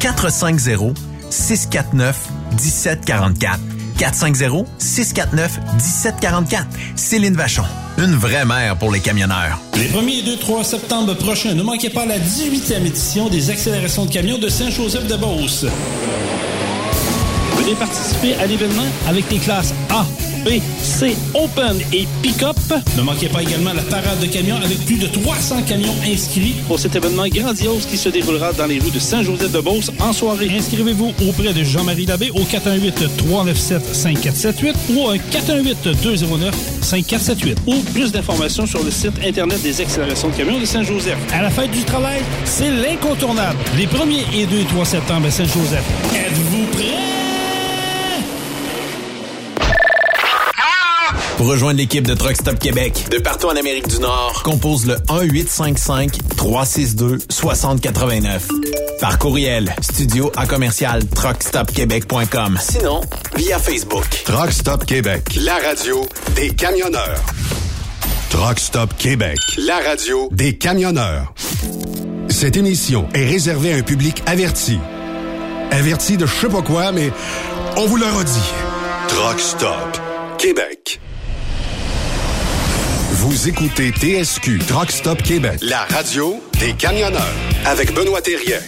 450 649 1744. 450 649 1744. Céline Vachon. Une vraie mère pour les camionneurs. Les 1er et 2, 3 septembre prochains, ne manquez pas la 18e édition des accélérations de camions de Saint-Joseph-de-Beauce. Venez participer à l'événement avec les classes A, B, C, Open et Pick-up. Ne manquez pas également la parade de camions avec plus de 300 camions inscrits pour cet événement grandiose qui se déroulera dans les rues de Saint-Joseph-de-Beauce en soirée. Inscrivez-vous auprès de Jean-Marie Labbé au 418-397-5478 ou au 418-209-5478 ou plus d'informations sur le site Internet des accélérations de camions de Saint-Joseph. À la fête du travail, c'est l'incontournable. Les 1er et 2 et 3 septembre à Saint-Joseph. Êtes-vous prêts? Pour rejoindre l'équipe de Truck Stop Québec, de partout en Amérique du Nord, compose le 1-855-362-6089. Par courriel, studio à commercial truckstopquebec.com. Sinon, via Facebook. Truck Stop Québec. La radio des camionneurs. Truck Stop Québec. La radio des camionneurs. Cette émission est réservée à un public averti. Averti de je sais pas quoi, mais on vous le redit. Truck Stop Québec. Vous écoutez TSQ Truck Stop Québec, la radio des camionneurs avec Benoît Thérien.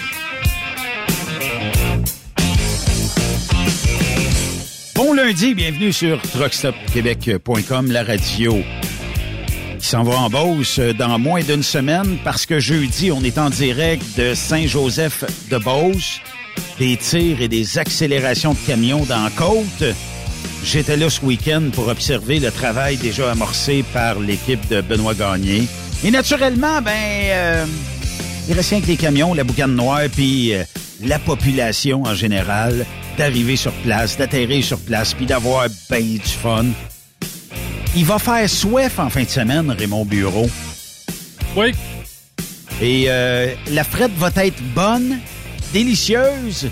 Bon lundi, bienvenue sur truckstopquebec.com, la radio qui s'en va en Beauce dans moins d'une semaine parce que jeudi, on est en direct de Saint-Joseph de Beauce, des tirs et des accélérations de camions dans la côte. J'étais là ce week-end pour observer le travail déjà amorcé par l'équipe de Benoît Gagné. Et naturellement, ben, euh, il reste rien que les camions, la boucane noire, puis euh, la population en général, d'arriver sur place, d'atterrir sur place, puis d'avoir ben du fun. Il va faire soif en fin de semaine, Raymond Bureau. Oui. Et euh, la frette va être bonne, délicieuses.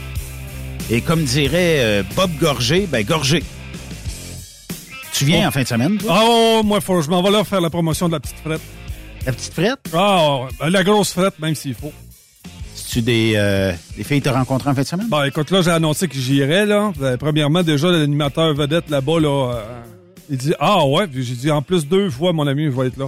Et comme dirait euh, Bob Gorgé, ben Gorgé. Tu viens Oh. en fin de semaine, toi? Oh, moi, faut, je m'en vais là faire la promotion de la petite frette. La petite frette? Ah, ben, la grosse frette, même s'il faut. tu des, euh, des filles te rencontrées en fin de semaine? Bon, écoute, là, j'ai annoncé que j'irais, là. Euh, Premièrement, déjà, l'animateur vedette là-bas, là, euh, il dit Ah ouais, puis j'ai dit en plus deux fois, mon ami, je vais être là.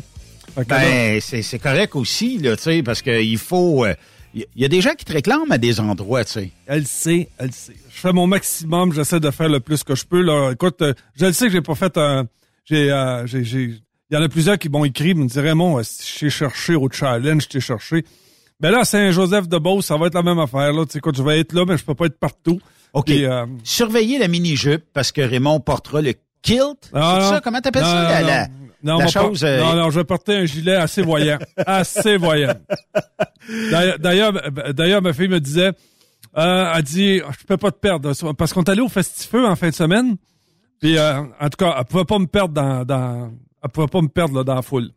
Fait que là, Ben, c'est c'est correct aussi, là, tu sais, parce qu'il faut... euh, Il y a des gens qui te réclament à des endroits, tu sais. elle sait, elle sait. Je fais mon maximum, j'essaie de faire le plus que je peux. Là. Écoute, euh, je le sais que j'ai pas fait un. J'ai, euh, j'ai, j'ai- Il y en a plusieurs qui m'ont écrit, me diraient Raymond, euh, si j'ai cherché au challenge, je t'ai cherché. Ben là, Saint-Joseph-de-Beauce, ça va être la même affaire. Là. Tu sais, écoute, je vais être là, mais je peux pas être partout. OK. Euh, Surveillez la mini-jupe parce que Raymond portera le kilt. Ah, c'est ça? Comment t'appelles ça? non, la, non. la- Non, la on va chose, pas- euh, non, non, je vais porter un gilet assez voyant. assez voyant. D'ailleurs- ma fille me disait, euh, elle dit, je peux pas te perdre. Parce qu'on est allé au Festifeu en fin de semaine. Puis, euh, en tout cas, elle pouvait pas me perdre dans, dans elle pouvait pas me perdre là, dans la foule.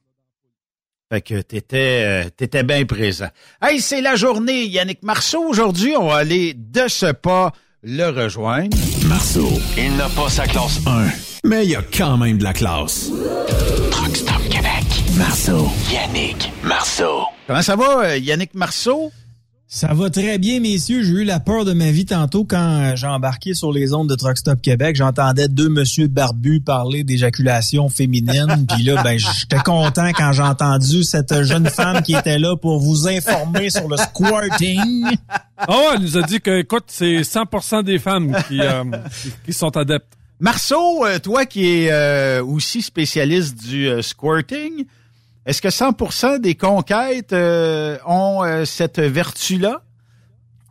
Fait que t'étais, euh, t'étais bien présent. Hey, c'est la journée Yannick Marceau. Aujourd'hui, on va aller de ce pas le rejoindre. Marceau, Il n'a pas sa classe 1. Mais il y a quand même de la classe. Truck Stop Québec. Marceau. Yannick Marceau. Comment ça va, euh, Yannick Marceau? Ça va très bien, messieurs. J'ai eu la peur de ma vie tantôt quand euh, j'ai embarqué sur les ondes de Truck Stop Québec. J'entendais deux monsieur barbus parler d'éjaculation féminine. Puis là, ben, j'étais content quand j'ai entendu cette jeune femme qui était là pour vous informer sur le squirting. Ah ouais, elle nous a dit que, écoute, c'est 100% des femmes qui, euh, qui, qui sont adeptes. Marceau, euh, toi qui es euh, aussi spécialiste du euh, squirting, est-ce que 100% des conquêtes euh, ont cette vertu-là?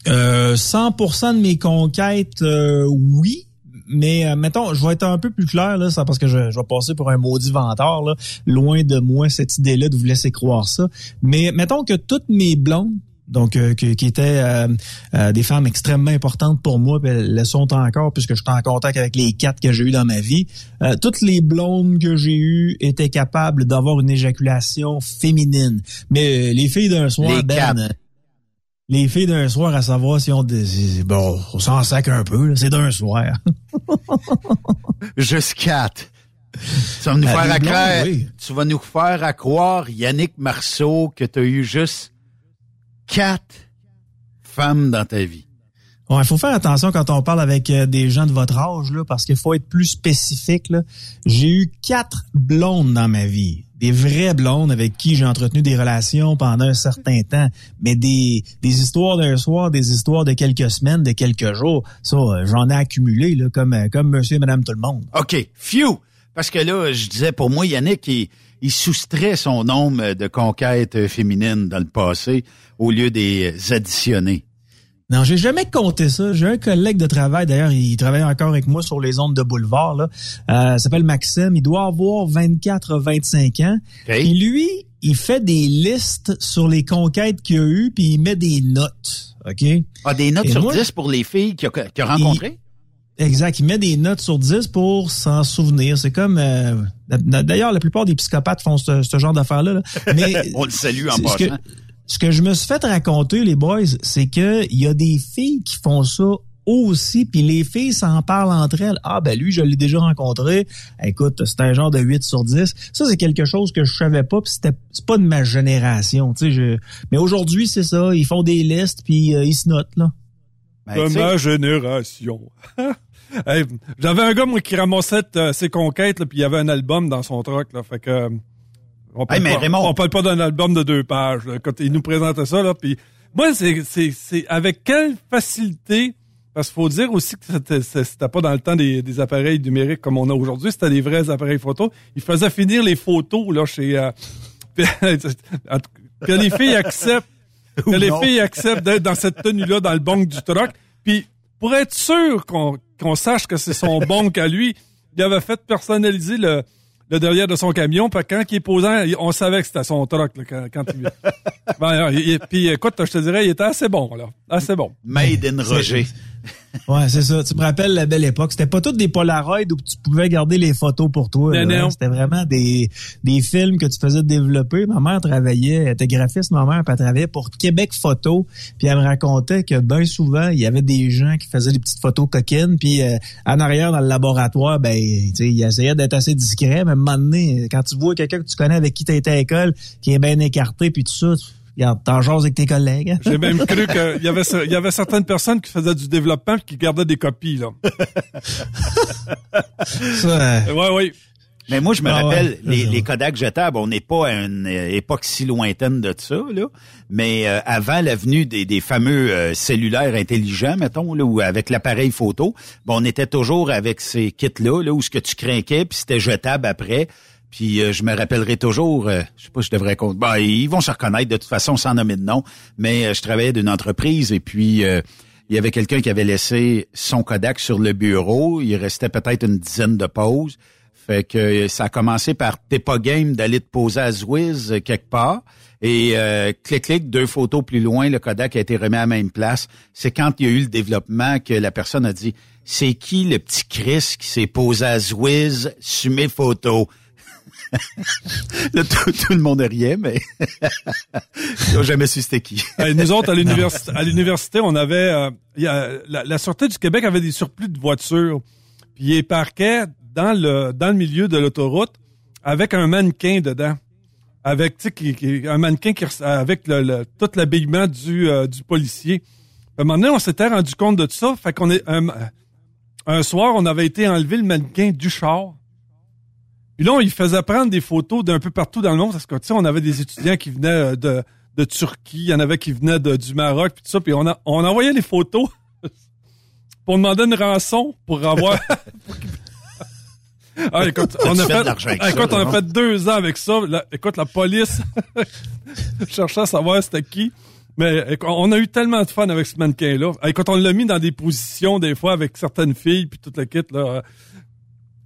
Euh, 100% de mes conquêtes, oui. Mais mettons, je vais être un peu plus clair là, ça parce que je, je vais passer pour un maudit vantard là. Loin de moi cette idée-là de vous laisser croire ça. Mais mettons que toutes mes blondes, donc euh, que- qui étaient euh, euh, des femmes extrêmement importantes pour moi, puis elles le sont encore puisque je suis en contact avec les quatre que j'ai eu dans ma vie. euh, toutes les blondes que j'ai eues étaient capables d'avoir une éjaculation féminine. Mais euh, les filles d'un soir, Les Ben, quatre. les filles d'un soir à savoir si on bon, on s'en sac un peu, là, c'est d'un soir. Juste quatre. Tu vas nous faire à blondes, croire, oui. tu vas nous faire à croire, Yannick Marceau, que tu as eu juste quatre femmes dans ta vie. Ouais, il faut faire attention quand on parle avec euh, des gens de votre âge là, parce qu'il faut être plus spécifique. J'ai eu quatre blondes dans ma vie, des vraies blondes avec qui j'ai entretenu des relations pendant un certain temps, mais des des histoires d'un soir, des histoires de quelques semaines, de quelques jours. Ça, euh, j'en ai accumulé là, comme euh, comme Monsieur et Madame tout le monde. OK, few. Parce que là, je disais, pour moi, Yannick, il, il soustrait son nombre de conquêtes euh, féminines dans le passé au lieu des additionner. Non, j'ai jamais compté ça. J'ai un collègue de travail, d'ailleurs, il travaille encore avec moi sur les ondes de boulevard. Là. Euh, il s'appelle Maxime. Il doit avoir 24-25 ans. OK? Et lui, il fait des listes sur les conquêtes qu'il a eues, puis il met des notes. OK? Ah, des notes Et sur moi- 10 pour les filles qu'il a, qu'il a rencontrées? Exact. Il met des notes sur 10 pour s'en souvenir. C'est comme... euh, D'ailleurs, la plupart des psychopathes font ce, ce genre d'affaires-là. là. Mais On le salue en ce passant. que, ce que je me suis fait raconter, les boys, c'est que il y a des filles qui font ça aussi, puis les filles s'en parlent entre elles. Ah ben lui, je l'ai déjà rencontré. Écoute, c'est un genre de 8 sur 10. Ça, c'est quelque chose que je savais pas, puis c'était c'est pas de ma génération. Tu sais, je... Mais aujourd'hui, c'est ça. Ils font des listes, puis euh, ils se notent, là. Ben, de ma génération. Hey, J'avais un gars, moi, qui ramassait euh, ses conquêtes, là, puis il y avait un album dans son truck, là. Fait que. euh, On parle, Hey, mais pas, Raymond- on parle pas d'un album de deux pages, là, quand il nous présentait ça, là. Puis moi, c'est, avec quelle facilité. Parce qu'il faut dire aussi que c'était, pas dans le temps des, des appareils numériques comme on a aujourd'hui, c'était des vrais appareils photo. Il faisait finir les photos là chez euh, que les filles acceptent que les filles acceptent d'être dans cette tenue-là dans le bong du truck. Puis pour être sûr qu'on qu'on sache que c'est son bong à lui, il avait fait personnaliser le, le derrière de son camion. Puis quand il est posant, on savait que c'était son truck là, quand, quand il. Ben, il- il- puis écoute, je te dirais, il était assez bon là, assez bon. Made in Roger. Ouais, c'est ça. Tu me rappelles la belle époque. C'était pas toutes des Polaroids où tu pouvais garder les photos pour toi. Non. C'était vraiment des, des films que tu faisais développer. Ma mère travaillait, elle était graphiste, ma mère, puis elle travaillait pour Québec Photo. Puis elle me racontait que bien souvent, il y avait des gens qui faisaient des petites photos coquines. Puis euh, en arrière, dans le laboratoire, ben, tu sais, ils essayaient d'être assez discrets. Mais moment donné, quand tu vois quelqu'un que tu connais avec qui tu été à l'école, qui est bien écarté, puis tout ça, tu, regarde, t'en jases avec tes collègues. J'ai même cru qu'il y avait, il y avait certaines personnes qui faisaient du développement et qui gardaient des copies, là. Ça, euh, Ouais, ouais. Mais moi, je me Ah rappelle, les, les Kodak jetables, on n'est pas à une époque si lointaine de ça, là. Mais euh, avant l'avenue des, des fameux euh, cellulaires intelligents, mettons, là, ou avec l'appareil photo, bon, on était toujours avec ces kits-là, là, où ce que tu craquais, puis c'était jetable après. Puis euh, je me rappellerai toujours, euh, je sais pas, je devrais compter. Ben, ils vont se reconnaître de toute façon sans nommer de nom. Mais euh, je travaillais d'une entreprise et puis euh, il y avait quelqu'un qui avait laissé son Kodak sur le bureau. Il restait peut-être une dizaine de pauses. Fait que euh, ça a commencé par t'es pas game d'aller te poser à Zwiz euh, quelque part. Et euh, clic clic, deux photos plus loin, le Kodak a été remis à la même place. C'est quand il y a eu le développement que la personne a dit C'est qui le petit Chris qui s'est posé à Zwiz sur mes photos? Là, tout, tout le monde riait, mais ils n'ont jamais su c'était qui. Nous autres, à l'université, à l'université, on avait, euh, il y a- la, la Sûreté du Québec avait des surplus de voitures. Puis ils parquaient dans le, dans le milieu de l'autoroute avec un mannequin dedans. Avec, un mannequin qui, avec le, tout l'habillement du, euh, du policier. À un moment donné, on s'était rendu compte de tout ça. Fait qu'on est, un, un soir, on avait été enlever le mannequin du char. Puis là, on lui faisait prendre des photos d'un peu partout dans le monde parce que, tu sais, on avait des étudiants qui venaient euh, de, de Turquie, il y en avait qui venaient de- du Maroc, puis tout ça, puis on, a, on envoyait les photos pour demander une rançon pour avoir... ah, écoute, on a fait, de l'argent avec ah, ça, écoute, on là, a non? fait deux ans avec ça. La- écoute, la police cherchait à savoir c'était qui. Mais écoute, on a eu tellement de fun avec ce mannequin-là. Ah, Écoute, on l'a mis dans des positions, des fois, avec certaines filles, puis toute la kit, là.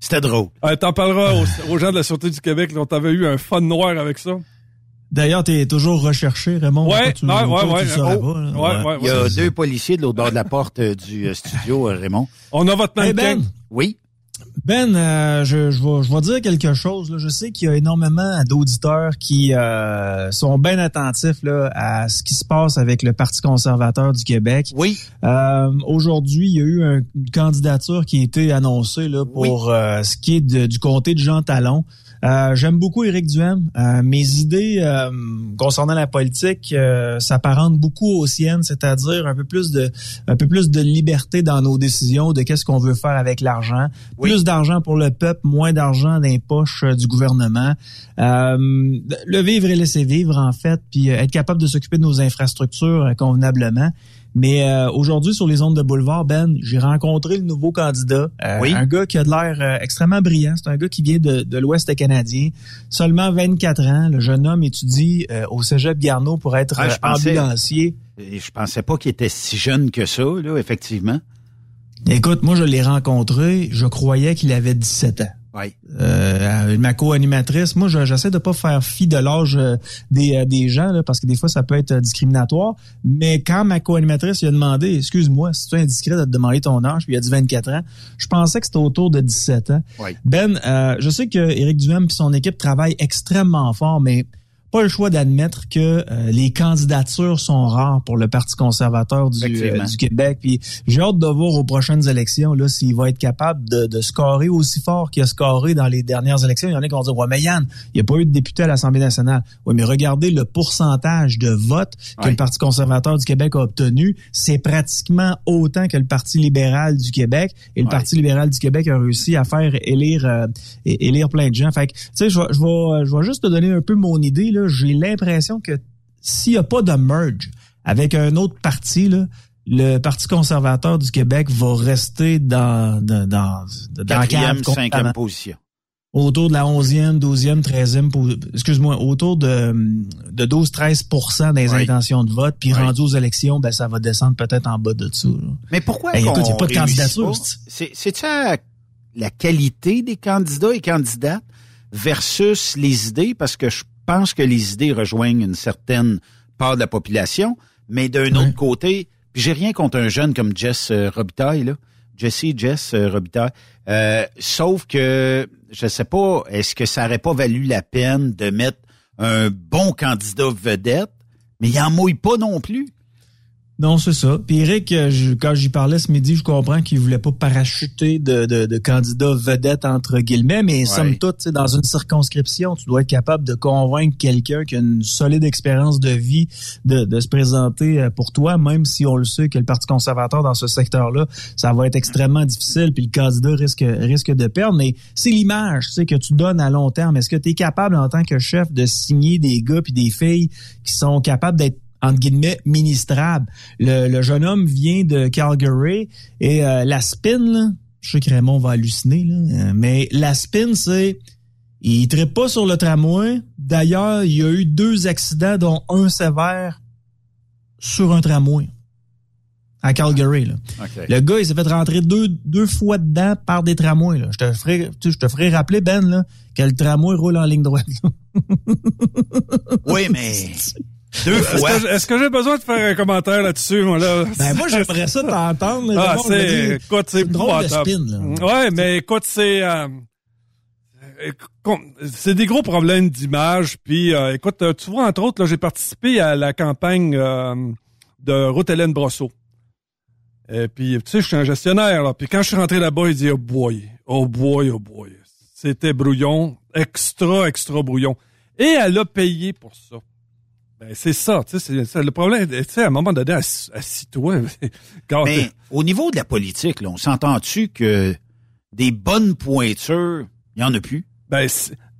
C'était drôle. Ah, T'en parleras aux, aux gens de la Sûreté du Québec, là, on t'avait eu un fun noir avec ça. D'ailleurs, t'es toujours recherché, Raymond. Ouais, tu, ouais, ouais, le oh, ouais, ouais, Il y a deux policiers de l'autre bord de la porte euh, du euh, studio, euh, Raymond. On a votre Hey, mannequin. Ben, Oui. Ben, euh, je, je, vais, je vais dire quelque chose. là. Je sais qu'il y a énormément d'auditeurs qui euh, sont bien attentifs là, à ce qui se passe avec le Parti conservateur du Québec. Oui. Euh, Aujourd'hui, il y a eu un- une candidature qui a été annoncée là, pour euh, ce qui est de- du comté de Jean Talon. Euh, J'aime beaucoup Éric Duhem. Euh, mes idées euh, concernant la politique euh, s'apparentent beaucoup aux siennes, c'est-à-dire un peu plus de un peu plus de liberté dans nos décisions, de qu'est-ce qu'on veut faire avec l'argent, Oui. plus d'argent pour le peuple, moins d'argent dans les poches euh, du gouvernement. Euh, le vivre et laisser vivre en fait, puis être capable de s'occuper de nos infrastructures convenablement. Mais euh, aujourd'hui, sur les ondes de boulevard, Ben, j'ai rencontré le nouveau candidat. euh, Oui. Un gars qui a de l'air euh, extrêmement brillant. C'est un gars qui vient de, de l'Ouest canadien. Seulement 24 ans. Le jeune homme étudie euh, au Cégep Garneau pour être Ah, je pensais- ambulancier. Et je pensais pas qu'il était si jeune que ça, là, effectivement. Écoute, moi, je l'ai rencontré. Je croyais qu'il avait 17 ans. Oui. Euh, ma co-animatrice, moi, je- j'essaie de pas faire fi de l'âge euh, des, euh, des gens, là, parce que des fois, ça peut être euh, discriminatoire. Mais quand ma co-animatrice lui a demandé, excuse-moi, si tu es indiscret de te demander ton âge, puis il a dit 24 ans, je pensais que c'était autour de 17 ans. Oui. Ben, euh, je sais que Éric Duhem et son équipe travaillent extrêmement fort, mais pas le choix d'admettre que euh, les candidatures sont rares pour le Parti conservateur du, euh, du Québec. Puis j'ai hâte de voir aux prochaines élections là s'il va être capable de, de scorer aussi fort qu'il a scoré dans les dernières élections. Il y en a qui vont dire ouais mais Yann, il n'y a pas eu de député à l'Assemblée nationale. Oui mais regardez le pourcentage de votes que Ouais. le Parti conservateur du Québec a obtenu, c'est pratiquement autant que le Parti libéral du Québec. Et le Ouais. Parti libéral du Québec a réussi à faire élire euh, élire plein de gens. Fait que tu sais je vais je vais je vais juste te donner un peu mon idée là. J'ai l'impression que s'il n'y a pas de merge avec un autre parti, là, le Parti conservateur du Québec va rester dans, dans, dans, dans la Quatrième, cinquième position. autour de la 11e, 12e, 13e, po- excuse-moi, autour de, de 12-13% des Oui. intentions de vote, puis Oui. rendu aux élections, ben ça va descendre peut-être en bas de ça. là. Mais pourquoi qu'on écoute, y a pas de candidature? C'est à la qualité des candidats et candidates versus les idées? Parce que je pense que les idées rejoignent une certaine part de la population, mais d'un autre côté, Puis j'ai rien contre un jeune comme Jess euh, Robitaille, là. Jesse, Jess euh, Robitaille. Euh, sauf que, je sais pas, est-ce que ça aurait pas valu la peine de mettre un bon candidat vedette, mais il en mouille pas non plus. Non, c'est ça. Puis Eric, euh, je- quand j'y parlais ce midi, je comprends qu'il voulait pas parachuter de, de, de candidats vedettes entre guillemets, mais somme toute, dans une circonscription, tu dois être capable de convaincre quelqu'un qui a une solide expérience de vie de, de se présenter euh, pour toi, même si on le sait que le Parti conservateur dans ce secteur-là, ça va être extrêmement difficile, puis le candidat risque, risque de perdre. Mais c'est l'image tu que tu donnes à long terme. Est-ce que tu es capable en tant que chef de signer des gars puis des filles qui sont capables d'être entre guillemets, ministrable. Le, le jeune homme vient de Calgary et euh, la spin, là, je sais que Raymond va halluciner, là, euh, mais la spin, c'est il ne pas sur le tramway. D'ailleurs, il y a eu deux accidents, dont un sévère sur un tramway à Calgary. Là. Le gars, il s'est fait rentrer deux, deux fois dedans par des tramways. Là. Je te ferai, tu je te ferai rappeler, Ben, là, que le tramway roule en ligne droite. là. Oui, mais deux Est-ce fois. que, est-ce que j'ai besoin de faire un commentaire là-dessus, moi, là? Ben, moi, j'aimerais ça t'entendre. Ah, c'est, écoute, c'est drôle de épouvantable. spin, là. Ouais, mais écoute, c'est, euh, c'est des gros problèmes d'image. Puis, euh, écoute, euh, tu vois, entre autres, là, j'ai participé à la campagne euh, de Route Hélène Brosseau. Et puis, tu sais, je suis un gestionnaire, là. Puis quand je suis rentré là-bas, il dit, oh boy, oh boy, oh boy. C'était brouillon, extra, extra brouillon. Et elle a payé pour ça. Ben, c'est ça, tu sais, c'est- le problème. Tu sais, à un moment donné, assis- assis-toi. Mais au niveau de la politique, là, on s'entend-tu que des bonnes pointures, il y en a plus? Ben,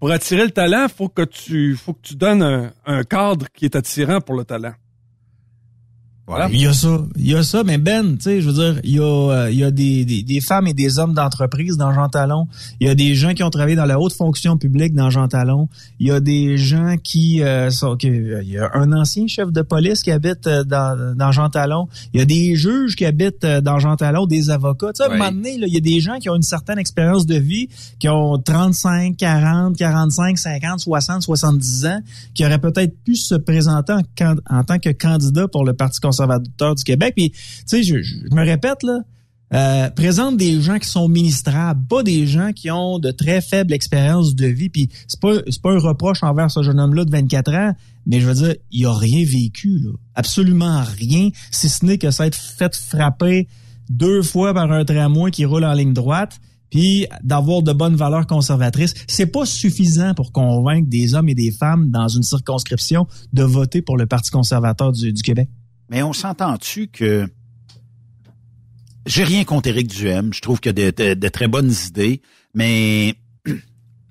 pour attirer le talent, faut que tu, faut que tu donnes un, un cadre qui est attirant pour le talent. Voilà. Il y a ça, il y a ça, mais Ben, tu sais, je veux dire, il y a, euh, il y a des, des, des femmes et des hommes d'entreprise dans Jean Talon. Il y a des gens qui ont travaillé dans la haute fonction publique dans Jean Talon. Il y a des gens qui euh, sont, qui- euh, il y a un ancien chef de police qui habite euh, dans, dans Jean Talon. Il y a des juges qui habitent dans Jean Talon, des avocats. Tu sais, à un moment donné, là, il y a des gens qui ont une certaine expérience de vie, qui ont 35, 40, 45, 50, 60, 70 ans, qui auraient peut-être pu se présenter en, en tant que candidat pour le Parti conservateur du Québec. Puis, tu sais, je, me répète, là, euh, présente des gens qui sont ministrables, pas des gens qui ont de très faibles expériences de vie. Puis c'est pas pas un reproche envers ce jeune homme-là de 24 ans, mais je veux dire, il a rien vécu, là. absolument rien, si ce n'est que ça être fait frapper deux fois par un tramway qui roule en ligne droite, puis d'avoir de bonnes valeurs conservatrices. C'est pas suffisant pour convaincre des hommes et des femmes dans une circonscription de voter pour le Parti conservateur du Québec. Mais on s'entend-tu que j'ai rien contre Éric Duhem. Je trouve qu'il a de, très bonnes idées, mais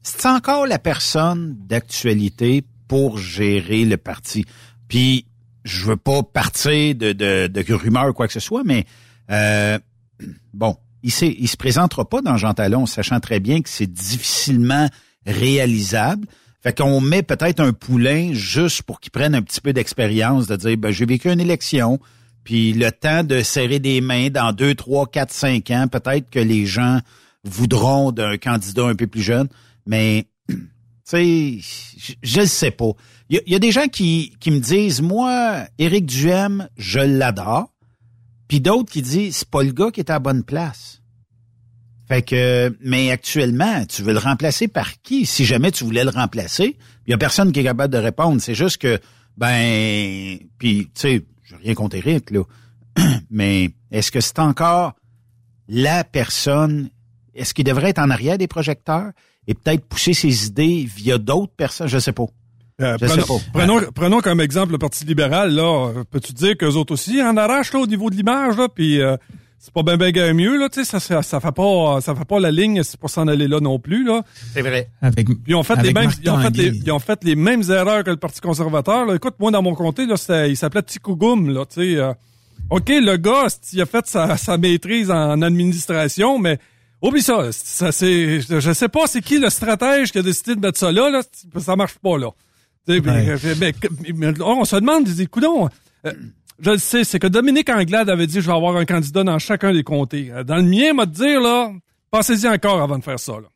c'est encore la personne d'actualité pour gérer le parti. Puis je veux pas partir de, de, rumeurs ou quoi que ce soit, mais euh, bon, il, il se présentera pas dans Jean Talon, sachant très bien que c'est difficilement réalisable. Fait qu'on met peut-être un poulain juste pour qu'il prenne un petit peu d'expérience, de dire, ben, j'ai vécu une élection, puis le temps de serrer des mains dans deux, trois, quatre, cinq ans, peut-être que les gens voudront d'un candidat un peu plus jeune, mais tu sais, je- le sais pas. Il y, a- il y a des gens qui, qui me disent, moi, Éric Duhem, je l'adore, puis d'autres qui disent, c'est pas le gars qui est à la bonne place. Fait que, mais actuellement, tu veux le remplacer par qui? Si jamais tu voulais le remplacer, il y a personne qui est capable de répondre. C'est juste que, ben, puis, tu sais, j'ai rien contre Eric, là. mais est-ce que c'est encore la personne, est-ce qu'il devrait être en arrière des projecteurs et peut-être pousser ses idées via d'autres personnes? Je sais pas. Euh, Je sais prenons, pas. prenons, prenons comme exemple le Parti libéral, là. Peux-tu dire qu'eux autres aussi en arrachent, là, au niveau de l'image, là, puis euh, c'est pas bien bien mieux, là, tu sais, ça, ça, ça fait pas, ça fait pas la ligne, c'est pour s'en aller là non plus, là. C'est vrai. Avec, Puis ils ont fait Avec les mêmes, ils ont fait les, ils ont fait les mêmes erreurs que le Parti conservateur, là. Écoute, moi, dans mon comté, là, c'était- il s'appelait Tikougoum, là, tu sais. euh, OK, le gars, il a fait sa, sa maîtrise en administration, mais oublie ça, ça c'est, je sais pas c'est qui le stratège qui a décidé de mettre ça là, là, ça marche pas, là. Tu sais, Ouais. mais- mais- mais- on se demande, dis, coudon, euh, je le sais, c'est que Dominique Anglade avait dit, je vais avoir un candidat dans chacun des comtés. Euh, Dans le mien, m'a dire, là, pensez-y encore avant de faire ça, là.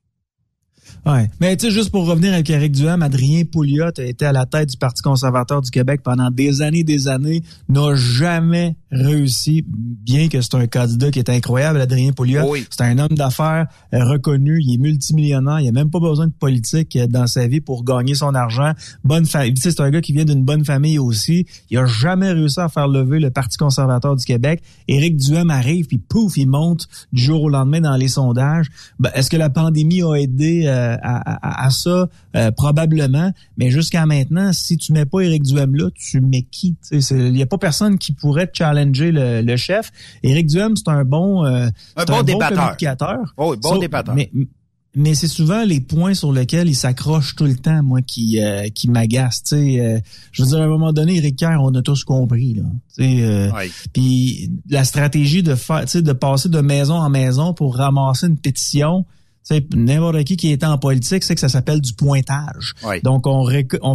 Ouais. Mais tu sais, juste pour revenir avec Éric Duham, Adrien Pouliot a été à la tête du Parti conservateur du Québec pendant des années, des années, n'a jamais réussi, bien que c'est un candidat qui est incroyable, Adrien Pouliot. C'est un homme d'affaires euh, reconnu, il est multimillionnaire, il a même pas besoin de politique euh, dans sa vie pour gagner son argent. Bonne famille. Tu sais, c'est un gars qui vient d'une bonne famille aussi. Il a jamais réussi à faire lever le Parti conservateur du Québec. Éric Duham arrive, puis pouf, il monte du jour au lendemain dans les sondages. Ben, Est-ce que la pandémie a aidé euh, à, à- à ça? Euh, probablement. Mais jusqu'à maintenant, si tu mets pas Éric Duham là, tu mets qui? Il y a pas personne qui pourrait challenger le, le chef. Éric Duham, c'est un bon, euh, Un bon débatteur. communicateur. Oh oui, bon So- débatteur. Mais, mais c'est souvent les points sur lesquels il s'accroche tout le temps, moi, qui euh, qui m'agace. Tu sais, euh, je veux dire, à un moment donné, Éric Kerr, on a tous compris. Là. Euh. Puis la stratégie de faire, tu sais, de passer de maison en maison pour ramasser une pétition. N'importe qui qui est en politique, c'est que ça s'appelle du pointage. Donc, on,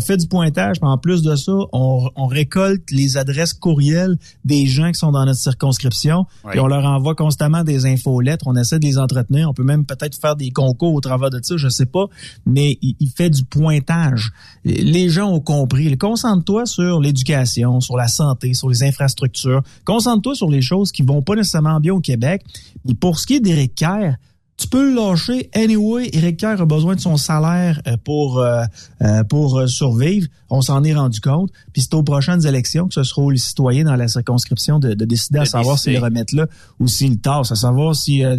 fait du pointage, mais en plus de ça, on, on récolte les adresses courriels des gens qui sont dans notre circonscription, puis on leur envoie constamment des infolettres, on essaie de les entretenir, on peut même peut-être faire des concours au travers de ça, je sais pas, mais il, il fait du pointage. Les gens ont compris. Concentre-toi sur l'éducation, sur la santé, sur les infrastructures. Concentre-toi sur les choses qui vont pas nécessairement bien au Québec. Et pour ce qui est d'Éric Kerr, tu peux le lâcher. Anyway, Éric Kerr a besoin de son salaire euh, pour euh, euh, pour survivre. On s'en est rendu compte. Puis c'est aux prochaines élections que ce sera aux citoyens dans la circonscription de, de décider à De savoir s'ils le remettent là ou s'ils le tassent, à savoir si, euh,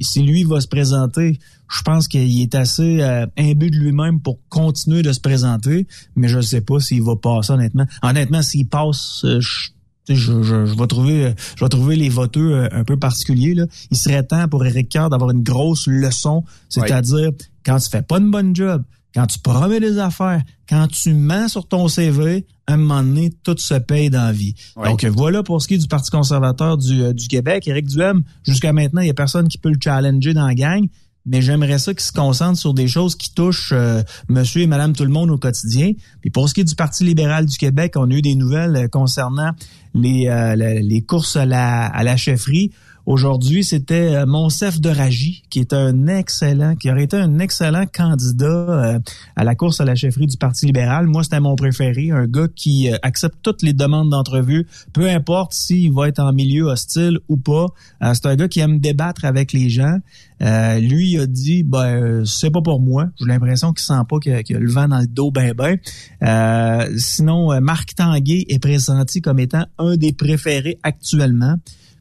si lui va se présenter. Je pense qu'il est assez euh, imbu de lui-même pour continuer de se présenter, mais je sais pas s'il va passer honnêtement. Honnêtement, s'il passe, euh, je, je, je, je vais trouver je vais trouver les voteux euh, un peu particuliers là. Il serait temps pour Éric Kerr d'avoir une grosse leçon, c'est-à-dire quand tu fais pas une bonne job, quand tu promets des affaires, quand tu mens sur ton CV, à un moment donné, tout se paye dans la vie. Ouais. Donc voilà pour ce qui est du Parti conservateur du, euh, du Québec. Éric Duhem, jusqu'à maintenant, il y a personne qui peut le challenger dans la gang. Mais j'aimerais ça qu'il se concentre sur des choses qui touchent euh, monsieur et madame tout le monde au quotidien. Puis pour ce qui est du Parti libéral du Québec, on a eu des nouvelles euh, concernant les, euh, les courses à la, à la chefferie. Aujourd'hui, c'était euh, Monsef de Ragy, qui est un excellent, qui aurait été un excellent candidat euh, à la course à la chefferie du Parti libéral. Moi, c'était mon préféré, un gars qui euh, accepte toutes les demandes d'entrevue, peu importe s'il va être en milieu hostile ou pas. C'est un gars qui aime débattre avec les gens. Euh, lui, il a dit, ben, c'est pas pour moi. J'ai l'impression qu'il sent pas qu'il a, a le vent dans le dos ben ben. Euh, sinon, Marc Tanguay est pressenti comme étant un des préférés actuellement.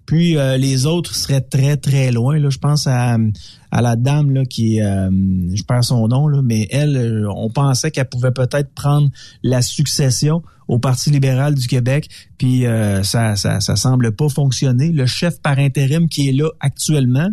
Puis euh, les autres seraient très très loin. Là, je pense à, à la dame là qui, euh, je perds son nom là, mais elle, euh, on pensait qu'elle pouvait peut-être prendre la succession au Parti libéral du Québec. Puis euh, ça, ça, ça semble pas fonctionner. Le chef par intérim qui est là actuellement,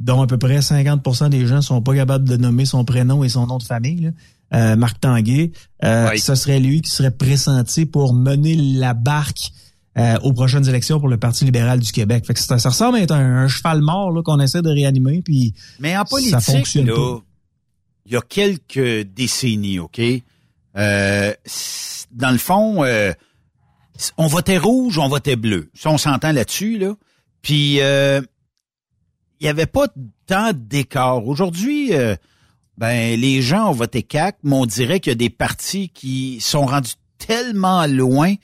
dont à peu près 50% des gens sont pas capables de nommer son prénom et son nom de famille. là, euh, Marc Tanguay, euh, Oui. ce serait lui qui serait pressenti pour mener la barque euh, aux prochaines élections pour le Parti libéral du Québec. Fait que ça, ça ressemble à être un, un cheval mort là, qu'on essaie de réanimer. Puis Mais en Ça politique, fonctionne là, pas. il y a quelques décennies, OK? Euh, dans le fond, euh, on votait rouge, on votait bleu. Ça, on s'entend là-dessus, là. Puis, euh, il n'y avait pas tant d'écart. Aujourd'hui, euh, ben, les gens ont voté CAC, mais on dirait qu'il y a des partis qui sont rendus tellement loin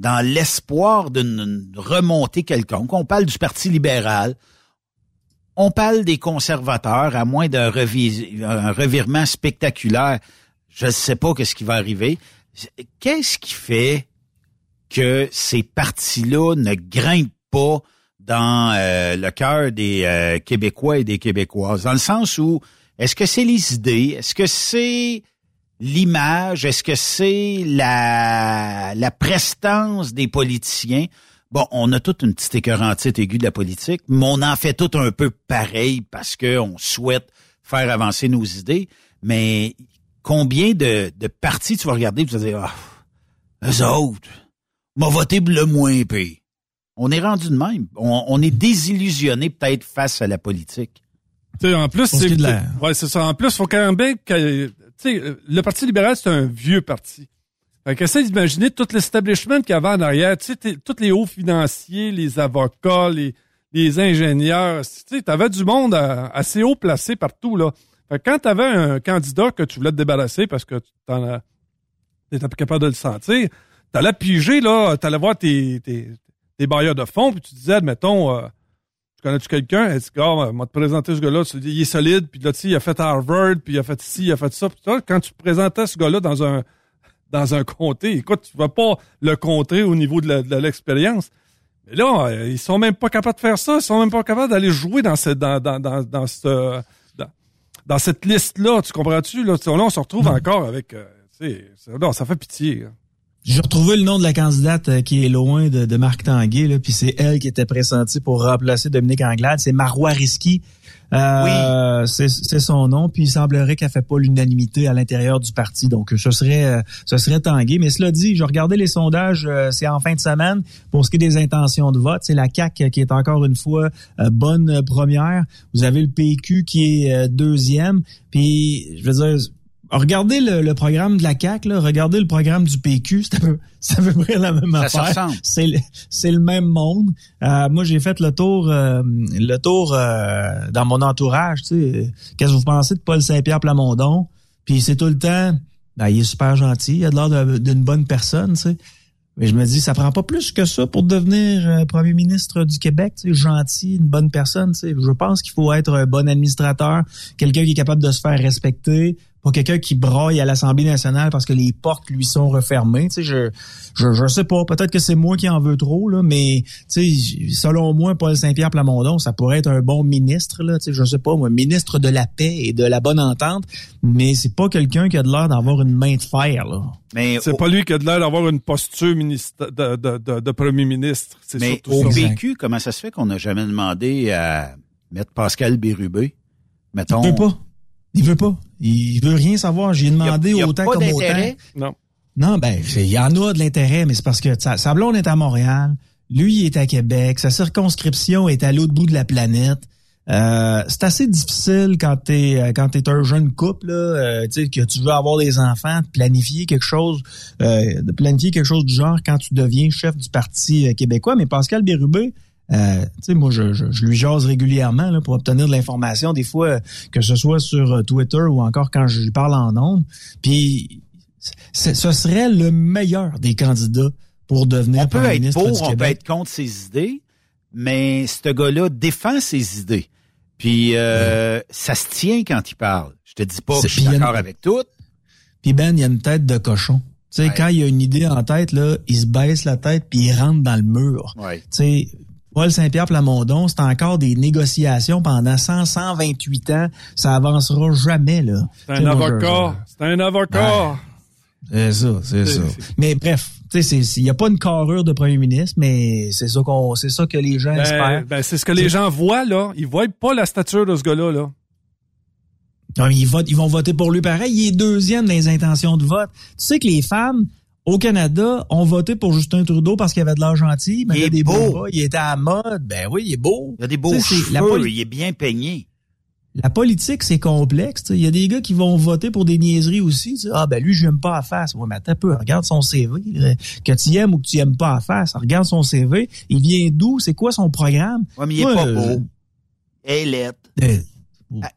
dans l'espoir d'une remontée quelconque. On parle du Parti libéral, on parle des conservateurs, à moins d'un revirement spectaculaire. Je ne sais pas qu'est-ce qui va arriver. Qu'est-ce qui fait que ces partis-là ne grimpent pas dans euh, le cœur des euh, Québécois et des Québécoises? Dans le sens où, est-ce que c'est les idées? Est-ce que c'est l'image? Est-ce que c'est la, la prestance des politiciens? Bon, on a toute une petite écœurantite aiguë de la politique, mais on en fait tout un peu pareil parce qu'on souhaite faire avancer nos idées. Mais combien de, de partis tu vas regarder et tu vas dire, ah, eux autres, m'a voté le moins pire. On est rendu de même. On, on est désillusionné peut-être face à la politique. En plus, Pour ce qui est de la- ouais, c'est ça. En plus, faut quand même bien que, tu sais, le Parti libéral, c'est un vieux parti. Fait qu'essaie d'imaginer tout l'establishment qu'il y avait en arrière, tu sais, tous les hauts financiers, les avocats, les, les ingénieurs, tu sais, t'avais du monde assez haut placé partout, là. Fait que quand tu avais un candidat que tu voulais te débarrasser parce que tu t'en as, t'étais pas capable de le sentir, t'allais piger, là, t'allais voir tes, tes, tes bailleurs de fonds, puis tu disais, admettons, euh, tu connais-tu quelqu'un? Elle dit, ah, m'a te présenter ce gars-là, tu dis, il est solide, puis là, tu sais, il a fait Harvard, puis il a fait ci, il a fait ça. Puis toi, quand tu présentais ce gars-là dans un dans un comté, écoute, tu vas pas le contrer au niveau de l'expérience. Mais là, euh, ils sont même pas capables de faire ça. Ils sont même pas capables d'aller jouer dans cette dans dans dans dans ce- dans, cette liste là. Tu comprends-tu? Là, là, on se retrouve encore avec. euh, tu sais, ça- non, ça fait pitié. hein. J'ai retrouvé le nom de la candidate euh, qui est loin de, de Marc Tanguay, là, puis c'est elle qui était pressentie pour remplacer Dominique Anglade. C'est Marois Risky. Euh, c'est c'est son nom, puis il semblerait qu'elle fait pas l'unanimité à l'intérieur du parti. Donc, ce serait euh, ce serait Tanguay. Mais cela dit, je regardais les sondages, euh, c'est en fin de semaine. Pour ce qui est des intentions de vote, c'est la CAQ qui est encore une fois euh, bonne euh, première. Vous avez le PQ qui est euh, deuxième. Puis, je veux dire, Regardez le, le programme de la CAQ, là, regardez le programme du PQ, c'est à peu, à peu près la même Ça affaire. C'est le, c'est le même monde. Euh, moi, j'ai fait le tour, euh, le tour euh, dans mon entourage. Tu sais, qu'est-ce que vous pensez de Paul Saint-Pierre Plamondon? Puis c'est tout le temps, ben, il est super gentil, il a de l'air d'une bonne personne. Tu sais. Mais je me dis, ça prend pas plus que ça pour devenir euh, premier ministre du Québec, tu sais, gentil, une bonne personne. Tu sais. Je pense qu'il faut être un bon administrateur, quelqu'un qui est capable de se faire respecter, pas quelqu'un qui broille à l'Assemblée nationale parce que les portes lui sont refermées. Tu sais, je, je, je sais pas, peut-être que c'est moi qui en veux trop, là, mais tu sais, selon moi, Paul Saint-Pierre Plamondon, ça pourrait être un bon ministre, là, tu sais, je sais pas, moi, ministre de la paix et de la bonne entente, mais c'est pas quelqu'un qui a de l'air d'avoir une main de fer, là. Mais C'est au, pas lui qui a de l'air d'avoir une posture ministre- de, de, de, de premier ministre. C'est mais surtout au. PQ, comment ça se fait qu'on n'a jamais demandé à mettre Pascal Bérubé? Mettons. Il veut pas. Il veut pas. Il veut rien savoir. J'ai demandé Il y a autant pas comme autant. Non. Non, ben, il y en a de l'intérêt, mais c'est parce que sa, sa blonde est à Montréal, lui il est à Québec, sa circonscription est à l'autre bout de la planète. Euh, c'est assez difficile quand t'es euh, quand t'es un jeune couple, là, euh, tu sais, que tu veux avoir des enfants, de planifier quelque chose, euh, de planifier quelque chose du genre quand tu deviens chef du parti euh, québécois. Mais Pascal Bérubé, euh, tu sais, moi, je, je, je lui jase régulièrement là, pour obtenir de l'information, des fois, euh, que ce soit sur euh, Twitter ou encore quand je lui parle en ondes. Puis, ce serait le meilleur des candidats pour devenir On peut être ministre pour, du on peut être contre ses idées, mais ce gars-là défend ses idées. Puis euh, ça se tient quand il parle. Je te dis pas que je suis y d'accord avec tout. Puis Ben, il a une tête de cochon. Tu sais, Ouais. quand il a une idée en tête, là, il se baisse la tête puis il rentre dans le mur. Ouais. Tu sais, Paul Saint-Pierre Plamondon, c'est encore des négociations pendant 100, 128 ans. Ça avancera jamais, là. C'est un avocat. C'est un avocat. C'est ça, c'est ça. Mais bref, tu sais, il n'y a pas une carrure de premier ministre, mais c'est ça qu'on, c'est ça que les gens Ben, espèrent. ben, c'est ce que les gens voient, là. Ils voient pas la stature de ce gars-là, là. Non, mais ils, votent, ils vont voter pour lui pareil. Il est deuxième dans les intentions de vote. Tu sais que les femmes au Canada ont voté pour Justin Trudeau parce qu'il avait de l'air gentil, mais Il il, a est des beau. bras, il était à la mode. Ben oui, il est beau. Il a des beaux cheveux, la poli- il est bien peigné. La politique, c'est complexe. Il y a des gars qui vont voter pour des niaiseries aussi. Ah ben lui, je l'aime pas à face. Ouais, mais attends un peu, regarde son CV. Que tu aimes ou que tu aimes pas à face, regarde son CV. Il vient d'où? C'est quoi son programme? Ouais, mais il est Ouais, pas euh, beau. Elle est.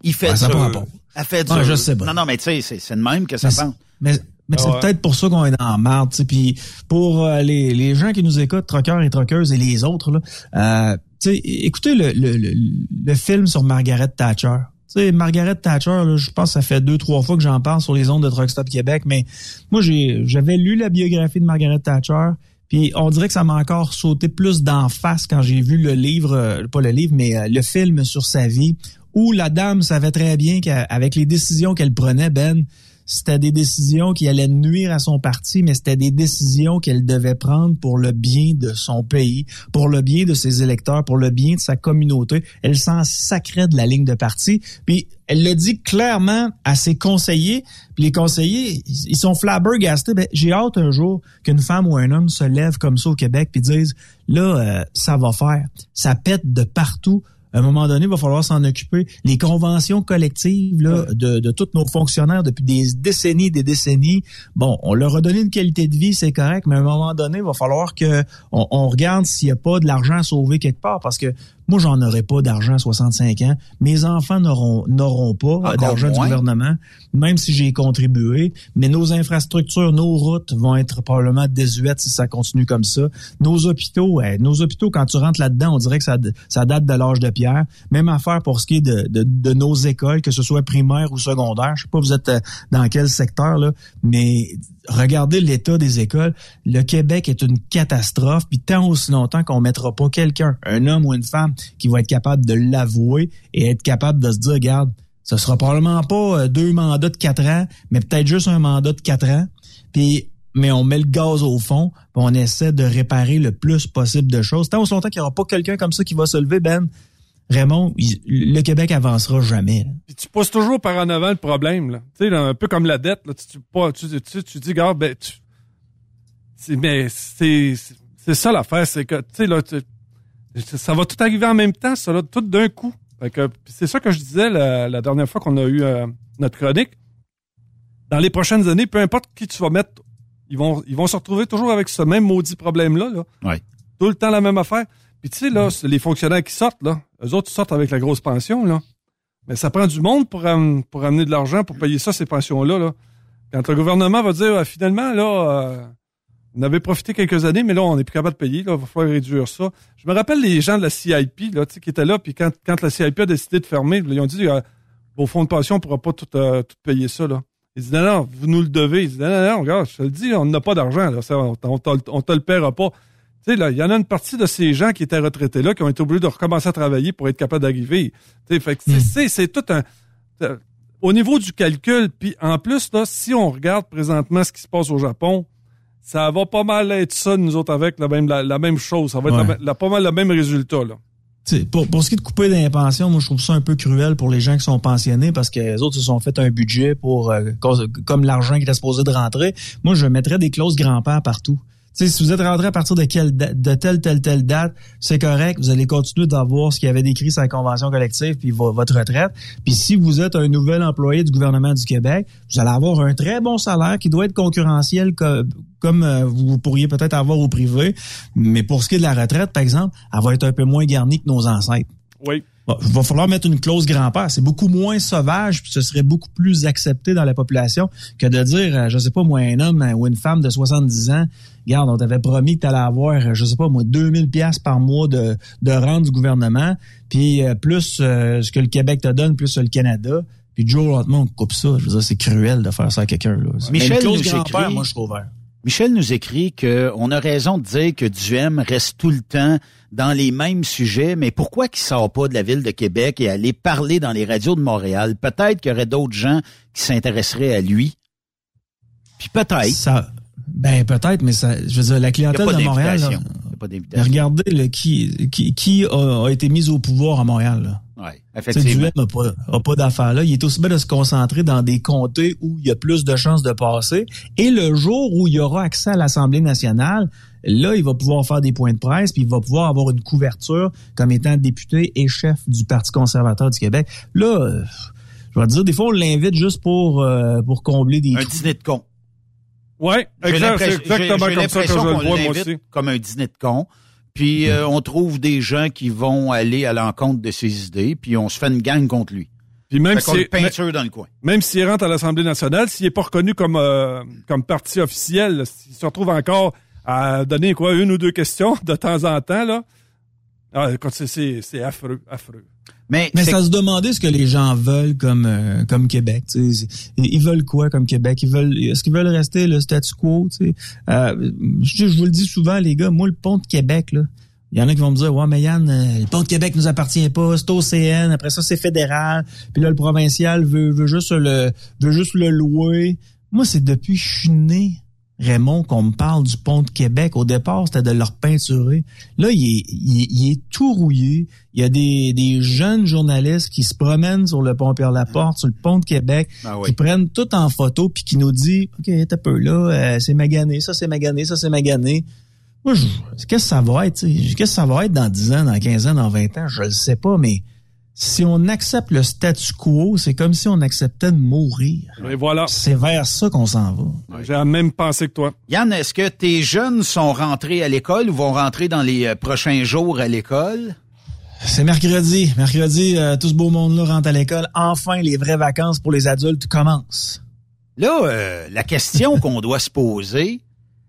Il fait Ouais, ça pas. Elle fait dur. je sais pas. Non, non, mais tu sais, c'est c'est de même que ça Mais pense. Mais, mais c'est Ah ouais. peut-être pour ça qu'on est tu sais. Puis pour euh, les, les gens qui nous écoutent, troqueurs et troqueuses et les autres, là, euh, tu sais, écoutez le, le, le, le film sur Margaret Thatcher. Tu sais, Margaret Thatcher, je pense que ça fait deux, trois fois que j'en parle sur les ondes de Truck Stop Québec, mais moi, j'ai j'avais lu la biographie de Margaret Thatcher, puis on dirait que ça m'a encore sauté plus d'en face quand j'ai vu le livre, euh, pas le livre, mais euh, le film sur sa vie, où la dame savait très bien qu'avec les décisions qu'elle prenait, Ben, c'était des décisions qui allaient nuire à son parti, mais c'était des décisions qu'elle devait prendre pour le bien de son pays, pour le bien de ses électeurs, pour le bien de sa communauté. Elle s'en sacrait de la ligne de parti. Puis elle le dit clairement à ses conseillers. Puis les conseillers, ils sont flabbergastés. Ben, j'ai hâte un jour qu'une femme ou un homme se lève comme ça au Québec puis disent là, euh, ça va faire. Ça pète de partout à un moment donné, il va falloir s'en occuper. Les conventions collectives là, de, de tous nos fonctionnaires depuis des décennies des décennies, bon, on leur a donné une qualité de vie, c'est correct, mais à un moment donné, il va falloir que on, on regarde s'il n'y a pas de l'argent à sauver quelque part, parce que Moi, j'en aurai pas d'argent à 65 ans. Mes enfants n'auront n'auront pas d'argent du gouvernement, même si j'ai contribué. Mais nos infrastructures, nos routes vont être probablement désuètes si ça continue comme ça. Nos hôpitaux, eh, nos hôpitaux, quand tu rentres là-dedans, on dirait que ça, ça date de l'âge de pierre. Même affaire pour ce qui est de, de, de nos écoles, que ce soit primaire ou secondaire. Je sais pas vous êtes euh, dans quel secteur, là, mais regardez l'état des écoles. Le Québec est une catastrophe, puis tant aussi longtemps qu'on mettra pas quelqu'un, un homme ou une femme, qui va être capable de l'avouer et être capable de se dire, regarde, ce sera probablement pas euh, deux mandats de quatre ans, mais peut-être juste un mandat de quatre ans. Puis mais on met le gaz au fond, puis on essaie de réparer le plus possible de choses. Tant aussi longtemps qu'il n'y aura pas quelqu'un comme ça qui va se lever, Ben, Raymond, il- le Québec avancera jamais. Puis tu pousses toujours par en avant le problème, là. Tu sais, là, un peu comme la dette, là. Tu, tu, tu, tu, tu dis, gars, ben, tu, c'est, mais c'est, ça l'affaire, c'est que, tu sais, là, tu- ça va tout arriver en même temps, ça, là, tout d'un coup. Fait que, puis c'est ça que je disais la, la dernière fois qu'on a eu euh, notre chronique. Dans les prochaines années, peu importe qui tu vas mettre, ils vont, ils vont se retrouver toujours avec ce même maudit problème-là, là. Ouais. Tout le temps la même affaire. Puis tu sais, là, c'est les fonctionnaires qui sortent, là, eux autres ils sortent avec la grosse pension, là. Mais ça prend du monde pour, am- pour amener de l'argent pour payer ça, ces pensions-là. Là. Quand le gouvernement va dire Ah, finalement, là, euh, on avait profité quelques années, mais là, on n'est plus capable de payer, là, il va falloir réduire ça. Je me rappelle les gens de la CIP là, tu sais, qui étaient là, puis quand, quand la CIP a décidé de fermer, ils ont dit euh, vos fonds de pension ne pourra pas tout, euh, tout payer ça. Là. Ils disent non, non, vous nous le devez. Ils disent non, non, non, regarde, je te le dis, on n'a pas d'argent, là, on, on te le paiera pas. Tu sais, là, il y en a une partie de ces gens qui étaient retraités là, qui ont été obligés de recommencer à travailler pour être capables d'arriver. Tu sais, fait que c'est- tout un. euh, Au niveau du calcul, puis en plus, là, si on regarde présentement ce qui se passe au Japon, ça va pas mal être ça, nous autres, avec la même, la, la même chose. Ça va être Ouais. la- la- pas mal le même résultat, là. Pour, pour ce qui est de couper des pensions, moi je trouve ça un peu cruel pour les gens qui sont pensionnés parce que les autres se sont fait un budget pour euh, comme l'argent qui était supposé de rentrer. Moi, je mettrais des clauses grand-père partout. Sais, si vous êtes rentré à partir de quelle de telle, telle, telle date, c'est correct. Vous allez continuer d'avoir ce qu'il y avait décrit sur la convention collective puis vo- votre retraite. Puis si vous êtes un nouvel employé du gouvernement du Québec, vous allez avoir un très bon salaire qui doit être concurrentiel co- comme euh, vous pourriez peut-être avoir au privé. Mais pour ce qui est de la retraite, par exemple, elle va être un peu moins garnie que nos ancêtres. Oui. Bon, il va falloir mettre une clause grand-père. C'est beaucoup moins sauvage, puis ce serait beaucoup plus accepté dans la population que de dire, euh, je sais pas, moi, un homme ou une femme de 70 ans, regarde, on t'avait promis que tu allais avoir, euh, je sais pas, moi, 2000 pièces par mois de, de rente du gouvernement, puis euh, plus euh, ce que le Québec te donne, plus le Canada. Puis au lendemain, on coupe ça. Je veux dire, c'est cruel de faire ça à quelqu'un. Là. Michel nous écrit- moi, je ouvert. Michel nous écrit qu'on a raison de dire que Duhem reste tout le temps dans les mêmes sujets, mais pourquoi qu'il sort pas de la ville de Québec et aller parler dans les radios de Montréal? Peut-être qu'il y aurait d'autres gens qui s'intéresseraient à lui. Puis peut-être. Ça, ben peut-être, mais ça, je veux dire, la clientèle de Montréal, là, pas regardez là, qui, qui, qui a, a été mis au pouvoir à Montréal. Là. Ouais, Tu sais, effectivement. N'a pas, pas d'affaires là. Il est aussi bien de se concentrer dans des comtés où il y a plus de chances de passer. Et le jour où il y aura accès à l'Assemblée nationale, là, il va pouvoir faire des points de presse, puis il va pouvoir avoir une couverture comme étant député et chef du Parti conservateur du Québec. Là, euh, je vais te dire, des fois, on l'invite juste pour, euh, pour combler des Un trous. dîner de con. Ouais, exact, c'est exactement comme ça que je le vois, moi aussi. Comme un dîner de con. Puis euh, on trouve des gens qui vont aller à l'encontre de ses idées, puis on se fait une gang contre lui. Puis même si, peinture dans le coin. même s'il rentre à l'Assemblée nationale, s'il n'est pas reconnu comme, euh, comme parti officiel, s'il se retrouve encore à donner quoi, une ou deux questions de temps en temps, là, ah, écoute, c'est- c'est c'est affreux, affreux. Mais, Mais ça se demandait ce que les gens veulent comme euh, comme Québec. tu sais. Ils veulent quoi comme Québec? Ils veulent est-ce qu'ils veulent rester le statu quo tu sais? euh, je, je vous le dis souvent les gars. Moi le pont de Québec là. Il y en a qui vont me dire ouais mais Yann euh, le pont de Québec nous appartient pas c'est OCN après ça c'est fédéral puis là le provincial veut veut juste le veut juste le louer. Moi c'est depuis que je suis né Raymond, qu'on me parle du pont de Québec. Au départ, c'était de leur peinturer. Là, il est, il est- il est tout rouillé. Il y a des, des jeunes journalistes qui se promènent sur le pont Pierre-Laporte, sur le pont de Québec, Ah oui. qui prennent tout en photo puis qui nous dit OK, t'as peu là, euh, c'est magané, ça c'est magané, ça c'est magané. Moi, je- qu'est-ce que ça va être? Qu'est-ce que ça va être dans 10 ans, dans 15 ans, dans 20 ans? Je le sais pas, mais si on accepte le statu quo, c'est comme si on acceptait de mourir. Et voilà, C'est vers ça qu'on s'en va. j'ai la même pensée que toi. Yann, est-ce que tes jeunes sont rentrés à l'école ou vont rentrer dans les euh, prochains jours à l'école? C'est mercredi. Mercredi, euh, tout ce beau monde-là rentre à l'école. Enfin, les vraies vacances pour les adultes commencent. Là, euh, la question qu'on doit se poser,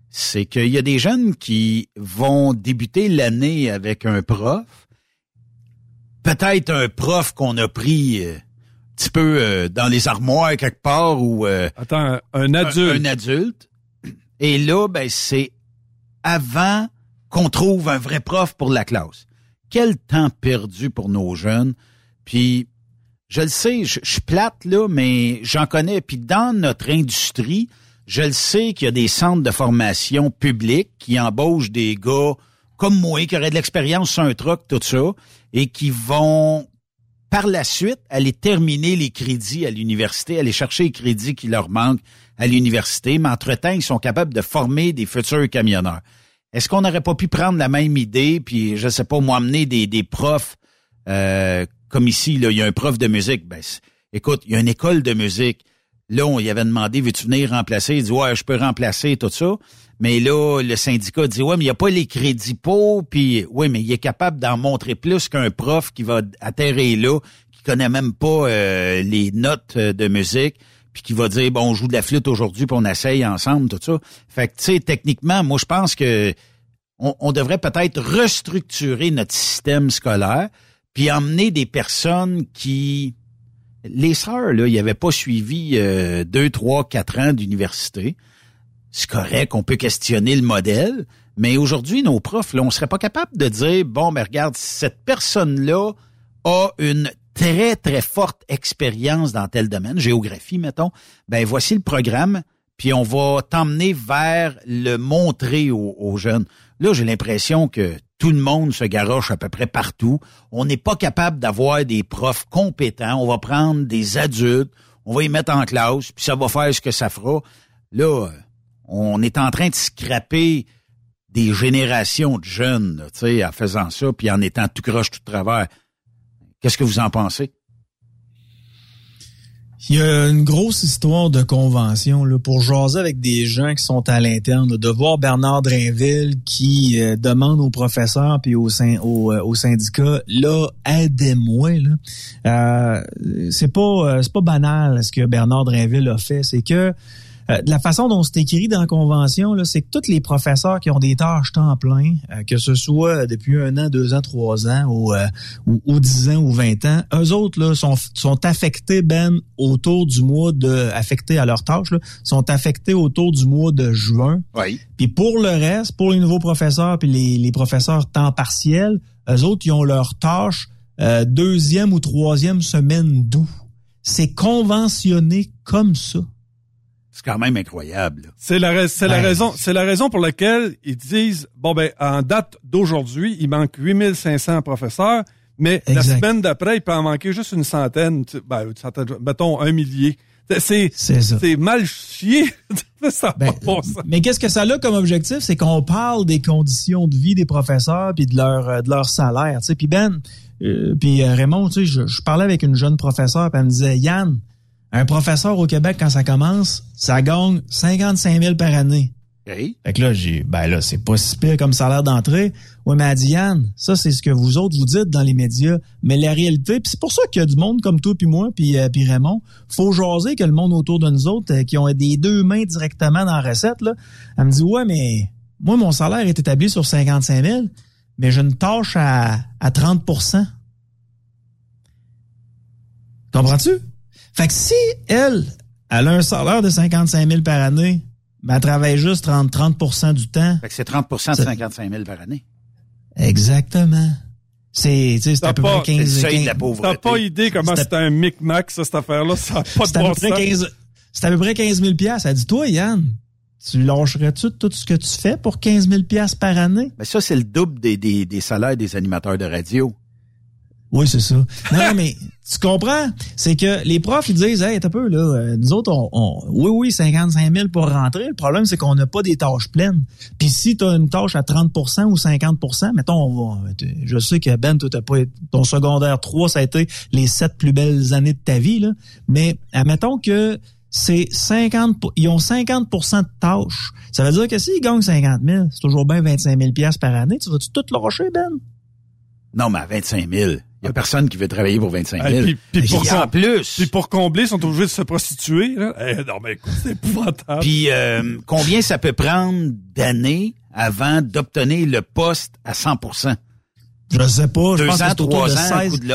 c'est qu'il y a des jeunes qui vont débuter l'année avec un prof. Peut-être un prof qu'on a pris euh, un petit peu euh, dans les armoires quelque part ou Attends, un adulte. un adulte. Et là, ben c'est avant qu'on trouve un vrai prof pour la classe. Quel temps perdu pour nos jeunes. Puis, je le sais, je, je suis plate, là, mais j'en connais. Puis dans notre industrie, je le sais qu'il y a des centres de formation publics qui embauchent des gars comme moi, qui auraient de l'expérience sur un truck, tout ça, et qui vont par la suite aller terminer les crédits à l'université, aller chercher les crédits qui leur manquent à l'université, mais entre-temps, ils sont capables de former des futurs camionneurs. Est-ce qu'on n'aurait pas pu prendre la même idée, puis je sais pas, moi, amener des, profs euh, comme ici, là, il y a un prof de musique? Ben, écoute, il y a une école de musique. Là, on y avait demandé, veux-tu venir remplacer? Il dit, ouais, je peux remplacer, tout ça. Mais là, le syndicat dit, ouais, mais il n'y a pas les crédits pour, puis, ouais, mais il est capable d'en montrer plus qu'un prof qui va atterrir là, qui connaît même pas euh, les notes euh, de musique, puis qui va dire, bon, on joue de la flûte aujourd'hui, puis on essaye ensemble, tout ça. Fait que, tu sais, techniquement, moi, je pense que on, on devrait peut-être restructurer notre système scolaire, puis emmener des personnes qui... Les sœurs, là, ils n'avaient pas suivi euh, deux, trois, quatre ans d'université. C'est correct, on peut questionner le modèle, mais aujourd'hui, nos profs, là, on serait pas capable de dire, bon, mais regarde, cette personne-là a une très, très forte expérience dans tel domaine, géographie, mettons, ben voici le programme, puis on va t'emmener vers le montrer aux, jeunes. Là, j'ai l'impression que tout le monde se garoche à peu près partout. On n'est pas capable d'avoir des profs compétents. On va prendre des adultes, on va y mettre en classe, puis ça va faire ce que ça fera. Là, on est en train de scraper des générations de jeunes, tu sais, en faisant ça, puis en étant tout croche, tout travers. Qu'est-ce que vous en pensez? Il y a une grosse histoire de convention là, pour jaser avec des gens qui sont à l'interne. De voir Bernard Drainville qui euh, demande aux professeurs puis aux, euh, syndicats, là, aidez-moi. Là. Euh, c'est pas euh, c'est pas banal ce que Bernard Drainville a fait. C'est que euh, de la façon dont c'est écrit dans la convention, là, c'est que tous les professeurs qui ont des tâches temps plein, euh, que ce soit depuis un an, deux ans, trois ans, ou, euh, ou, ou dix ans ou vingt ans, eux autres là, sont, sont affectés, Ben, autour du mois de... affectés à leurs tâches, là, sont affectés autour du mois de juin. Oui. Puis pour le reste, pour les nouveaux professeurs puis les, les professeurs temps partiel, eux autres, ils ont leurs tâches euh, deuxième ou troisième semaine d'août. C'est conventionné comme ça. C'est quand même incroyable. là. C'est la, c'est la raison, c'est la raison pour laquelle ils disent, bon ben, en date d'aujourd'hui, il manque 8500 professeurs, mais la semaine d'après, il peut en manquer juste une centaine, tu- ben, une centaine, mettons un millier. C'est, C'est ça. c'est mal chié. ça Ben, pas sens. mais qu'est-ce que ça a comme objectif? C'est qu'on parle des conditions de vie des professeurs puis de leur euh, de leur salaire. Tu sais. Puis Ben, euh, puis euh, Raymond, tu sais, je, je parlais avec une jeune professeure, puis elle me disait, Yann, un professeur au Québec, quand ça commence, ça gagne 55 000 par année. OK? Fait que là, j'ai, ben là, c'est pas si pire comme salaire d'entrée. Ouais, mais elle dit, Yann, ça, c'est ce que vous autres vous dites dans les médias. Mais la réalité, puis c'est pour ça qu'il y a du monde comme toi puis moi puis euh, puis Raymond, faut jaser que le monde autour de nous autres, euh, qui ont des deux mains directement dans la recette, là, elle me dit, ouais, mais moi, mon salaire est établi sur 55 000, mais j'ai une tâche à, à 30% Comprends-tu? Fait que si elle, elle a un salaire de 55 000 par année, mais elle travaille juste 30, 30 du temps. Fait que c'est 30% de Ça- 55 000 par année. Exactement. C'est, tu sais, c'est à peu pas- près C'est le 15, seuil de la 15 pauvreté. T'as pas idée comment C'était- c'est un micmac, ça, cette affaire-là? Ça a pas de c'est à bon peu près sens. 15, c'est à peu près 15 000 piastres. Elle dit, toi, Yann, tu lâcherais-tu tout ce que tu fais pour 15 000 piastres par année? Mais ça, c'est le double des, des, des salaires des animateurs de radio. Oui, c'est ça. Non, mais tu comprends? C'est que les profs, ils disent, hey, t'as peu, là, euh, nous autres, on, on- oui, oui, 55 000 pour rentrer. Le problème, c'est qu'on n'a pas des tâches pleines. Puis si tu as une tâche à 30% ou 50% mettons, on va, je sais que Ben, toi, t'as pas, ton secondaire 3, ça a été les sept plus belles années de ta vie, là. Mais admettons que c'est 50, pour- ils ont 50% de tâches. Ça veut dire que s'ils gagnent 50 000, c'est toujours bien 25 000 piastres par année. Tu vas-tu tout lâcher, Ben? Non, mais à 25 000. Il y a personne qui veut travailler pour 25 000. Hey, puis- puis pour Et en plus. Puis pour combler, ils sont obligés de se prostituer. Là. Eh, non, mais écoute, c'est épouvantable. Puis euh, combien ça peut prendre d'années avant d'obtenir le poste à 100% Je sais pas. Je Deux pense que ans, trois ans, un 16. coup de.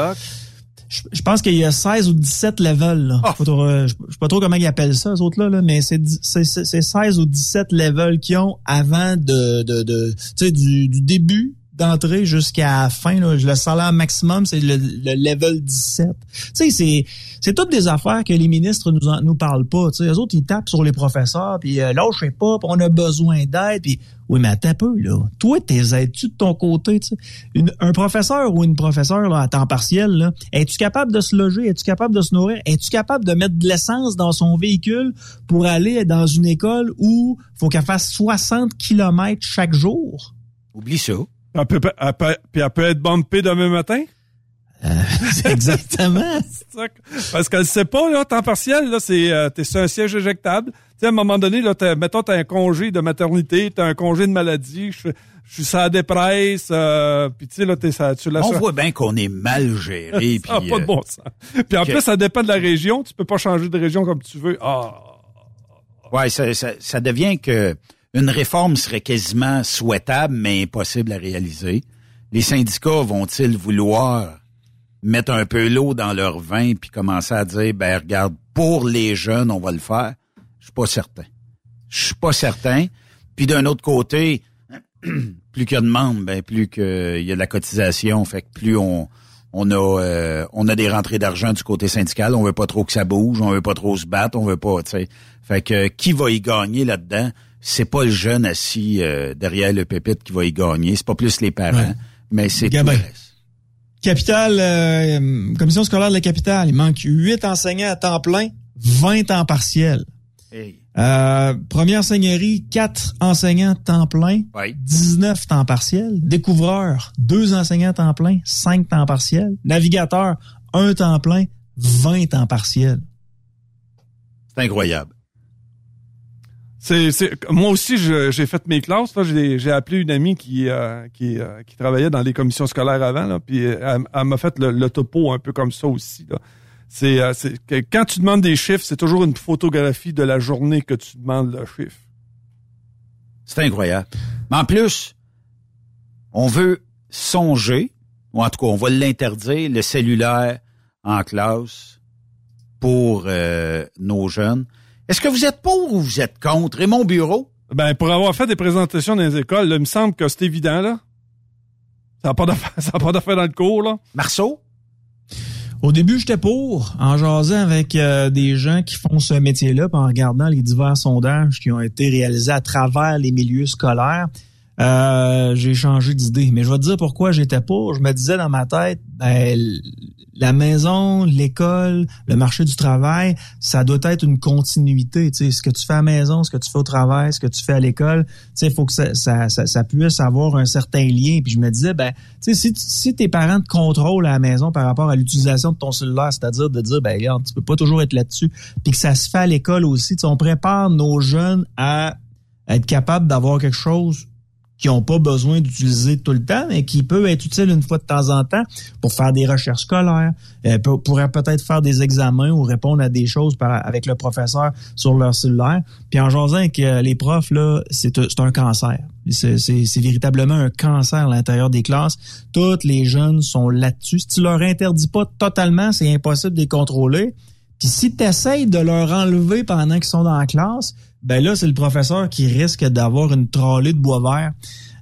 Je, je pense qu'il y a 16 ou 17 levels. Là. Ah. Trop- euh, je, je sais pas trop comment ils appellent ça, ces autres-là, là, mais c'est dix- c'est c'est- c'est 16 ou 17 levels qu'ils ont avant de, de, de tu sais, du, du début d'entrée jusqu'à la fin. Là, le salaire maximum, c'est le, le level 17. Tu sais, c'est toutes des affaires que les ministres nous nous parlent pas. Tu sais, eux autres, ils tapent sur les professeurs, puis là, je sais pas, puis on a besoin d'aide, oui, mais attends un peu, là. Toi, t'es aides-tu de ton côté, tu un professeur ou une professeure à temps partiel, là, es-tu capable de se loger? Es-tu capable de se nourrir? Es-tu capable de mettre de l'essence dans son véhicule pour aller dans une école où faut qu'elle fasse 60 kilomètres chaque jour? Oublie ça. Elle peut, elle peut- puis elle peut être bumpée demain matin? Exactement. Ça que- Parce qu'elle sait pas, là, temps partiel, là, c'est, euh, t'es sur un siège éjectable. Tu sais, à un moment donné, là, t'as- mettons, t'as un congé de maternité, t'as un congé de maladie, je, je suis ça dépresse, euh, puis tu sais, là, t'es ça, tu On voit bien qu'on est mal géré. Ça a puis, pas de euh, bon sens. Puis en que- plus, ça dépend de la région. Tu peux pas changer de région comme tu veux. Ah. Ouais, ça, ça, ça devient que une réforme serait quasiment souhaitable, mais impossible à réaliser. Les syndicats vont-ils vouloir mettre un peu l'eau dans leur vin puis commencer à dire, ben regarde, pour les jeunes, on va le faire? Je suis pas certain. Je suis pas certain. Puis d'un autre côté, plus qu'il y a de membres, ben plus qu'il y a de la cotisation, fait que plus on on a euh, on a des rentrées d'argent du côté syndical, on veut pas trop que ça bouge, on veut pas trop se battre, on veut pas, tu sais. Fait que qui va y gagner là-dedans? C'est pas le jeune assis euh, derrière le pépite qui va y gagner, c'est pas plus les parents, Ouais. mais c'est tout le reste. Capitale, euh, commission scolaire de la capitale, il manque 8 enseignants à temps plein, 20 temps partiel. Hey, Euh, première seigneurie, 4 enseignants temps plein, ouais. 19 temps partiel. Découvreur, 2 enseignants temps plein, 5 temps partiel. Navigateur, 1 temps plein, 20 temps partiel. C'est incroyable. C'est, c'est, moi aussi, j'ai fait mes classes. Là, j'ai, j'ai appelé une amie qui, euh, qui, euh, qui travaillait dans les commissions scolaires avant, là, puis euh, elle, m'a fait le, le topo un peu comme ça aussi. Là. C'est, euh, c'est quand tu demandes des chiffres, c'est toujours une photographie de la journée que tu demandes le chiffre. C'est incroyable. Mais en plus, on veut songer, ou en tout cas, on va l'interdire, le cellulaire en classe pour euh, nos jeunes. Est-ce que vous êtes pour ou vous êtes contre? Et mon bureau? Ben, pour avoir fait des présentations dans les écoles, là, il me semble que c'est évident, là. Ça n'a pas d'affaire, ça a pas d'affaire dans le cours, là. Marceau? Au début, j'étais pour, en jasant avec euh, des gens qui font ce métier-là, puis en regardant les divers sondages qui ont été réalisés à travers les milieux scolaires. Euh, j'ai changé d'idée. Mais je vais te dire pourquoi j'étais pour. Je me disais dans ma tête, ben, la maison, l'école, le marché du travail, ça doit être une continuité. Tu ce que tu fais à la maison, ce que tu fais au travail, ce que tu fais à l'école, tu il faut que ça, puisse avoir un certain lien. Puis je me disais, ben, si, tes parents te contrôlent à la maison par rapport à l'utilisation de ton cellulaire, c'est-à-dire de dire, ben, regarde, tu peux pas toujours être là-dessus, puis que ça se fait à l'école aussi, on prépare nos jeunes à être capables d'avoir quelque chose qui n'ont pas besoin d'utiliser tout le temps, mais qui peut être utile une fois de temps en temps pour faire des recherches scolaires, euh, pour- pourraient peut-être faire des examens ou répondre à des choses par- avec le professeur sur leur cellulaire. Puis en jasant avec euh, les profs, là, c'est un- cancer. C'est véritablement un cancer à l'intérieur des classes. Toutes les jeunes sont là-dessus. Si tu leur interdis pas totalement, c'est impossible de les contrôler. Puis si tu essayes de leur enlever pendant qu'ils sont dans la classe, ben là, c'est le professeur qui risque d'avoir une trollée de bois vert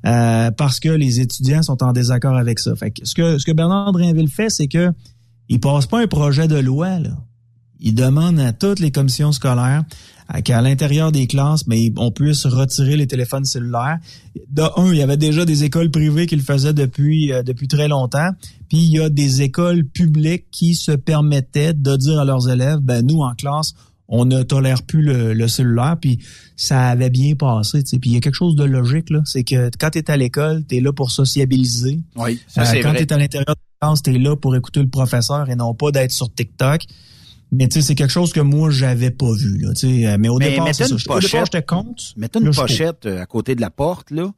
euh, parce que les étudiants sont en désaccord avec ça. Fait que ce que, ce que Bernard Drinville fait, c'est que il passe pas un projet de loi. Il demande à toutes les commissions scolaires qu'à l'intérieur des classes, mais on puisse retirer les téléphones cellulaires. De un, il y avait déjà des écoles privées qui le faisaient depuis euh, depuis très longtemps. Puis il y a des écoles publiques qui se permettaient de dire à leurs élèves, ben nous en classe, on ne tolère plus le, le cellulaire. Puis ça avait bien passé. Puis il y a quelque chose de logique là, c'est que quand tu es à l'école, tu es là pour sociabiliser. Oui, ça Euh, quand tu es à l'intérieur de la classe, tu es là pour écouter le professeur et non pas d'être sur TikTok. Mais tu sais, c'est quelque chose que moi, j'avais pas vu. Là, mais au Mais départ, c'est ça. une Au départ, pochette. j'étais contre. Mettez une Là, je pochette euh, à côté de la porte, là,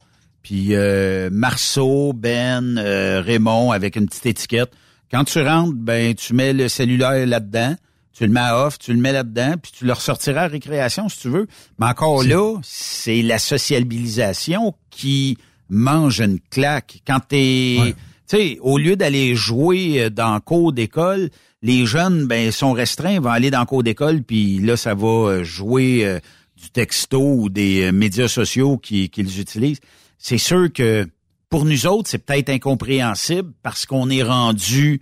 puis euh, Marceau, Ben, euh, Raymond avec une petite étiquette. Quand tu rentres, ben tu mets le cellulaire là-dedans, tu le mets à off, tu le mets là-dedans, puis tu le ressortiras à récréation si tu veux. Mais encore là, c'est la sociabilisation qui mange une claque. Quand t'es, tu sais, au lieu d'aller jouer dans le cours d'école, les jeunes, ben, sont restreints, vont aller dans le cours d'école, puis là, ça va euh, jouer euh, du texto ou des euh, médias sociaux qui- qu'ils utilisent. C'est sûr que pour nous autres, c'est peut-être incompréhensible parce qu'on est rendu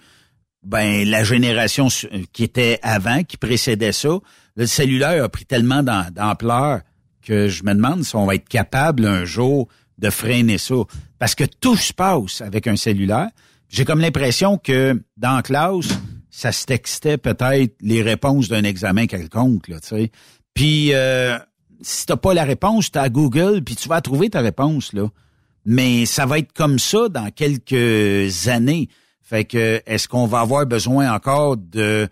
ben la génération su- qui était avant, qui précédait ça. Le cellulaire a pris tellement d'am- d'ampleur que je me demande si on va être capable un jour de freiner ça. Parce que tout se passe avec un cellulaire. J'ai comme l'impression que dans la classe, ça se textait peut-être les réponses d'un examen quelconque, là, tu. Puis euh, si t'as pas la réponse, t'as Google, puis tu vas trouver ta réponse, là. Mais ça va être comme ça dans quelques années. Fait que est-ce qu'on va avoir besoin encore de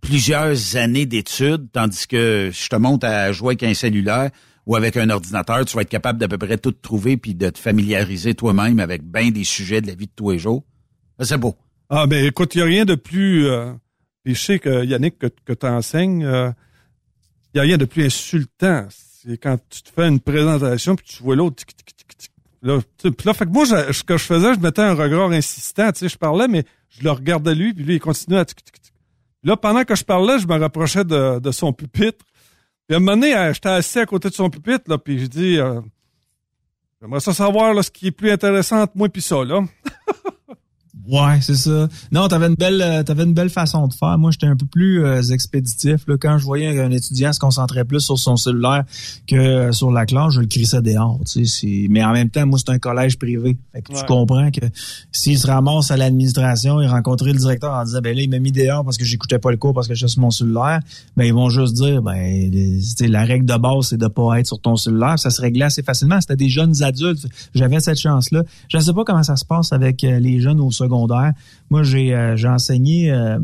plusieurs années d'études, tandis que je te montre à jouer avec un cellulaire ou avec un ordinateur, tu vas être capable d'à peu près tout trouver puis de te familiariser toi-même avec bien des sujets de la vie de tous les jours? C'est beau. Ah, ben écoute, il n'y a rien de plus. Euh, je sais que Yannick, que, que tu enseignes, il n'y a rien de plus insultant. C'est quand tu te fais une présentation puis tu vois l'autre. tic, tic, tic, tic. Là, puis là, fait que moi, je- ce que je faisais, je mettais un regard insistant. Tu sais, je parlais, mais je le regardais lui, puis lui, il continuait à. tic, tic, tic. Là, pendant que je parlais, je me rapprochais de, de son pupitre. Puis à un moment donné, euh, j'étais assis à côté de son pupitre, là, puis je dis. Euh, J'aimerais ça savoir là, ce qui est plus intéressant entre moi et ça, là. Ouais, c'est ça. Non, t'avais une belle, euh, t'avais une belle façon de faire. Moi, j'étais un peu plus euh, expéditif. Là. Quand je voyais un étudiant se concentrer plus sur son cellulaire que euh, sur la classe, je le crissais dehors. Tu sais. Mais en même temps, moi, c'est un collège privé. Fait que Ouais. tu comprends que s'il se ramasse à l'administration et rencontrer le directeur en disant, ben là, il m'a mis dehors parce que j'écoutais pas le cours parce que j'étais sur mon cellulaire, ben ils vont juste dire, ben, les- la règle de base, c'est de pas être sur ton cellulaire. Ça se réglait assez facilement. C'était des jeunes adultes. J'avais cette chance-là. Je ne sais pas comment ça se passe avec les jeunes au secondaire. Moi, j'ai euh, j'ai enseigné, euh,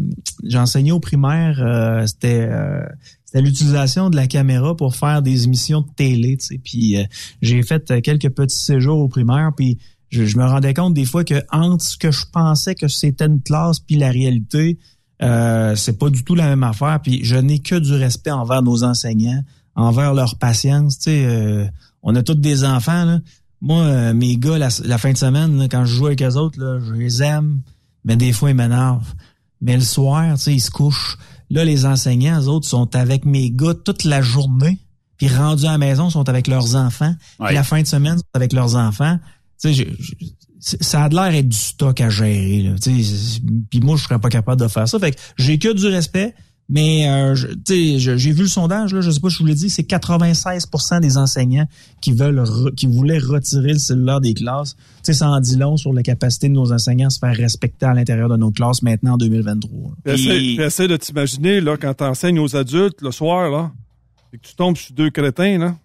j'ai au primaire. euh, C'était euh, c'était l'utilisation de la caméra pour faire des émissions de télé. Puis j'ai fait quelques petits séjours au primaire. Puis je, me rendais compte des fois que entre ce que je pensais que c'était une classe puis la réalité, c'est pas du tout la même affaire. Puis je n'ai que du respect envers nos enseignants, envers leur patience. Tu sais, on a tous des enfants. Là. Moi, euh, mes gars, la, la fin de semaine, là, quand je joue avec eux autres, là, je les aime, mais des fois, ils m'énervent. Mais le soir, tu sais, ils se couchent. Là, les enseignants, eux autres, sont avec mes gars toute la journée. Puis rendus à la maison, ils sont avec leurs enfants. Puis Ouais. la fin de semaine, ils sont avec leurs enfants. Tu sais, je- je- c'est- ça a de l'air être du stock à gérer. Là. Tu sais, c'est- Puis moi, je serais pas capable de faire ça. Fait que j'ai que du respect. Mais euh, tu j'ai vu le sondage, là, je sais pas si je vous l'ai dit, c'est 96% des enseignants qui veulent re- qui voulaient retirer le cellulaire des classes. Tu sais, ça en dit long sur la capacité de nos enseignants à se faire respecter à l'intérieur de nos classes maintenant en 2023. Puis essaie, Puis- puis essaie de t'imaginer, là, quand t'enseignes aux adultes le soir, là, et que tu tombes sur deux crétins, là.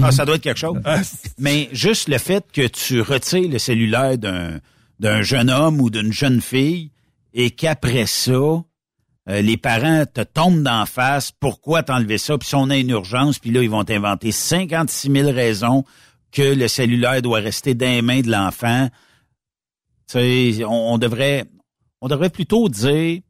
Ah, ça doit être quelque chose. Ah, Mais juste le fait que tu retires le cellulaire d'un d'un jeune homme ou d'une jeune fille et qu'après ça, euh, les parents te tombent d'en face, pourquoi t'enlever ça, puis si on a une urgence, puis là, ils vont t'inventer 56 000 raisons que le cellulaire doit rester dans les mains de l'enfant. On, on devrait on devrait plutôt dire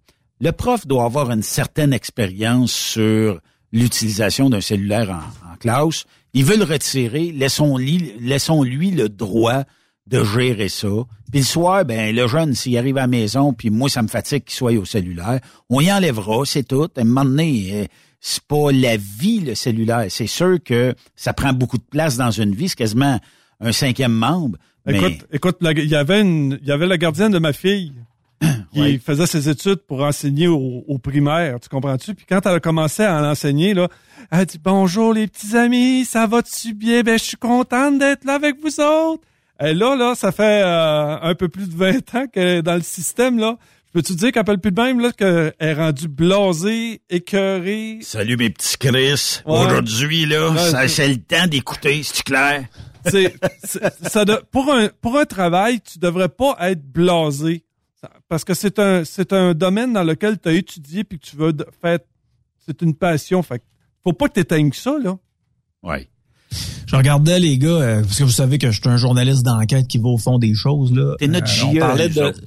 le prof doit avoir une certaine expérience sur l'utilisation d'un cellulaire en, en classe. Il veut le retirer, laissons-lui laissons -lui le droit de gérer ça. Puis le soir, ben le jeune, s'il arrive à la maison, puis moi, ça me fatigue qu'il soit au cellulaire, on y enlèvera, c'est tout. À un moment donné, euh, c'est pas la vie, le cellulaire. C'est sûr que ça prend beaucoup de place dans une vie, c'est quasiment un cinquième membre. Mais Écoute, écoute, la- il y avait une, il y avait la gardienne de ma fille qui Ouais. faisait ses études pour enseigner au, au primaire, tu comprends-tu? Puis quand elle a commencé à l'enseigner, là, elle a dit bonjour les petits amis, ça va-tu bien? Ben, je suis contente d'être là avec vous autres. Et là, là, ça fait euh, un peu plus de 20 ans qu'elle est dans le système, là. Je peux-tu dire qu'elle appelle plus de même, là, qu'elle est rendue blasée, écœurée? Salut mes petits Chris. Ouais. Aujourd'hui, là, Ouais, ça- c'est- le temps d'écouter, c'est clair? C'est- ça de- pour un pour un travail, tu devrais pas être blasé parce que c'est un c'est un domaine dans lequel tu as étudié puis que tu veux faire c'est une passion fait que faut pas que tu éteignes ça là. Oui. Je regardais les gars, euh, parce que vous savez que je suis un journaliste d'enquête qui va au fond des choses. Là. T'es notre Euh, on JE, parlait nous de autres.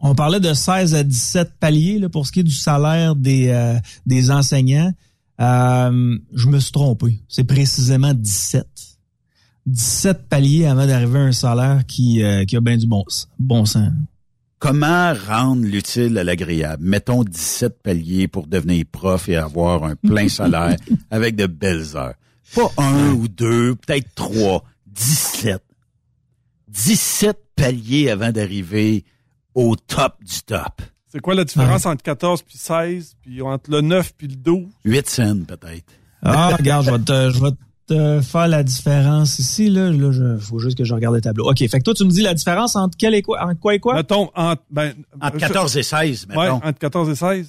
on parlait de 16 à 17 paliers là, pour ce qui est du salaire des, euh, des enseignants. Euh, je me suis trompé. C'est précisément 17. 17 paliers avant d'arriver à un salaire qui, euh, qui a bien du bon, bon sens. Comment rendre l'utile à l'agréable? Mettons 17 paliers pour devenir prof et avoir un plein salaire avec de belles heures. Pas un ou deux, peut-être trois. 17. 17 paliers avant d'arriver au top du top. C'est quoi la différence entre 14 puis 16, puis entre le 9 puis le 12? 8 scènes, peut-être. Ah, regarde, je vais te, je vais te faire la différence ici. Là, là je, faut juste que je regarde le tableau. OK, fait que toi, tu me dis la différence entre quel et quoi, entre quoi et quoi? Mettons, entre, ben, Entre 14 et 16, Ouais, mettons. entre 14 et 16.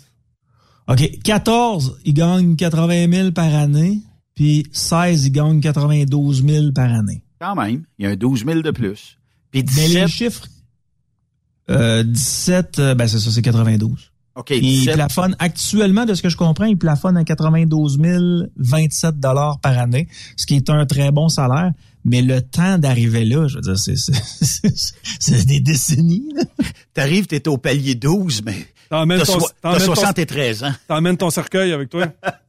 OK, 14, ils gagnent 80 000 par année, puis 16, ils gagnent 92 000 par année. Quand même, il y a un 12 000 de plus. Puis Mais 17, les chiffres, euh, 17, euh, ben c'est ça, c'est 92. OK, Il 17, plafonne actuellement, de ce que je comprends, il plafonne à 92 027 dollars par année, ce qui est un très bon salaire. Mais le temps d'arriver là, je veux dire, c'est, c'est, c'est, c'est des décennies. là. t'arrives, t'es au palier 12, mais T'emmènes t'as ton, soi- t'as t'emmènes ton- 73 ans. t'emmènes ton cercueil avec toi.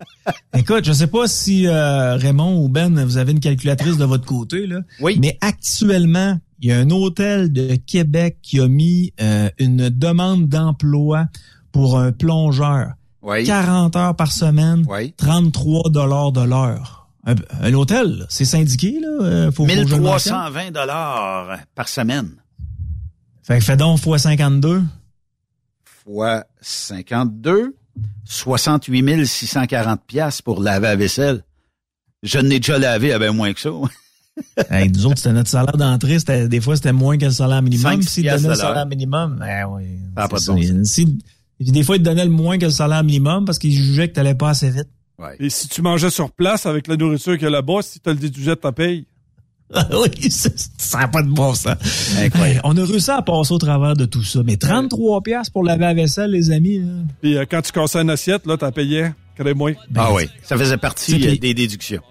Écoute, je sais pas si euh, Raymond ou Ben, vous avez une calculatrice de votre côté, là. Oui. Mais actuellement, il y a un hôtel de Québec qui a mis euh, une demande d'emploi pour un plongeur. Oui. 40 heures par semaine, Oui. 33 dollars de l'heure. Un, un hôtel, c'est syndiqué, là. euh, faut, mentionne. 1320 dollars par semaine Fait que fais donc fois 52. fois 52, 68 640 pièces pour laver la vaisselle. Je n'ai déjà lavé bien moins que ça. Hey, nous autres, c'était notre salaire d'entrée. Des fois, c'était moins que le salaire minimum. S'ils donnaient le salaire minimum, ben oui. Pas de bon. Si- des fois, ils te donnaient le moins que le salaire minimum parce qu'ils jugeaient que t'allais pas assez vite. Ouais. Et si tu mangeais sur place avec la nourriture qu'il y a là-bas, si tu le déduisais de ta paye? oui, c'est- ça n'a pas de bon sens. Incroyable. On a réussi à passer au travers de tout ça. Mais 33 piastres pour laver la vaisselle, les amis. là. Puis euh, quand tu cassais une assiette, là, t'as payé, crée-moi. ah oui, ça faisait partie euh, des déductions.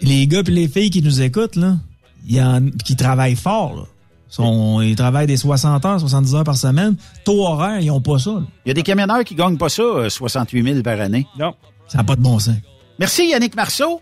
Les gars et les filles qui nous écoutent, là, il y en, qui travaillent fort, là. Sont, ils travaillent des 60 heures, 70 heures par semaine. Taux horaire, ils ont pas ça. Il y a des camionneurs qui gagnent pas ça, euh, 68 000 par année. Non. Ça n'a pas de bon sens. Merci Yannick Marceau.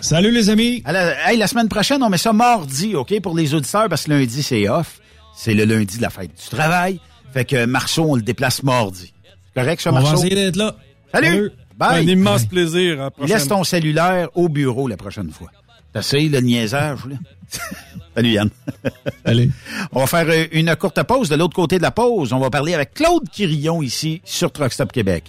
Salut les amis. À la, hey, la semaine prochaine, on met ça mardi, OK, pour les auditeurs, parce que lundi, c'est off. C'est le lundi de la fête du travail. Fait que Marceau, on le déplace mardi. C'est correct, ça, On va Marceau? essayer d'être là. Salut! Salut. Bye! Un immense Bye. plaisir. À la prochaine. Laisse ton cellulaire au bureau la prochaine fois. T'essayes le niaisage, là? Salut, Yann. Allez. On va faire euh, une courte pause. De l'autre côté de la pause, on va parler avec Claude Quirillon ici sur Truck Stop Québec.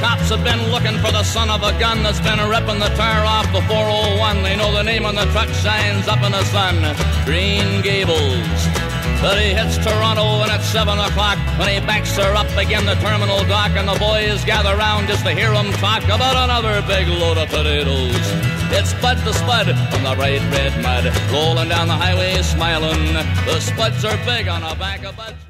Cops have been looking for the son of a gun that's been ripping the tire off the 401. They know the name on the truck shines up in the sun. Green Gables. But he hits Toronto and at 7 o'clock when he backs her up again the terminal dock and the boys gather round just to hear him talk about another big load of potatoes. It's Bud the Spud from the bright red mud rolling down the highway smiling. The Spuds are big on the back of Bud's.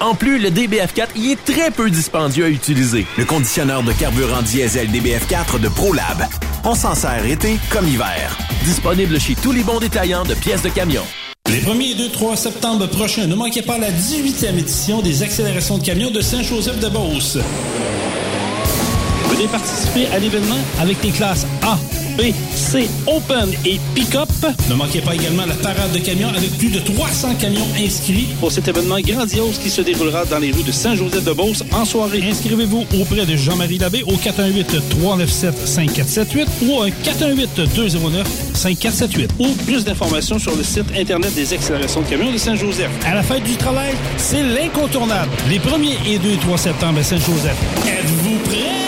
En plus, le DBF4 y est très peu dispendieux à utiliser. Le conditionneur de carburant diesel DBF4 de ProLab. On s'en sert été comme hiver. Disponible chez tous les bons détaillants de pièces de camion. Les 1er et 2, 3 septembre prochains, ne manquez pas la 18e édition des accélérations de camions de Saint-Joseph-de-Beauce. Participer à l'événement avec les classes A, B, C, Open et Pick-up. Ne manquez pas également la parade de camions avec plus de 300 camions inscrits pour cet événement grandiose qui se déroulera dans les rues de Saint-Joseph-de-Beauce en soirée. Inscrivez-vous auprès de Jean-Marie Labbé au 418-397-5478 ou un 418-209-5478 ou plus d'informations sur le site Internet des accélérations de camions de Saint-Joseph. À la fête du travail, c'est l'incontournable. Les 1er et 2 et 3 septembre à Saint-Joseph. Êtes-vous prêts?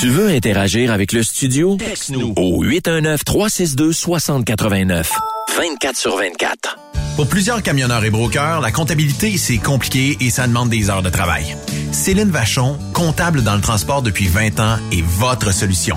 Tu veux interagir avec le studio? Texte-nous au 819-362-6089. 24 sur 24. Pour plusieurs camionneurs et brokers, la comptabilité, c'est compliqué et ça demande des heures de travail. Céline Vachon, comptable dans le transport depuis 20 ans, est votre solution.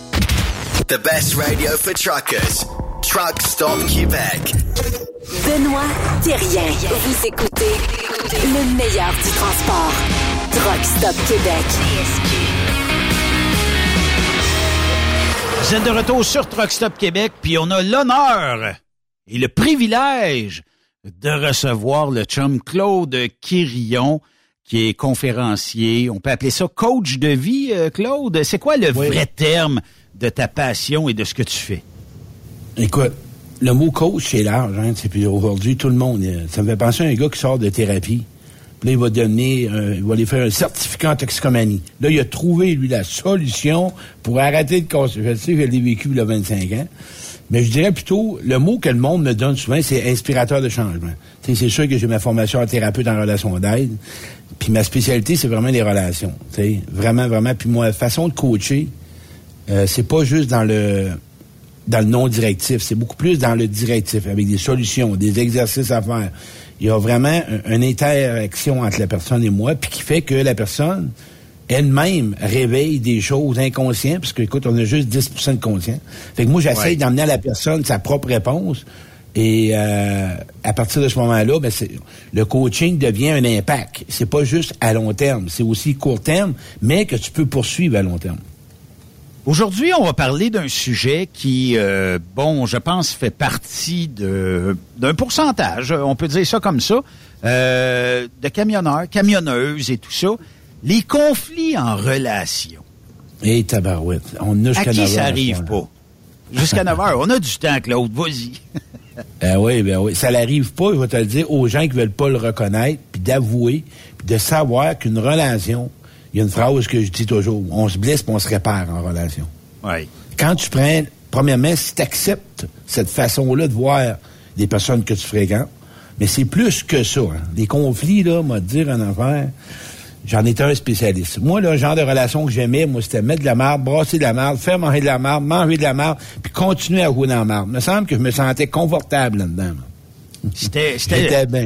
The best radio for truckers. Truck Stop Québec. Benoît Thérien. Vous écoutez le meilleur du transport. Truck Stop Québec. Vous êtes de retour sur Truck Stop Québec, puis on a l'honneur et le privilège de recevoir le chum Claude Quirillon, qui est conférencier. On peut appeler ça coach de vie, euh, Claude. C'est quoi le vrai terme de ta passion et de ce que tu fais? Écoute, le mot coach, c'est large. Hein, puis aujourd'hui, tout le monde, euh, ça me fait penser à un gars qui sort de thérapie. Puis là, il va donner, euh, il va aller faire un certificat en toxicomanie. Là, il a trouvé, lui, la solution pour arrêter de consommer. Je sais, je l'ai vécu il y a 25 ans. Mais je dirais plutôt, le mot que le monde me donne souvent, c'est inspirateur de changement. c'est sûr que j'ai ma formation en thérapeute en relation d'aide. Puis ma spécialité, c'est vraiment les relations. Vraiment, vraiment. Puis moi, façon de coacher, euh, c'est pas juste dans le dans le non directif, c'est beaucoup plus dans le directif, avec des solutions, des exercices à faire. Il y a vraiment une interaction entre la personne et moi, puis qui fait que la personne elle-même réveille des choses inconscientes, parce que, écoute, on a juste 10% de conscient. Fait que moi, j'essaie d'emmener à la personne sa propre réponse. Et euh, à partir de ce moment-là, ben le coaching devient un impact. C'est pas juste à long terme, c'est aussi court terme, mais que tu peux poursuivre à long terme. Aujourd'hui, on va parler d'un sujet qui, euh, bon, je pense, fait partie de d'un pourcentage, on peut dire ça comme ça, euh, de camionneurs, camionneuses et tout ça. Les conflits en relation. Et hey, tabarouette, on a À qui ça arrive pas? Jusqu'à 9 heures. On a du temps, Claude. Vas-y. ben oui, ben oui. Ça n'arrive pas, je vais te le dire, aux gens qui veulent pas le reconnaître, puis d'avouer, puis de savoir qu'une relation, il y a une phrase que je dis toujours, on se blesse puis on se répare en relation. Oui. Quand tu prends, premièrement, si tu acceptes cette façon-là de voir des personnes que tu fréquentes, mais c'est plus que ça. Hein. Les conflits, là, m'a dire en affaire, J'en étais un spécialiste. Moi, le genre de relation que j'aimais, moi, c'était mettre de la marde, brasser de la marde, faire manger de la marde, manger de la marde, puis continuer à rouler la marde. Il me semble que je me sentais confortable là-dedans. C'était,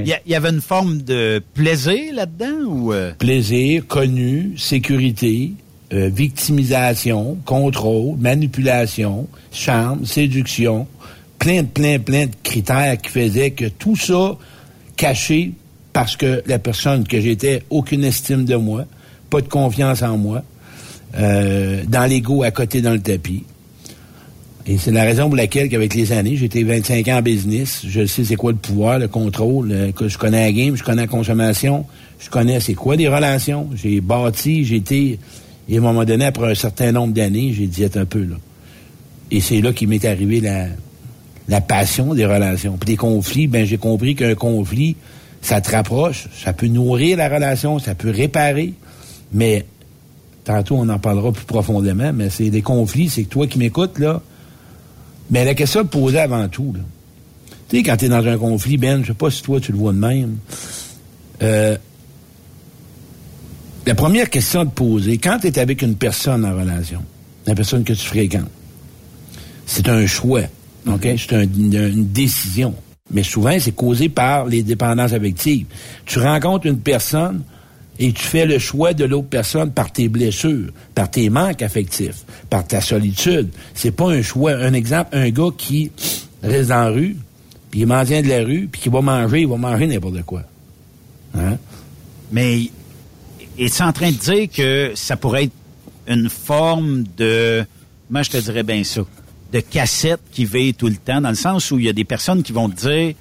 il y, avait une forme de plaisir là-dedans ou euh? plaisir, connu, sécurité, euh, victimisation, contrôle, manipulation, charme, séduction, plein de plein plein de critères qui faisaient que tout ça caché parce que la personne que j'étais, aucune estime de moi, pas de confiance en moi, euh, dans l'ego à côté dans le tapis. Et c'est la raison pour laquelle, qu'avec les années, j'étais 25 ans en business, je sais c'est quoi le pouvoir, le contrôle, que je connais la game, je connais la consommation, je connais c'est quoi des relations. J'ai bâti, j'ai été, et à un moment donné, après un certain nombre d'années, j'ai dit un peu là. Et c'est là qu'il m'est arrivé la, la passion des relations. Puis des conflits, ben j'ai compris qu'un conflit, ça te rapproche, ça peut nourrir la relation, ça peut réparer, mais tantôt on en parlera plus profondément, mais c'est des conflits, c'est que toi qui m'écoutes, là, mais la question de poser avant tout, Tu sais, quand tu es dans un conflit, Ben, je sais pas si toi tu le vois de même. Euh, la première question à te poser, quand tu es avec une personne en relation, la personne que tu fréquentes, c'est un choix, OK? C'est un- une, une décision. Mais souvent, c'est causé par les dépendances affectives. Tu rencontres une personne et tu fais le choix de l'autre personne par tes blessures, par tes manques affectifs, par ta solitude. C'est pas un choix. Un exemple, un gars qui reste dans la rue, puis il mendiant de la rue, puis qui va manger, il va manger n'importe quoi. Hein? Mais es-tu en train de dire que ça pourrait être une forme de, moi je te dirais bien ça, de cassette qui veille tout le temps, dans le sens où il y a des personnes qui vont te dire,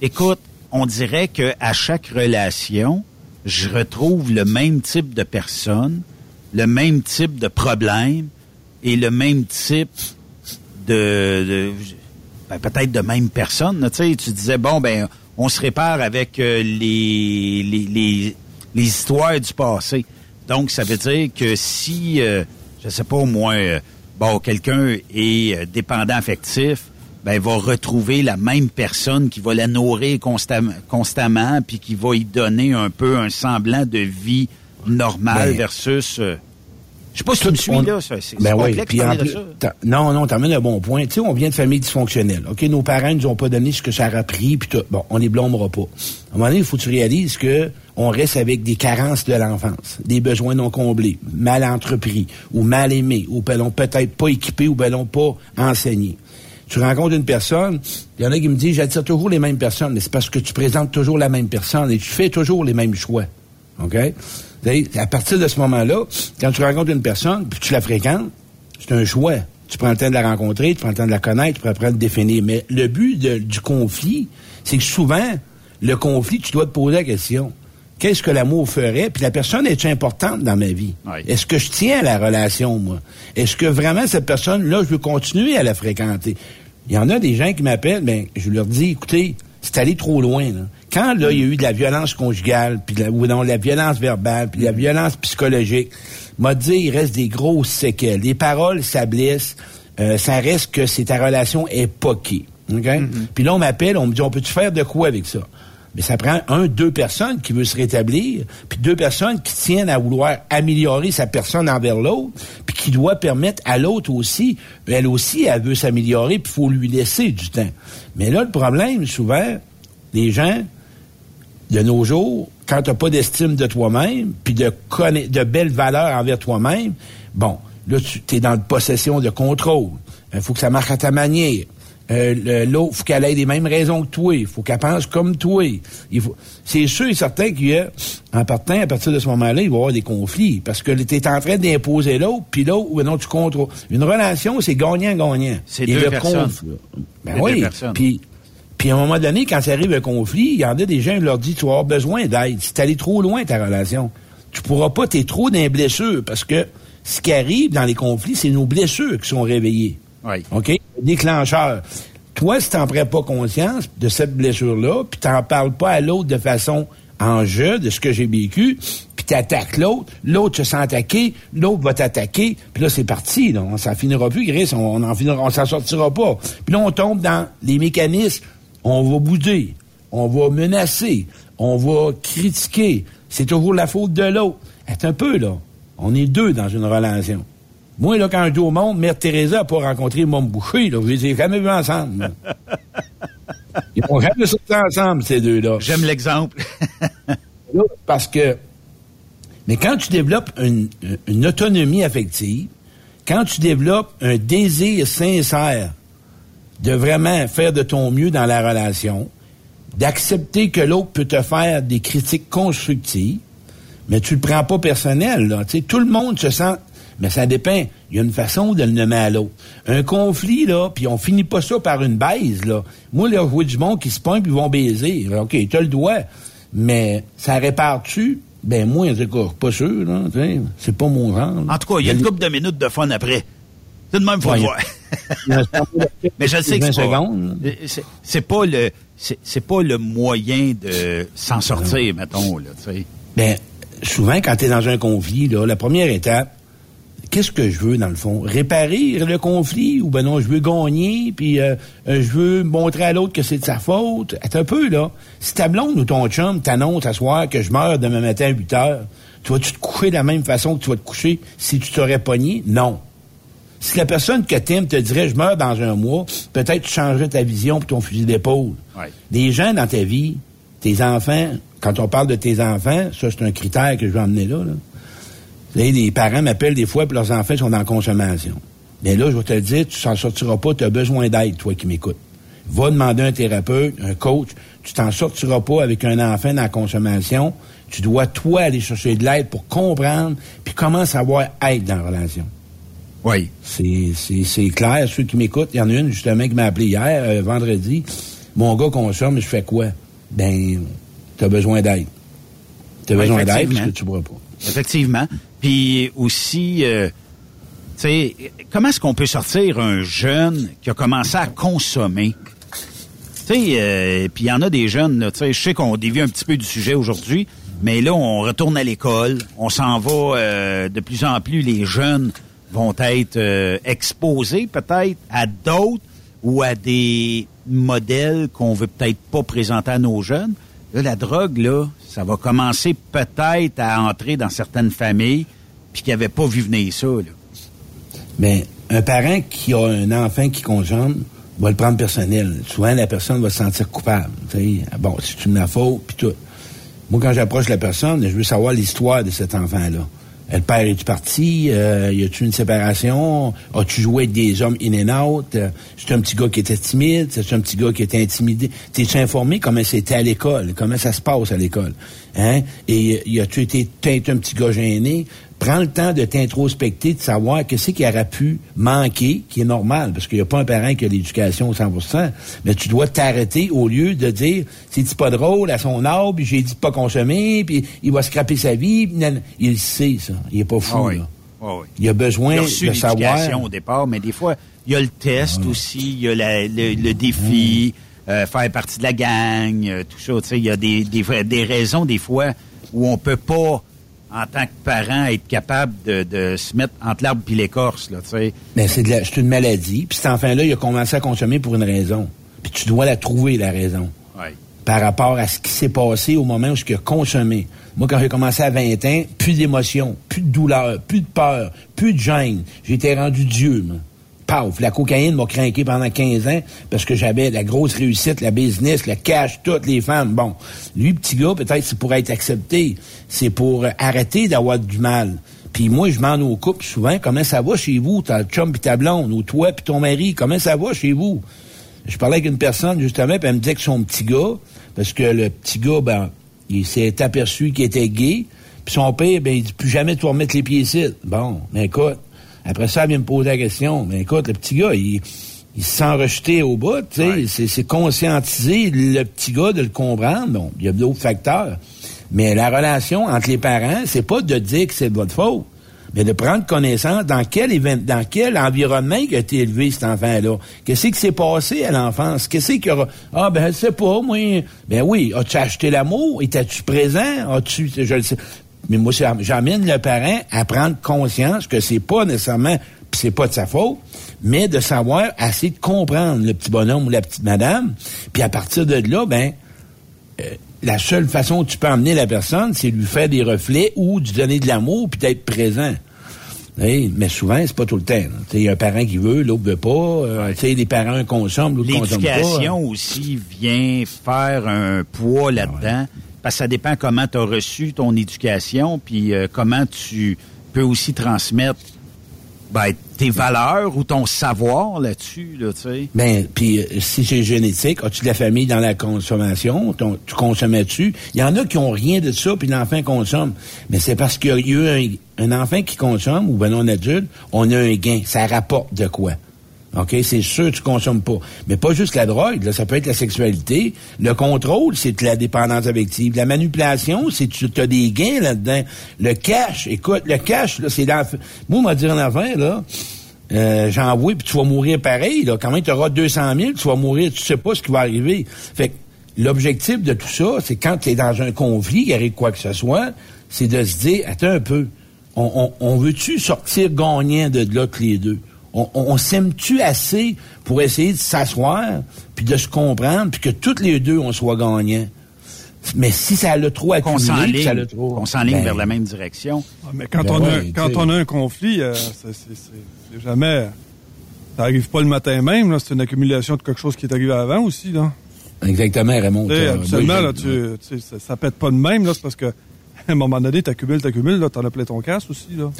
écoute, on dirait que à chaque relation, je retrouve le même type de personne, le même type de problème et le même type de, de- ben, peut-être de même personne. Tu tu disais bon ben on se répare avec euh, les, les, les les histoires du passé. Donc ça veut dire que si euh, je sais pas au moins euh, bon quelqu'un est euh, dépendant affectif, ben va retrouver la même personne qui va la nourrir constamment constamment puis qui va y donner un peu un semblant de vie normale Ben, versus euh, je sais pas si tu me suis On- là, ça, c'est Ben complexe puis en plus, ça. non, non, t'emmènes un bon point. Tu sais, on vient de familles dysfonctionnelles. OK, nos parents nous ont pas donné ce que ça a pris, puis tout. Bon, on les blâmera pas. À un moment donné, il faut que tu réalises que on reste avec des carences de l'enfance, des besoins non comblés, mal entrepris, ou mal aimés, ou ben, peut-être pas équipés, ou ben, pas enseignés. Tu rencontres une personne, il y en a qui me disent, j'attire toujours les mêmes personnes, mais c'est parce que tu présentes toujours la même personne et tu fais toujours les mêmes choix. OK? À partir de ce moment-là, quand tu rencontres une personne, puis tu la fréquentes, c'est un choix. Tu prends le temps de la rencontrer, tu prends le temps de la connaître, tu prends le temps de définir. Mais le but du conflit, c'est que souvent, le conflit, tu dois te poser la question. Qu'est-ce que l'amour ferait? Puis la personne est importante dans ma vie? Est-ce que je tiens à la relation, moi? Est-ce que vraiment cette personne-là, je veux continuer à la fréquenter? Il y en a des gens qui m'appellent, ben, je leur dis, écoutez, c'est allé trop loin. Là. Quand là, il y a eu de la violence conjugale, puis de la, ou non, la violence verbale, puis de la violence psychologique, m'a dit, il reste des grosses séquelles. Les paroles, ça blesse. Euh, ça reste que c'est ta relation est poquée. OK? Puis là, on m'appelle, on me dit, on peut-tu faire de quoi avec ça? Mais ça prend un, deux personnes qui veulent se rétablir, puis deux personnes qui tiennent à vouloir améliorer sa personne envers l'autre, puis qui doit permettre à l'autre aussi, elle aussi, elle veut s'améliorer, puis il faut lui laisser du temps. Mais là, le problème, souvent, les gens, de nos jours, quand tu n'as pas d'estime de toi-même, puis de, conna- de belles valeurs envers toi-même, bon, là, tu es dans la possession de contrôle. Il faut que ça marche à ta manière. Euh, L'autre, faut qu'elle ait les mêmes raisons que toi. Il faut qu'elle pense comme toi. Il faut... C'est sûr et certain qu'il y a, en partant, à partir de ce moment-là, il va y avoir des conflits. Parce que tu es en train d'imposer l'autre, puis l'autre, ou non, tu contrôles. Une relation, c'est gagnant-gagnant. C'est Et deux le personnes. conflit- Ben C'est deux oui. personnes. Puis puis à un moment donné, quand ça arrive un conflit, il y en a des gens qui leur disent, tu vas avoir besoin d'aide. Si t'es allé trop loin, ta relation, tu pourras pas, t'es trop dans les blessures, parce que ce qui arrive dans les conflits, c'est nos blessures qui sont réveillées. Déclencheur. Toi, si t'en prends pas conscience de cette blessure-là, puis t'en parles pas à l'autre de façon en jeu de ce que j'ai vécu, puis t'attaques l'autre, l'autre se sent attaqué, l'autre va t'attaquer, puis là, c'est parti, là. Ça finira plus, Gris, on, on en finira, on s'en sortira pas. Puis là, on tombe dans les mécanismes, on va bouder, on va menacer, on va critiquer. C'est toujours la faute de l'autre. Attends un peu, là. On est deux dans une relation. Moi, là, quand je dis au monde, Mère Teresa n'a pas rencontré Mom Boucher, là. Je les ai jamais vus ensemble. Ils ont jamais sorti ensemble, ces deux-là. J'aime l'exemple. Parce que, mais quand tu développes une, une autonomie affective, quand tu développes un désir sincère de vraiment faire de ton mieux dans la relation, d'accepter que l'autre peut te faire des critiques constructives, mais tu le prends pas personnel, là. Tu sais, tout le monde se sent, mais ça dépend. Il y a une façon de le nommer à l'autre. Un conflit, là, puis on finit pas ça par une baise, là. Moi, là, je vois du monde qui se pointe puis ils vont baiser. OK, tu le dois. Mais ça répare-tu? Ben, moi, en tout cas, pas sûr, là. C'est pas mon genre. En tout cas, il y a une couple de minutes de fun après. C'est de même, faut Ouais, le voir. Mais je sais que 20 c'est pas, c'est- pas le, c'est pas le moyen de s'en sortir, mettons, là, tu sais. Ben, souvent, quand tu es dans un conflit, là, la première étape, qu'est-ce que je veux dans le fond? Réparer le conflit ou ben non, je veux gagner, puis euh, euh, je veux montrer à l'autre que c'est de sa faute? Attends un peu, là. Si ta blonde ou ton chum t'annonce à soir que je meurs demain matin à 8 heures, tu vas-tu te coucher de la même façon que tu vas te coucher si tu t'aurais pogné? Non. Si la personne que t'aimes te dirait je meurs dans un mois, peut-être tu changerais ta vision pour ton fusil d'épaule. Des gens dans ta vie, tes enfants, quand on parle de tes enfants, ça c'est un critère que je vais emmener là, là. Les parents m'appellent des fois, puis leurs enfants sont en consommation. Mais là, je vais te le dire, tu s'en sortiras pas, tu as besoin d'aide, toi qui m'écoutes. Va demander un thérapeute, un coach, tu t'en sortiras pas avec un enfant dans la consommation. Tu dois, toi, aller chercher de l'aide pour comprendre, puis comment savoir être dans la relation. Oui. C'est, c'est, c'est clair, ceux qui m'écoutent, il y en a une justement qui m'a appelé hier, euh, vendredi. Mon gars consomme, je fais quoi? Ben, t'as besoin d'aide. T'as besoin d'aide parce que tu pourras pas. Effectivement. Puis aussi, euh, tu sais, comment est-ce qu'on peut sortir un jeune qui a commencé à consommer? Tu sais, euh, puis il y en a des jeunes, tu sais, je sais qu'on dévie un petit peu du sujet aujourd'hui, mais là, on retourne à l'école, on s'en va euh, de plus en plus, les jeunes vont être euh, exposés peut-être à d'autres ou à des modèles qu'on veut peut-être pas présenter à nos jeunes. La drogue, là, ça va commencer peut-être à entrer dans certaines familles puis qui n'avaient pas vu venir ça. Là. Mais un parent qui a un enfant qui consomme va le prendre personnel. Souvent, la personne va se sentir coupable. tu sais. Ah Bon, c'est une faute, puis tout. Moi, quand j'approche la personne, je veux savoir l'histoire de cet enfant-là. Euh, Le père est-tu parti? Euh, y a-tu une séparation? As-tu joué avec des hommes in and out? Euh, c'est un petit gars qui était timide? C'est un petit gars qui était intimidé? T'es-tu informé comment c'était à l'école? Comment ça se passe à l'école? Hein? Et euh, y a-tu été un petit gars gêné? Prends le temps de t'introspecter, de savoir qu'est-ce qui aurait pu manquer, qui est normal, parce qu'il n'y a pas un parent qui a l'éducation au 100 mais tu dois t'arrêter au lieu de dire, c'est pas drôle à son âge, puis j'ai dit de pas consommer, puis il va scraper sa vie. puis nan- Il sait, ça. Il est pas fou, Ah oui. là. Ah oui. Il a besoin Il a de savoir. au départ, mais des fois, il y a le test aussi, il y a la- le, le défi, euh, faire partie de la gang, euh, tout ça. tu sais, Il y a des, des, des raisons, des fois, où on peut pas, en tant que parent, être capable de, de se mettre entre l'arbre et l'écorce. Là, tu sais. Mais c'est de la- c'est une maladie. Puis cet enfant-là, il a commencé à consommer pour une raison. Puis tu dois la trouver, la raison. Ouais. Par rapport à ce qui s'est passé au moment où il a consommé. Moi, quand j'ai commencé à 20 ans, plus d'émotion, plus de douleur, plus de peur, plus de gêne. J'étais rendu Dieu, moi. Paf, la cocaïne m'a craqué pendant 15 ans parce que j'avais la grosse réussite, la business, le cash, toutes les femmes. Bon, lui, petit gars, peut-être c'est pour être accepté. C'est pour euh, arrêter d'avoir du mal. Puis moi, je demande aux couples souvent, comment ça va chez vous, ta chum puis ta blonde, ou toi puis ton mari, comment ça va chez vous? Je parlais avec une personne, justement, puis elle me disait que son petit gars, parce que le petit gars, ben, il s'est aperçu qu'il était gay, puis son père, ben, il dit plus jamais tu remettre les pieds ici. Bon, mais écoute, après ça, elle vient me poser la question. Mais écoute, le petit gars, il, il se sent rejeté au bout, tu sais. C'est- C'est conscientiser le petit gars de le comprendre. Bon, il y a d'autres facteurs. Mais la relation entre les parents, c'est pas de dire que c'est de votre faute, mais de prendre connaissance dans quel évén- dans quel environnement il a été élevé, cet enfant-là. Qu'est-ce qui s'est passé à l'enfance? Qu'est-ce qu'il y aura? Ah, ben, je sais pas, moi. Ben oui, as-tu acheté l'amour? Étais-tu présent? As-tu, je le sais. Mais moi, j'amène le parent à prendre conscience que c'est pas nécessairement, pis c'est pas de sa faute, mais de savoir, assez de comprendre le petit bonhomme ou la petite madame. Puis à partir de là, ben, euh, la seule façon où tu peux emmener la personne, c'est lui faire des reflets ou lui donner de l'amour puis d'être présent. Mais souvent, c'est pas tout le temps. Il y a un parent qui veut, l'autre veut pas. Euh, les parents consomment, l'autre consomme pas. L'éducation aussi vient faire un poids Ah là-dedans. Parce que ça dépend comment tu as reçu ton éducation, puis euh, comment tu peux aussi transmettre ben, tes valeurs ou ton savoir là-dessus, là. Ben, puis euh, si c'est génétique, as-tu de la famille dans la consommation? Tu consommais-tu? Il y en a qui ont rien de ça, puis l'enfant consomme. Mais c'est parce qu'il y a eu un, un enfant qui consomme, ou ben non adulte, on a un gain. Ça rapporte de quoi? OK? C'est sûr que tu consommes pas. Mais pas juste la drogue, là, ça peut être la sexualité. Le contrôle, c'est la dépendance affective. La manipulation, c'est tu as des gains là-dedans. Le cash, écoute, le cash, là, c'est dans... Moi, on m'a dit en affaire, là, euh, j'envoie, puis tu vas mourir pareil. Là. Quand même, tu auras 200 000, tu vas mourir, tu sais pas ce qui va arriver. Fait que l'objectif de tout ça, c'est quand tu es dans un conflit, il arrive quoi que ce soit, c'est de se dire, attends un peu, On, on, on veut-tu sortir gagnant de là que les deux? On, on, on s'aime-tu assez pour essayer de s'asseoir, puis de se comprendre, puis que toutes les deux, on soit gagnants? Mais si ça l'a trop accumulé, ça s'enligne, trop... Ben, vers la même direction. Ah, mais quand, Ben on, a, quand on a un conflit, euh, c'est- jamais. Ça arrive pas le matin même. C'est une accumulation de quelque chose qui est arrivé avant aussi, là. Exactement, Raymond. Euh, là, tu, tu sais, ça, ça pète pas de même. C'est parce que, à un moment donné, t'accumules, t'accumules, là. T'en as plein ton casse aussi, là.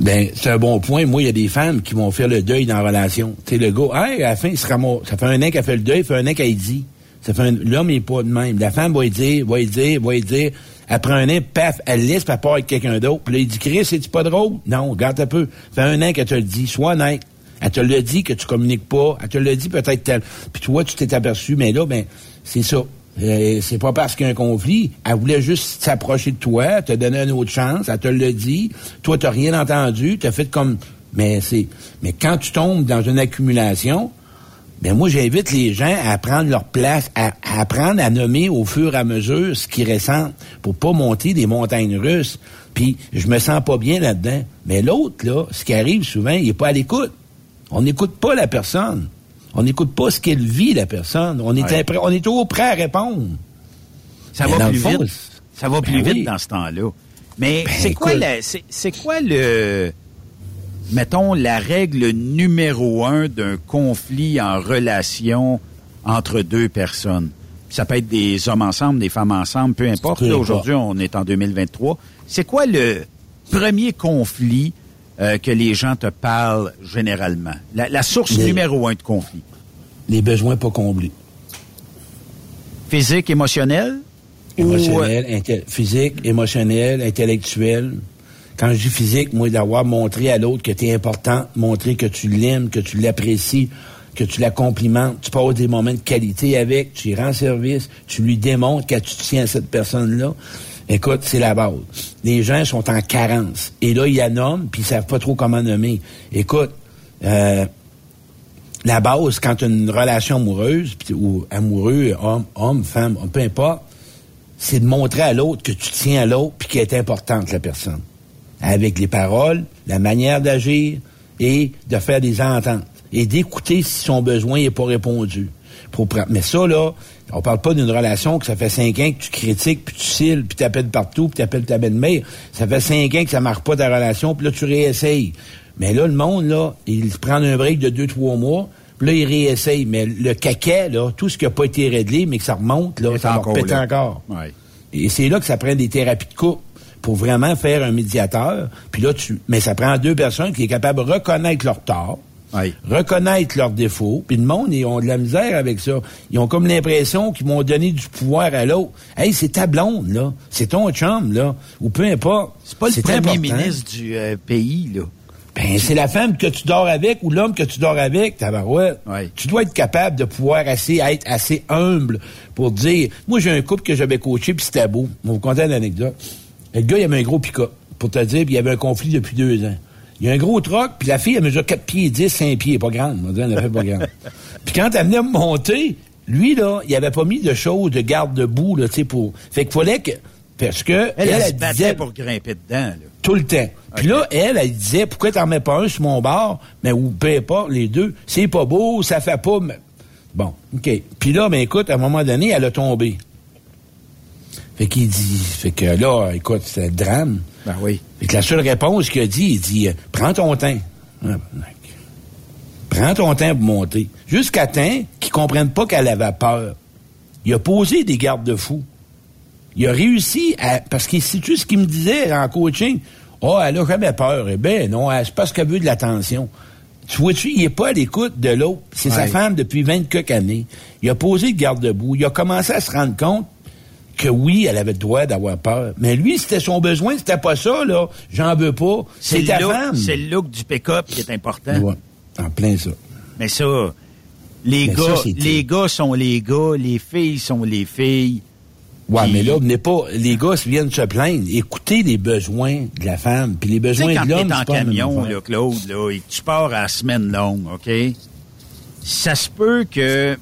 Ben, c'est un bon point. Moi, il y a des femmes qui vont faire le deuil dans la relation. Tu le gars, hey, à la fin, il se ramasse. Ça fait un an qu'elle fait le deuil, ça fait un an qu'elle dit. Ça fait un... L'homme est pas de même. La femme va lui dire, va lui dire, va lui dire. Après un an, paf, elle laisse, elle part avec quelqu'un d'autre. Puis là, il dit, Chris, c'est-tu pas drôle? Non, regarde un peu. Ça fait un an qu'elle te le dit. Sois honnête. Elle te l'a dit que tu communiques pas. Elle te l'a dit peut-être tel. Puis toi, tu t'es aperçu, mais là, ben, c'est ça. Euh, c'est pas parce qu'il y a un conflit. Elle voulait juste s'approcher de toi, te donner une autre chance. Elle te l'a dit. Toi, t'as rien entendu. T'as fait comme. Mais c'est. Mais quand tu tombes dans une accumulation, ben moi, j'invite les gens à prendre leur place, à, à apprendre à nommer au fur et à mesure ce qu'ils ressentent pour pas monter des montagnes russes. Puis, je me sens pas bien là-dedans. Mais l'autre, là, ce qui arrive souvent, il est pas à l'écoute. On n'écoute pas la personne. On n'écoute pas ce qu'elle vit, la personne. On est, Ouais. impré- on est toujours prêt à répondre. Ça Mais va plus fond, vite. Ça va ben plus vite dans ce temps-là. Mais Ben, c'est quoi la, c'est, quoi le, mettons, la règle numéro un d'un conflit en relation entre deux personnes? Ça peut être des hommes ensemble, des femmes ensemble, peu importe. Aujourd'hui, on est en 2023. C'est quoi le premier conflit euh, que les gens te parlent généralement? La, la source Les- numéro un de conflit? Les besoins pas comblés. Physique, émotionnel? Ou, Émotionnel, physique, émotionnel, intellectuel. Quand je dis physique, moi, d'avoir montré à l'autre que tu es important, montrer que tu l'aimes, que tu l'apprécies, que tu la complimentes, tu passes des moments de qualité avec, tu y rends service, tu lui démontres que tu tiens à cette personne-là. Écoute, c'est la base. Les gens sont en carence. Et là, ils la nomment, puis ils savent pas trop comment nommer. Écoute, euh, la base, quand une relation amoureuse, ou amoureux, homme, homme, femme, peu importe, c'est de montrer à l'autre que tu tiens à l'autre puis qu'elle est importante, la personne. Avec les paroles, la manière d'agir et de faire des ententes. Et d'écouter si son besoin n'est pas répondu. Pour Mais ça, là, on parle pas d'une relation que ça fait cinq ans que tu critiques, puis tu cils, puis tu appelles partout, puis tu appelles ta belle-mère. Ça fait cinq ans que ça marche pas ta relation, puis là, tu réessayes. Mais là, le monde, là, il prend un break de deux, trois mois, puis là, il réessaye. Mais le caca, là, tout ce qui n'a pas été réglé, mais que ça remonte, là, ça encore là. encore. Ouais. Et c'est là que ça prend des thérapies de couple pour vraiment faire un médiateur. Puis là, tu, mais ça prend deux personnes qui sont capables de reconnaître leurs torts, Reconnaître leurs défauts. Puis le monde, ils ont de la misère avec ça. Ils ont comme l'impression qu'ils m'ont donné du pouvoir à l'autre. Hey, c'est ta blonde, là. C'est ton chum, là. Ou peu importe. C'est pas le premier important. ministre du euh, pays, là. Ben, c'est la femme que tu dors avec ou l'homme que tu dors avec, tabarouette. Ouais. Tu dois être capable de pouvoir assez, être assez humble pour dire, moi, j'ai un couple que j'avais coaché, puis c'était beau. Je vais vous conter une anecdote. Le gars, il avait un gros pick-up, pour te dire, puis il y avait un conflit depuis deux ans. Il y a un gros troc, puis la fille, elle mesure 4 pieds 10, 5 pieds, pas grande. On dire, elle fait pas grande. puis quand elle venait me monter, lui, là, il avait pas mis de choses de garde-debout, là, tu sais, pour... Fait qu'il fallait que... Parce que... Elle, elle, se elle disait- pour grimper dedans, là. tout le temps. Puis là, elle, elle disait, pourquoi t'en mets pas un sur mon bar, mais ou peu importe, les deux, c'est pas beau, ça fait pas... mais- Bon, OK. Puis là, ben écoute, à un moment donné, elle a tombé. Fait qu'il dit, fait que là, écoute, c'est le drame. Ben oui. Fait que la seule réponse qu'il a dit, il dit, euh, prends ton temps. Ah, Prends ton temps pour monter. Jusqu'à temps qu'ils comprennent pas qu'elle avait peur. Il a posé des garde-fous. Il a réussi à. Parce c'est tu ce qu'il me disait en coaching. Oh, elle a jamais peur. Eh ben non, elle- c'est parce qu'elle veut de l'attention. Tu vois-tu, il est pas à l'écoute de l'autre. C'est sa femme depuis 20 quelques années. Il a posé le garde-boue. Il a commencé à se rendre compte que oui, elle avait le droit d'avoir peur. Mais lui, c'était son besoin, c'était pas ça, là. J'en veux pas. C'est le ta look- femme. C'est le look du pick-up qui est important. Ouais, en plein ça. Mais ça, les Mais gars, ça, les gars sont les gars, les filles sont les filles. Ouais, Puis- mais là, venez pas. Les gars viennent se plaindre. Écoutez les besoins de la femme, puis les besoins quand de l'homme. en camion, là, Claude, là, et que tu pars à la semaine longue, OK? Ça se peut que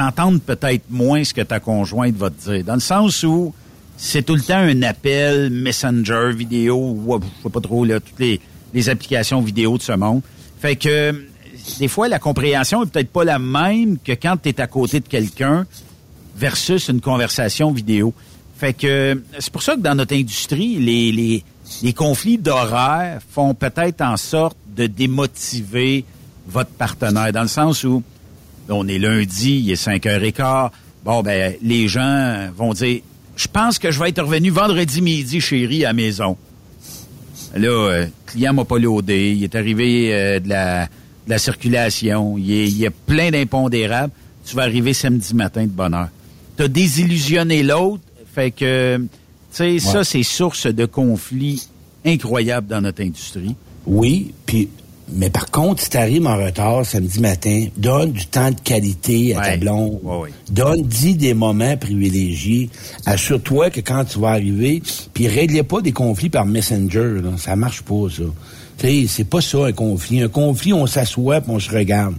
t'entendes peut-être moins ce que ta conjointe va te dire. Dans le sens où, c'est tout le temps un appel Messenger, vidéo, ou je sais pas trop, là, toutes les, les applications vidéo de ce monde. Fait que des fois, la compréhension est peut-être pas la même que quand tu es à côté de quelqu'un versus une conversation vidéo. Fait que c'est pour ça que dans notre industrie, les, les, les conflits d'horaire font peut-être en sorte de démotiver votre partenaire, dans le sens où on est lundi, il est 5 h quart. Bon, ben, les gens vont dire, je pense que je vais être revenu vendredi midi, chérie, à la maison. Là, euh, le client m'a pas loadé, il est arrivé euh, de, la, de la circulation, il, est- il y a plein d'impondérables. Tu vas arriver samedi matin de bonne heure. Tu as désillusionné l'autre, fait que, tu sais, ça, c'est source de conflits incroyables dans notre industrie. Oui, puis mais par contre, si t'arrives en retard samedi matin, donne du temps de qualité à ta blonde. Donne, dis des moments privilégiés. Assure-toi que quand tu vas arriver, puis règle pas des conflits par Messenger, là. ça marche pas ça. Tu sais, c'est pas ça un conflit. Un conflit, on s'assoit puis on se regarde.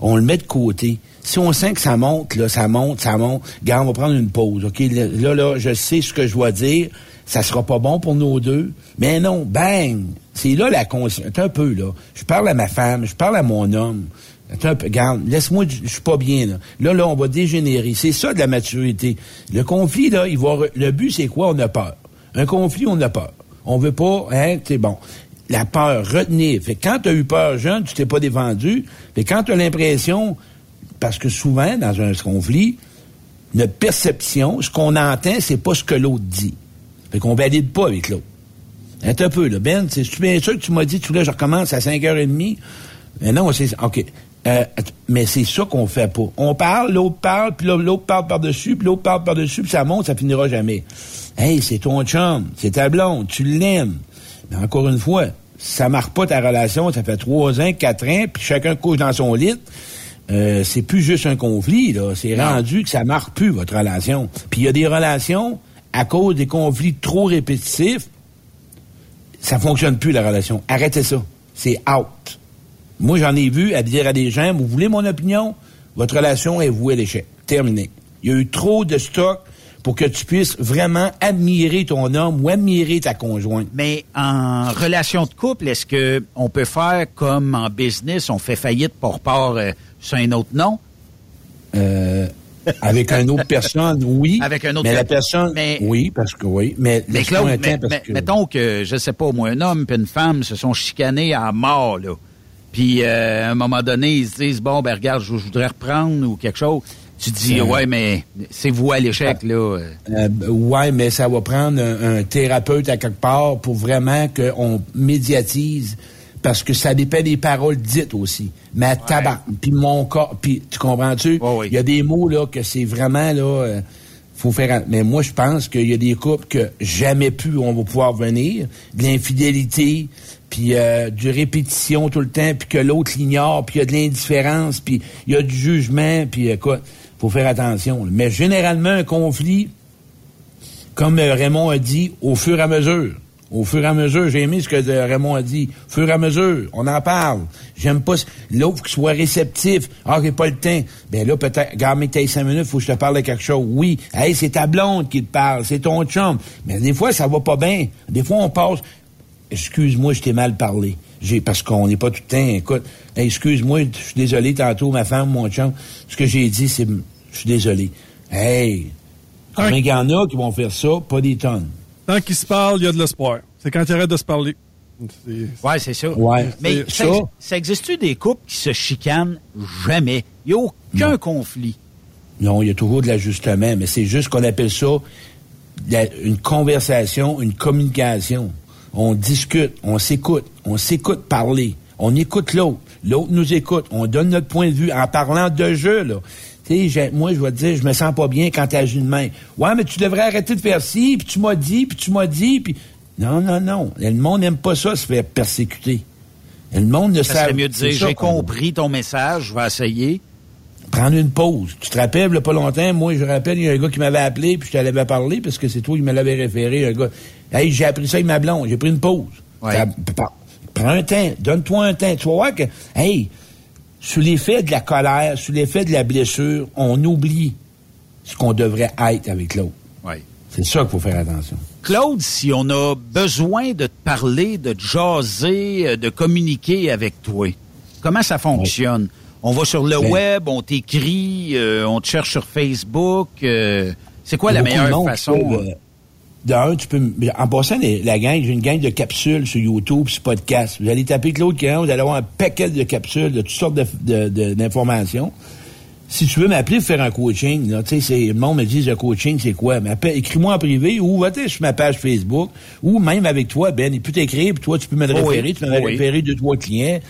On le met de côté. Si on sent que ça monte, là, ça monte, ça monte, regarde, on va prendre une pause. OK, là, là, je sais ce que je dois dire. Ça sera pas bon pour nos deux. Mais non, bang! C'est là la conscience. Un peu, là. Je parle à ma femme, je parle à mon homme. Attends regarde, laisse-moi, je suis pas bien, là. Là, là, on va dégénérer. C'est ça de la maturité. Le conflit, là, il va, re- le but, c'est quoi? On a peur. Un conflit, on a peur. On veut pas, hein, c'est bon. La peur, retenir. Fait que quand tu as eu peur jeune, tu t'es pas défendu. Que quand tu as l'impression, parce que souvent, dans un conflit, notre perception, ce qu'on entend, c'est pas ce que l'autre dit. Fait qu'on valide pas avec l'autre. Attends un peu, là. Ben, c'est bien sûr que tu m'as dit, tu là, je recommence à 5h30. Mais non, c'est. OK. Euh, mais c'est ça qu'on fait pas. On parle, l'autre parle, puis l'autre parle par-dessus, puis l'autre parle par-dessus, puis ça monte, ça finira jamais. Hey, c'est ton chum, c'est ta blonde, tu l'aimes. Mais encore une fois, ça marque pas ta relation, ça fait trois ans, quatre ans, puis chacun couche dans son lit. Euh, c'est plus juste un conflit, là. C'est rendu que ça marque plus votre relation. Puis il y a des relations, à cause des conflits trop répétitifs, ça fonctionne plus, la relation. Arrêtez ça. C'est out. Moi, j'en ai vu à dire à des gens, vous voulez mon opinion? Votre relation est vouée à l'échec. Terminé. Il y a eu trop de stock pour que tu puisses vraiment admirer ton homme ou admirer ta conjointe. Mais en relation de couple, est-ce que on peut faire comme en business, on fait faillite pour part euh, sur un autre nom? Euh, avec une autre personne, oui. Avec un autre Mais la per- personne, mais- oui, parce que oui. Mais, Mais Claude, mais- parce mais- que- mettons que, je sais pas, moi, un homme et une femme se sont chicanés à mort, là. Puis, euh, à un moment donné, ils se disent, bon, ben regarde, je, je voudrais reprendre ou quelque chose. Tu dis, Euh, ouais, mais c'est vous à l'échec, là. euh. Euh, ouais, mais ça va prendre un, un thérapeute à quelque part pour vraiment qu'on médiatise. Parce que ça dépend des paroles dites aussi. À tabac, puis mon corps, puis tu comprends-tu? Il y a des mots là que c'est vraiment là, euh, faut faire. Mais moi, je pense qu'il y a des couples que jamais plus on va pouvoir venir, de l'infidélité, puis euh, du répétition tout le temps, puis que l'autre l'ignore, puis il y a de l'indifférence, puis il y a du jugement, puis écoute, faut faire attention. là. Mais généralement, un conflit, comme euh, Raymond a dit, au fur et à mesure. Au fur et à mesure, j'ai aimé ce que Raymond a dit. Au fur et à mesure, on en parle. J'aime pas... L'autre qui soit réceptif. Ah, j'ai pas le temps. Ben là, peut-être, regarde, mais t'as cinq minutes, faut que je te parle de quelque chose. Oui. Hey, c'est ta blonde qui te parle, c'est ton chum. Mais des fois, ça va pas bien. Des fois, on passe... Excuse-moi, je t'ai mal parlé. J'ai, parce qu'on n'est pas tout le temps, écoute, Hey, excuse-moi, je suis désolé tantôt, ma femme, mon chum. Ce que j'ai dit, c'est, je suis désolé. Hey, combien il y en a qui vont faire ça? Pas des tonnes. Tant qu'ils se parlent, il y a de l'espoir. C'est quand ils arrêtent de se parler. Ouais, c'est ça. Ouais. Mais ça, ça. ça existe-tu des couples qui se chicanent jamais? Il n'y a aucun conflit. Non, il y a toujours de l'ajustement, mais c'est juste qu'on appelle ça la- une conversation, une communication. On discute, on s'écoute, on s'écoute parler, on écoute l'autre, l'autre nous écoute, on donne notre point de vue en parlant de jeu, là. Sais, moi, je vais te dire, je me sens pas bien quand tu agis de main. Ouais, mais tu devrais arrêter de faire ci, puis tu m'as dit, puis tu m'as dit, puis... Non, non, non. Le monde n'aime pas ça, se faire persécuter. Le monde ne Ça sait serait mieux de dire, j'ai compris ton message, je vais essayer. prendre une pause. Tu te rappelles, il y a pas longtemps, moi, je rappelle, il y a un gars qui m'avait appelé, puis je te l'avais parlé, parce que c'est toi qui me l'avais référé, un gars. Hey, j'ai appris ça avec ma blonde, j'ai pris une pause. Ça- pa- Prends un temps, donne-toi un temps. Tu vas voir que, hey, sous l'effet de la colère, sous l'effet de la blessure, on oublie ce qu'on devrait être avec l'autre. Ouais. C'est ça qu'il faut faire attention. Claude, si on a besoin de te parler, de te jaser, euh, de communiquer avec toi, comment ça fonctionne? On va sur le Ben- web, on t'écrit, euh, on te cherche sur Facebook. euh, c'est quoi la meilleure façon? peuvent, euh, D'un, tu peux. En passant, les- la gang, j'ai une gang de capsules sur YouTube, sur podcast. Vous allez taper Claude Quérin, vous allez avoir un paquet de capsules de toutes sortes de- de- de- d'informations. Si tu veux m'appeler pour faire un coaching, là, tu sais, c'est- le monde me dit le coaching, c'est quoi? Écris-moi en privé ou va sur ma page Facebook ou même avec toi, Ben, il peut t'écrire, puis toi, tu peux me le Oh oui. référer, tu peux me Oh oui. référer deux, trois clients.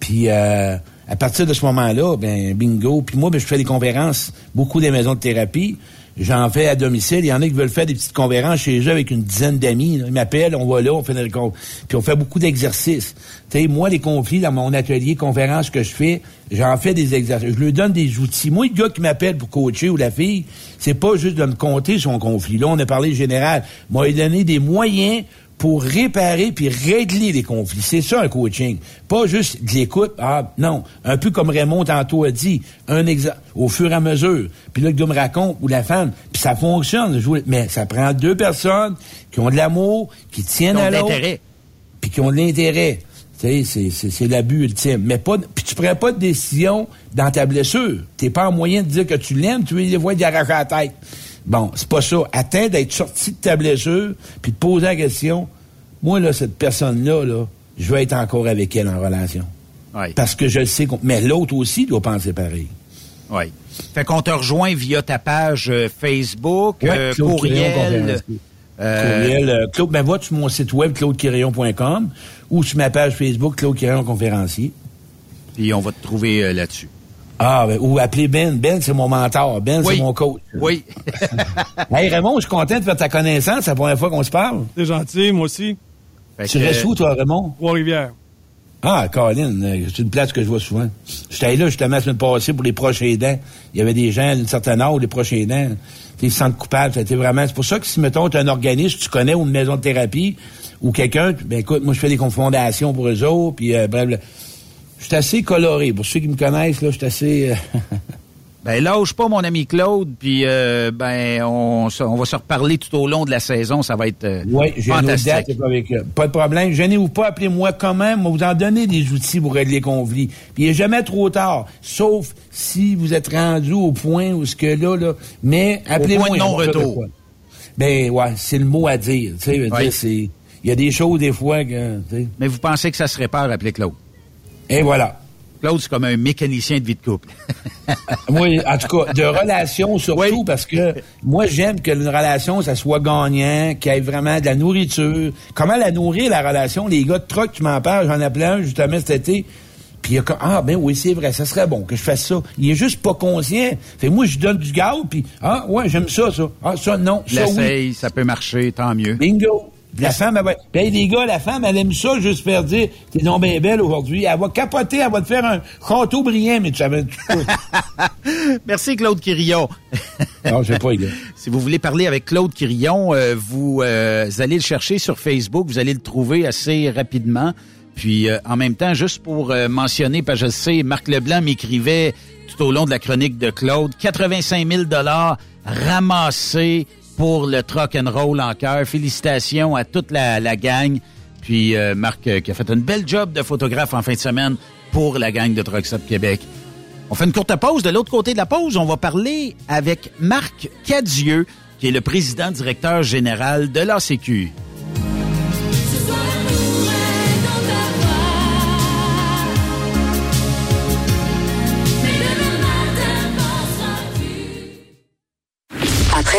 Puis euh, à partir de ce moment-là, ben bingo. Puis moi, ben, je fais des conférences, beaucoup des maisons de thérapie. J'en fais à domicile. Il y en a qui veulent faire des petites conférences chez eux avec une dizaine d'amis. Ils m'appellent, on va là, on fait des Puis on fait beaucoup d'exercices. Tu moi, les conflits dans mon atelier conférence que je fais, j'en fais des exercices. Je lui donne des outils. Moi, le gars qui m'appelle pour coacher ou la fille, c'est pas juste de me compter son conflit. Là, on a parlé général. Moi, il donné des moyens pour réparer puis régler les conflits. C'est ça un coaching. Pas juste de l'écoute. Ah, non. Un peu comme Raymond tantôt a dit. Un exemple. Au fur et à mesure. Puis là, gars me raconte, ou la femme. Puis ça fonctionne. Mais ça prend deux personnes qui ont de l'amour, qui tiennent Qui ont à l'autre. Puis qui ont de l'intérêt. Tu sais, c'est- c'est c'est l'abus ultime. Mais pas, puis tu prends pas de décision dans ta blessure. T'es pas en moyen de dire que tu l'aimes, tu veux les voir d'arracher la tête. Bon, c'est pas ça. Attends d'être sorti de ta blessure, puis de poser la question. Moi, là, cette personne-là, là, je vais être encore avec elle en relation. Oui. Parce que je le sais. Mais l'autre aussi doit penser pareil. Oui. Fait qu'on te rejoint via ta page euh, Facebook, Ouais, euh, courriel. euh, Courriel, euh, Claude, ben, va sur mon site web, claudequirion.com, ou sur ma page Facebook, Claude Quirion Conférencier. Puis on va te trouver euh, là-dessus. Ah, ben, ou appeler Ben. Ben, c'est mon mentor. Ben, Oui. c'est mon coach. Oui. hey, Raymond, je suis content de faire ta connaissance. C'est la première fois qu'on se parle. C'est gentil, moi aussi. tu restes où, toi, Raymond? Trois-Rivières. Ah, Colin, euh, c'est une place que je vois souvent. J'étais là, justement, la semaine passée pour les proches aidants. Il y avait des gens d'une certaine âge, les proches aidants. Ils se sentent coupables. Été vraiment... C'est pour ça que si, mettons, tu un organisme, tu connais, ou une maison de thérapie, ou quelqu'un, ben écoute, moi, je fais des fondations pour eux autres, puis euh, bref, je suis assez coloré. Pour ceux qui me connaissent, là, je suis assez... euh, Ben lâche pas mon ami Claude, puis euh, ben on, on va se reparler tout au long de la saison, ça va être euh, Oui, j'ai une autre fantastique. date, c'est pas avec eux. Pas de problème. Gênez-vous pas, appelez-moi quand même. Moi, vous en donner des outils pour régler les conflits. Puis il n'est jamais trop tard. Sauf si vous êtes rendu au point où ce que là, là. Mais appelez-moi. point de on non-retour. Ben ouais, c'est le mot à dire. Tu sais, Oui. c'est. Il y a des choses des fois que. Mais vous pensez que ça se répare, appelez Claude. Et voilà. Claude, c'est comme un mécanicien de vie de couple. moi, en tout cas, de relation surtout, parce que moi, j'aime que une relation, ça soit gagnant, qu'il y ait vraiment de la nourriture. Comment la nourrir, la relation? Les gars de truck, tu m'en parles, j'en ai plein un, justement, cet été. Puis il y a comme, ah, ben oui, c'est vrai, ça serait bon que je fasse ça. Il est juste pas conscient. Fait moi, je donne du gaz, puis, ah, ouais, j'aime ça, ça. Ah, ça, non, ça, oui. Ça peut marcher, tant mieux. Bingo. La femme, elle va... Ben, les gars, la femme, elle aime ça, juste faire dire, t'es donc bien belle aujourd'hui. Elle va capoter, elle va te faire un château brillant, mais tu savais... Merci Claude Quirillon. non, je sais pas, les gars. Si vous voulez parler avec Claude Quirillon, euh, vous euh, allez le chercher sur Facebook, vous allez le trouver assez rapidement. Puis euh, en même temps, juste pour mentionner, parce que je sais, Marc Leblanc m'écrivait tout au long de la chronique de Claude, 85 000 dollars ramassés pour le Truck and Roll en cœur. Félicitations à toute la, la gang. Puis euh, Marc euh, qui a fait une belle job de photographe en fin de semaine pour la gang de Truck Stop Québec. On fait une courte pause. De l'autre côté de la pause, on va parler avec Marc Cadieux, qui est le président directeur général de l'ACQ.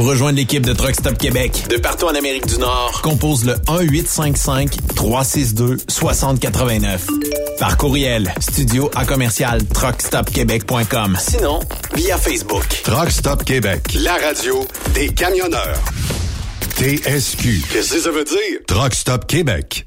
Pour rejoindre l'équipe de Truck Stop Québec, de partout en Amérique du Nord, compose le 1-855-362-6089. Par courriel, studio à commercial truckstopquebec.com. Sinon, via Facebook. Truck Stop Québec, la radio des camionneurs. TSQ. Qu'est-ce que ça veut dire? Truck Stop Québec.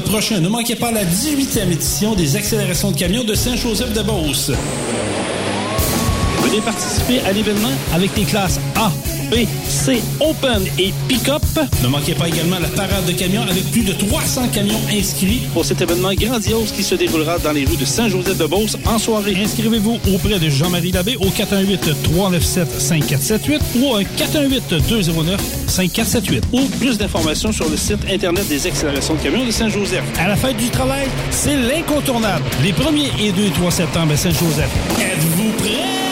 prochains, ne manquez pas la 18e édition des accélérations de camions de Saint-Joseph-de-Beauce. Venez participer à l'événement avec les classes A, B, C, Open et Pick-up. Ne manquez pas également la parade de camions avec plus de 300 camions inscrits pour cet événement grandiose qui se déroulera dans les rues de Saint-Joseph-de-Beauce en soirée. Inscrivez-vous auprès de Jean-Marie Labbé au 418-397-5478 ou au 418-209-5478 ou plus d'informations sur le site Internet des accélérations de camions de Saint-Joseph. À la fête du travail, c'est l'incontournable. Les 1er et 2 et 3 septembre à Saint-Joseph. Êtes-vous prêts?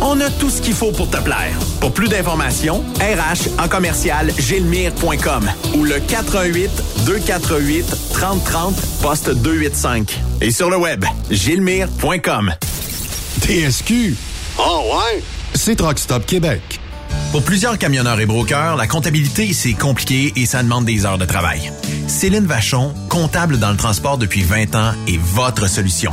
On a tout ce qu'il faut pour te plaire. Pour plus d'informations, RH en commercial gilmire.com ou le 418 248 3030 poste 285. Et sur le web, gilmire.com. TSQ. Oh ouais? C'est Truck Stop Québec. Pour plusieurs camionneurs et brokers, la comptabilité, c'est compliqué et ça demande des heures de travail. Céline Vachon, comptable dans le transport depuis 20 ans, est votre solution.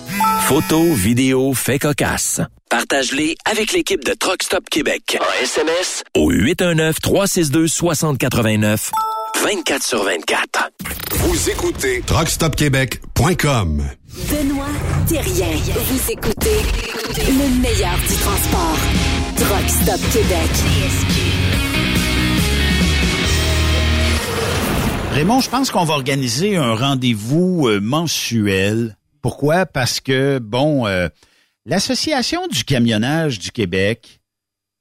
Photos, vidéos, faits cocasse. Partage-les avec l'équipe de Truck Stop Québec. En SMS au 819-362-6089. 24 sur 24. Vous écoutez TruckStopQuébec.com. Benoît Thérien. Vous écoutez le meilleur du transport. Truck Stop Québec. Raymond, je pense qu'on va organiser un rendez-vous euh, mensuel. Pourquoi? Parce que, bon, euh, l'Association du camionnage du Québec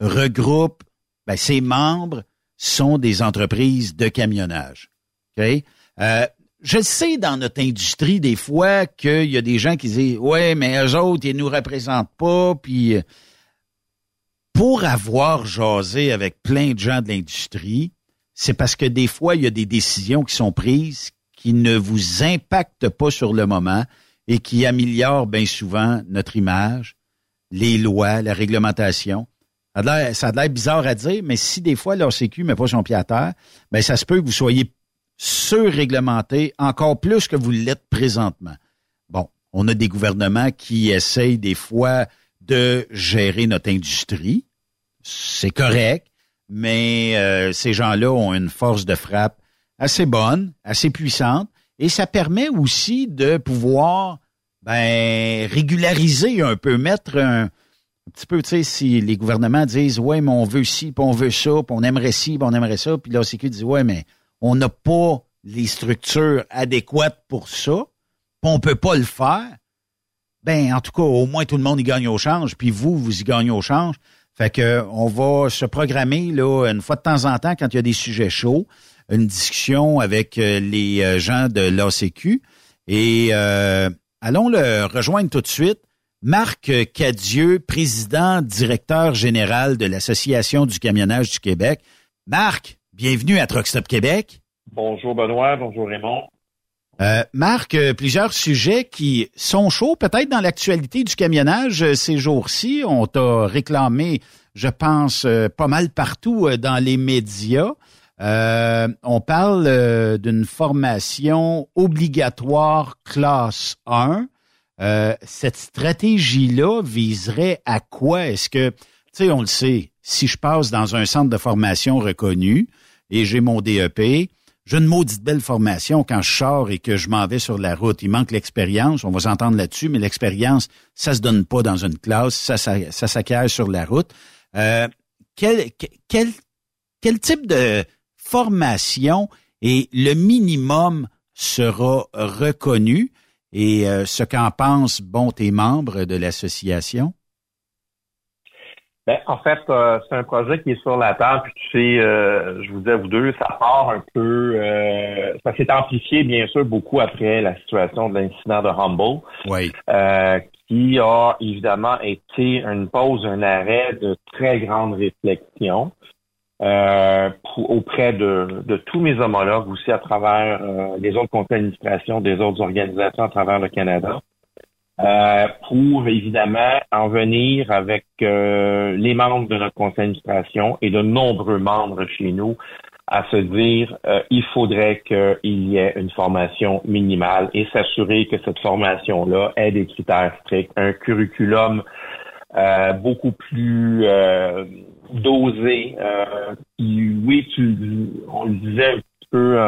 regroupe, ben, ses membres sont des entreprises de camionnage. OK? Euh, je sais dans notre industrie des fois qu'il y a des gens qui disent Ouais, mais eux autres, ils nous représentent pas, puis euh, pour avoir jasé avec plein de gens de l'industrie, c'est parce que des fois, il y a des décisions qui sont prises qui ne vous impactent pas sur le moment et qui améliorent bien souvent notre image, les lois, la réglementation. Ça a l'air- bizarre à dire, mais si des fois leur sécu met pas son pied à terre, ben ça se peut que vous soyez surréglementé encore plus que vous l'êtes présentement. Bon, on a des gouvernements qui essayent des fois de gérer notre industrie. C'est correct, mais euh, ces gens-là ont une force de frappe assez bonne, assez puissante, et ça permet aussi de pouvoir ben, régulariser un peu, mettre un, petit peu, tu sais, si les gouvernements disent ouais, mais on veut ci, puis on veut ça, puis on aimerait ci, puis on aimerait ça, puis Sécu dit ouais, mais on n'a pas les structures adéquates pour ça, puis on peut pas le faire. Ben, en tout cas, au moins tout le monde y gagne au change, puis vous, vous y gagnez au change. Fait que on va se programmer là une fois de temps en temps quand il y a des sujets chauds, une discussion avec euh, les euh, gens de l'ACQ et euh, allons le rejoindre tout de suite. Marc Cadieux, président directeur général de l'Association du camionnage du Québec. Marc, bienvenue à Truck Stop Québec. Bonjour Benoît, bonjour Raymond. Euh, Marc, euh, plusieurs sujets qui sont chauds peut-être dans l'actualité du camionnage ces jours-ci. On t'a réclamé, je pense, pas mal partout dans les médias. Euh, on parle euh, d'une formation obligatoire classe 1. Euh, cette stratégie-là viserait à quoi? Est-ce que tu sais, on le sait, si je passe dans un centre de formation reconnu et j'ai mon DEP, j'ai une maudite belle formation quand je sors et que je m'en vais sur la route. Il manque l'expérience, on va s'entendre là-dessus, mais l'expérience, ça se donne pas dans une classe, ça, ça, s'acquiert sur la route. Euh, quel, quel, quel type de formation et le minimum sera reconnu et euh, ce qu'en pensent, bon, tes membres de l'association? Ben, en fait, euh, c'est un projet qui est sur la table. Puis tu sais, euh, je vous dis à vous deux, ça part un peu. Euh, ça s'est amplifié bien sûr beaucoup après la situation de l'incident de oui. qui a évidemment été une pause, un arrêt de très grande réflexion. Auprès de, de, tous mes homologues aussi à travers les autres conseils d'administration des autres organisations à travers le Canada. Euh, pour évidemment en venir avec euh, les membres de notre conseil d'administration et de nombreux membres chez nous à se dire euh, il faudrait qu'il y ait une formation minimale et s'assurer que cette formation-là ait des critères stricts, un curriculum beaucoup plus dosé. qui, oui, tu, on le disait un petit peu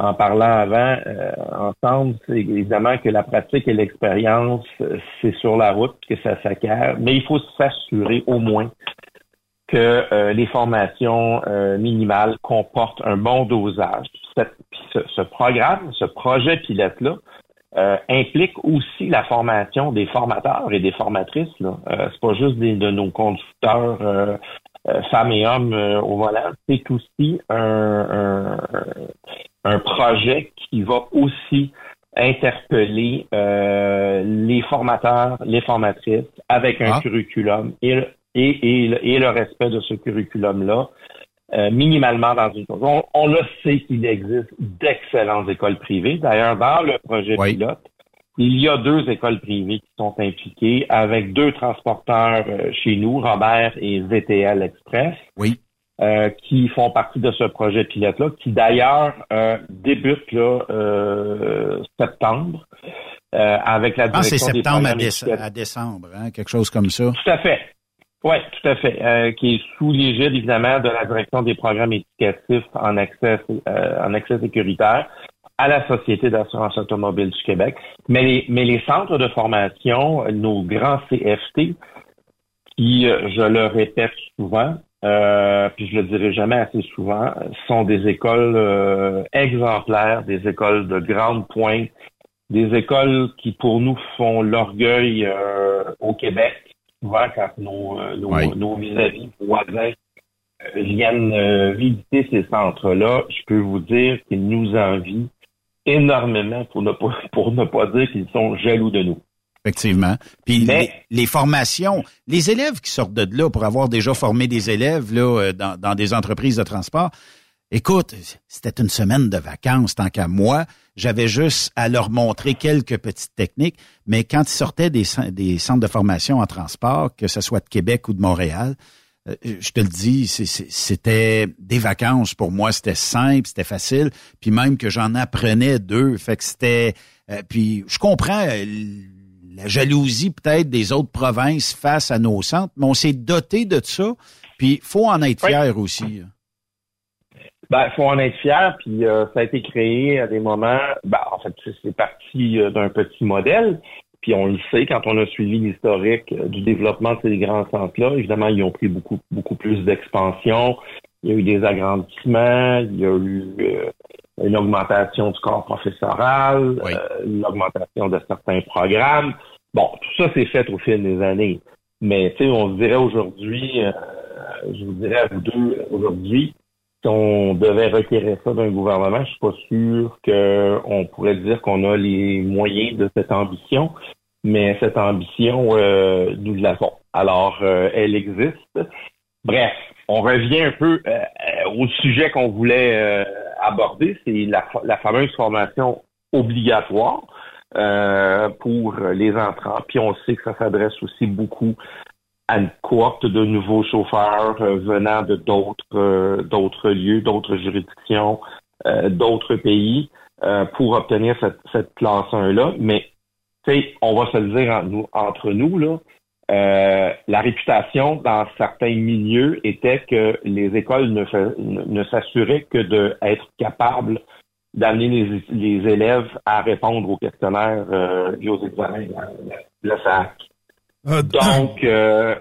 en parlant avant euh, ensemble, c'est évidemment que la pratique et l'expérience, c'est sur la route que ça s'acquiert, mais il faut s'assurer au moins que euh, les formations euh, minimales comportent un bon dosage. ce, programme, ce projet pilote-là, implique aussi la formation des formateurs et des formatrices. Là. c'est pas juste des, de nos conducteurs femmes et hommes au volant, c'est aussi un, un projet qui va aussi interpeller euh, les formateurs, les formatrices avec un ah. curriculum et, et, et, le respect de ce curriculum-là euh, minimalement dans une chose. On, le sait qu'il existe d'excellentes écoles privées. D'ailleurs, dans le projet pilote, il y a deux écoles privées qui sont impliquées avec deux transporteurs euh, chez nous, Robert et VTL Express. Oui. Euh, qui font partie de ce projet pilote-là, qui d'ailleurs euh, débute là, euh, septembre avec la ah, direction c'est septembre à, décembre, hein, quelque chose comme ça. Tout à fait. Oui, tout à fait. qui est sous l'égide, évidemment, de la direction des programmes éducatifs en accès, en accès sécuritaire à la Société d'assurance automobile du Québec. Mais les, mais les centres de formation, nos grands CFT, qui, je le répète souvent, euh, puis je le dirai jamais assez souvent, sont des écoles euh, exemplaires, des écoles de grande pointe, des écoles qui pour nous font l'orgueil euh, au Québec. Souvent quand nos, nos, nos vis-à-vis voisins viennent visiter ces centres-là, je peux vous dire qu'ils nous envient énormément pour ne pas pour ne pas dire qu'ils sont jaloux de nous. Effectivement. Puis les, formations, les élèves qui sortent de là pour avoir déjà formé des élèves là euh, dans, dans des entreprises de transport, écoute, c'était une semaine de vacances tant qu'à moi. J'avais juste à leur montrer quelques petites techniques, mais quand ils sortaient des, des centres de formation en transport, que ce soit de Québec ou de Montréal, euh, je te le dis, c'était des vacances pour moi, c'était simple, c'était facile, puis même que j'en apprenais d'eux, fait que c'était, euh, puis je comprends la jalousie peut-être des autres provinces face à nos centres, mais on s'est doté de ça, puis il faut en être fier aussi. Ben, faut en être fier, puis euh, ça a été créé à des moments. Ben, en fait, c'est parti euh, d'un petit modèle, puis on le sait quand on a suivi l'historique euh, du développement de ces grands centres-là. Évidemment, ils ont pris beaucoup beaucoup plus d'expansion. Il y a eu des agrandissements, il y a eu une augmentation du corps professoral, euh, une augmentation de certains programmes. Bon, tout ça s'est fait au fil des années. Mais tu sais, on se dirait aujourd'hui, euh, je vous dirais à vous deux aujourd'hui, si on devait requérir ça d'un gouvernement, je suis pas sûr qu'on pourrait dire qu'on a les moyens de cette ambition, mais cette ambition, euh, nous l'avons. Alors, elle existe. Bref, on revient un peu au sujet qu'on voulait aborder, c'est la, fameuse formation obligatoire euh, pour les entrants. Puis on sait que ça s'adresse aussi beaucoup à une de nouveaux chauffeurs euh, venant de d'autres euh, d'autres lieux, d'autres juridictions, d'autres pays pour obtenir cette, cette classe 1 là. Mais on va se le dire nous, entre nous là. euh, la réputation dans certains milieux était que les écoles ne s'assuraient que d'être capables d'amener les, les élèves à répondre aux questionnaires euh, et aux examens de la SAC. Donc, euh,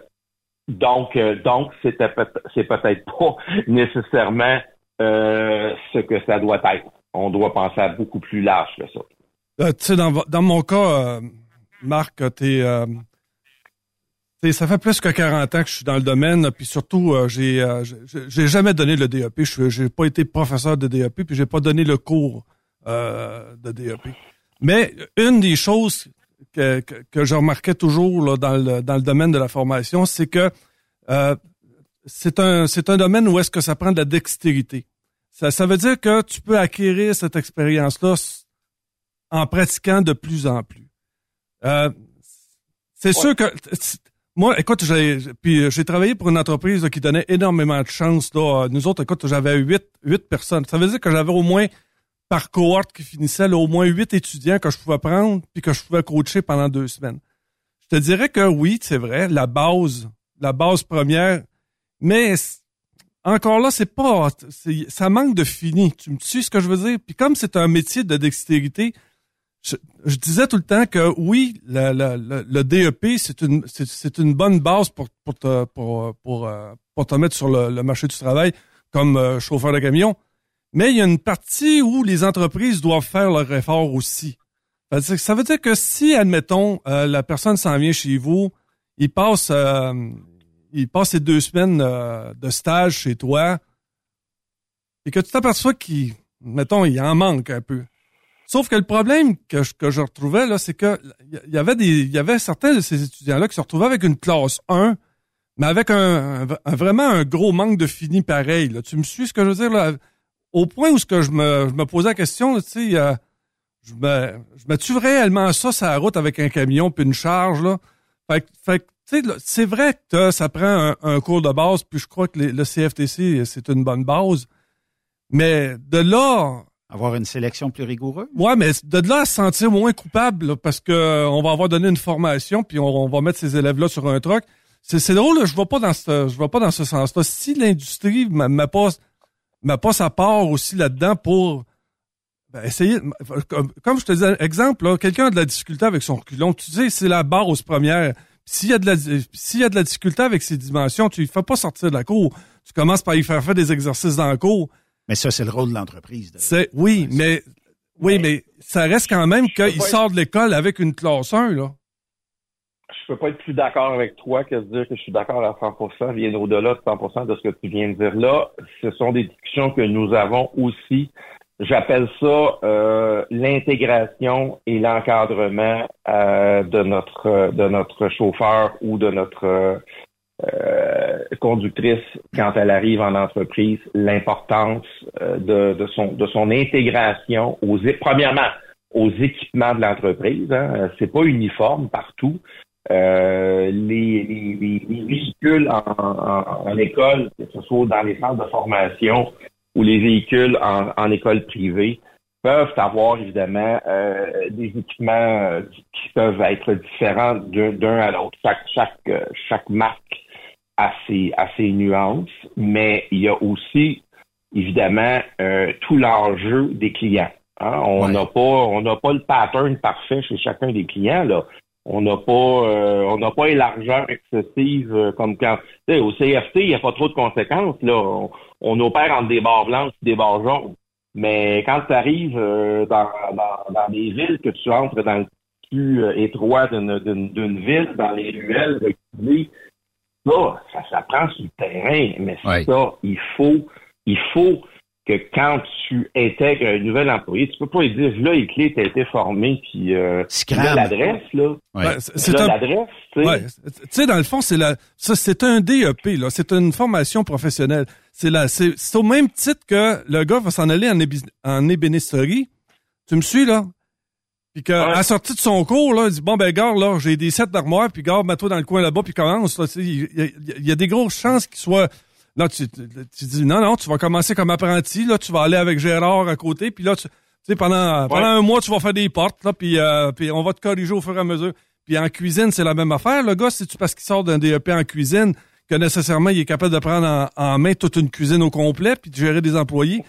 donc, euh, donc, c'était peut- c'est peut-être pas nécessairement euh, ce que ça doit être. On doit penser à beaucoup plus large que ça. Euh, tu sais, dans, mon cas, euh, Marc, t'es, euh, ça fait plus que 40 ans que je suis dans le domaine, puis surtout, euh, j'ai, euh, j'ai- jamais donné le DEP. Je j'ai pas été professeur de DEP, puis j'ai pas donné le cours euh, de DEP. Mais une des choses que, que, que je remarquais toujours là, dans, le, dans le domaine de la formation, c'est que euh, c'est un un domaine où est-ce que ça prend de la dextérité. Ça, ça veut dire que tu peux acquérir cette expérience-là en pratiquant de plus en plus. Euh, c'est sûr que moi, écoute, j'ai puis j'ai travaillé pour une entreprise là, qui donnait énormément de chance. Là. Nous autres, écoute, j'avais huit, huit personnes. Ça veut dire que j'avais au moins par cohorte qui finissait là, au moins huit étudiants que je pouvais prendre puis que je pouvais coacher pendant deux semaines. Je te dirais que oui, c'est vrai, la base, la base première, mais encore là, c'est pas, ça manque de fini. Tu me suis ce que je veux dire? Puis comme c'est un métier de dextérité, je, disais tout le temps que oui, le, le, le- DEP, c'est une, une bonne base pour, pour, te, pour, pour, euh, pour te mettre sur le, le marché du travail comme euh, chauffeur de camion. Mais il y a une partie où les entreprises doivent faire leur effort aussi. Ça veut dire- que si, admettons, euh, la personne s'en vient chez vous, il passe, euh, il passe ses deux semaines euh, de stage chez toi, et que tu t'aperçois qu'il, mettons, il en manque un peu. Sauf que le problème que je, que je retrouvais, là, c'est que il y avait des, il y avait certains de ces étudiants-là qui se retrouvaient avec une classe 1, mais avec un, un- un- vraiment un gros manque de fini pareil. Là. Tu me suis ce que je veux dire là? Au point où ce que je me, je me posais la question, tu sais, euh, je me, je mets-tu réellement ça sur la route avec un camion puis une charge là? Fait, que- fait que, tu sais, c'est vrai que ça prend un, un cours de base, puis je crois que les- le CFTC c'est une bonne base, mais de là Avoir une sélection plus rigoureuse? Ouais, mais de là à se sentir moins coupable, là, parce que euh, on va avoir donné une formation, puis on, on va mettre ces élèves-là sur un truck. C'est, drôle, là, je vais pas dans ce, je vais pas dans ce sens-là. Si l'industrie m'a m'a pas, sa part aussi là-dedans pour ben, essayer, comme, comme je te disais, exemple, là, quelqu'un a de la difficulté avec son reculon, tu sais, c'est la base première. S'il y a de la, s'il y a de la difficulté avec ses dimensions, tu ne fais pas sortir de la cour. Tu commences par y faire faire des exercices dans la cour. Mais ça, c'est le rôle de l'entreprise. de- C'est oui, mais oui, mais ça reste quand même qu'il sort de l'école avec une classe 1, là. Je peux pas être plus d'accord avec toi que de dire que je suis d'accord à 100%, bien au-delà de 100% de ce que tu viens de dire là. Ce sont des discussions que nous avons aussi. J'appelle ça euh, l'intégration et l'encadrement euh, de notre de notre chauffeur ou de notre euh, conductrice quand elle arrive en entreprise, l'importance euh, de, de son de son intégration aux premièrement aux équipements de l'entreprise. Hein. C'est pas uniforme partout. Euh, les, les, les- les véhicules en, en- en école, que ce soit dans les centres de formation ou les véhicules en, en école privée, peuvent avoir évidemment euh, des équipements euh, qui peuvent être différents d'un à l'autre. Chaque, chaque, euh, chaque marque a ses, a ses nuances, mais il y a aussi évidemment euh, tout l'enjeu des clients. hein. On n'a pas on n'a pas le pattern parfait chez chacun des clients là. On n'a pas euh, on n'a pas une largeur excessive euh, comme quand tu sais, au CFT, il n'y a pas trop de conséquences là. On, on opère entre des barres blanches et des barres jaunes. Mais quand tu arrives euh, dans, dans, dans des villes, que tu entres dans le plus euh, étroit d'une- d'une d'une ville, dans les ruelles reculées, ça, ça, ça prend sur le terrain. Mais Ouais. ça, il faut, il faut que quand tu intègres un nouvel employé, tu peux pas lui dire, là, les clés, t'as été formé, puis euh, là, l'adresse, là. Ben, c'est- un- l'adresse, tu sais. Ouais. Tu sais, dans le fond, c'est la, ça, c'est un DEP, là. C'est une formation professionnelle. C'est la, c'est, au même titre que le gars va s'en aller en, ébi- en ébénisterie. Tu me suis, là? Puis que, à la sortie de son cours, là, il dit, bon, ben, gars, là, j'ai des sets d'armoire, puis gars, mets-toi dans le coin là-bas, puis commence, là. Tu sais, Il y, a- il y a des grosses chances qu'il soit, là, tu, dis, non, non, tu vas commencer comme apprenti, là, tu vas aller avec Gérard à côté, puis là, tu, tu sais, pendant, pendant un mois, tu vas faire des portes, là, puis, euh, puis on va te corriger au fur et à mesure. Puis en cuisine, c'est la même affaire. Le gars, c'est-tu parce qu'il sort d'un DEP en cuisine que nécessairement il est capable de prendre en, en main toute une cuisine au complet puis de gérer des employés?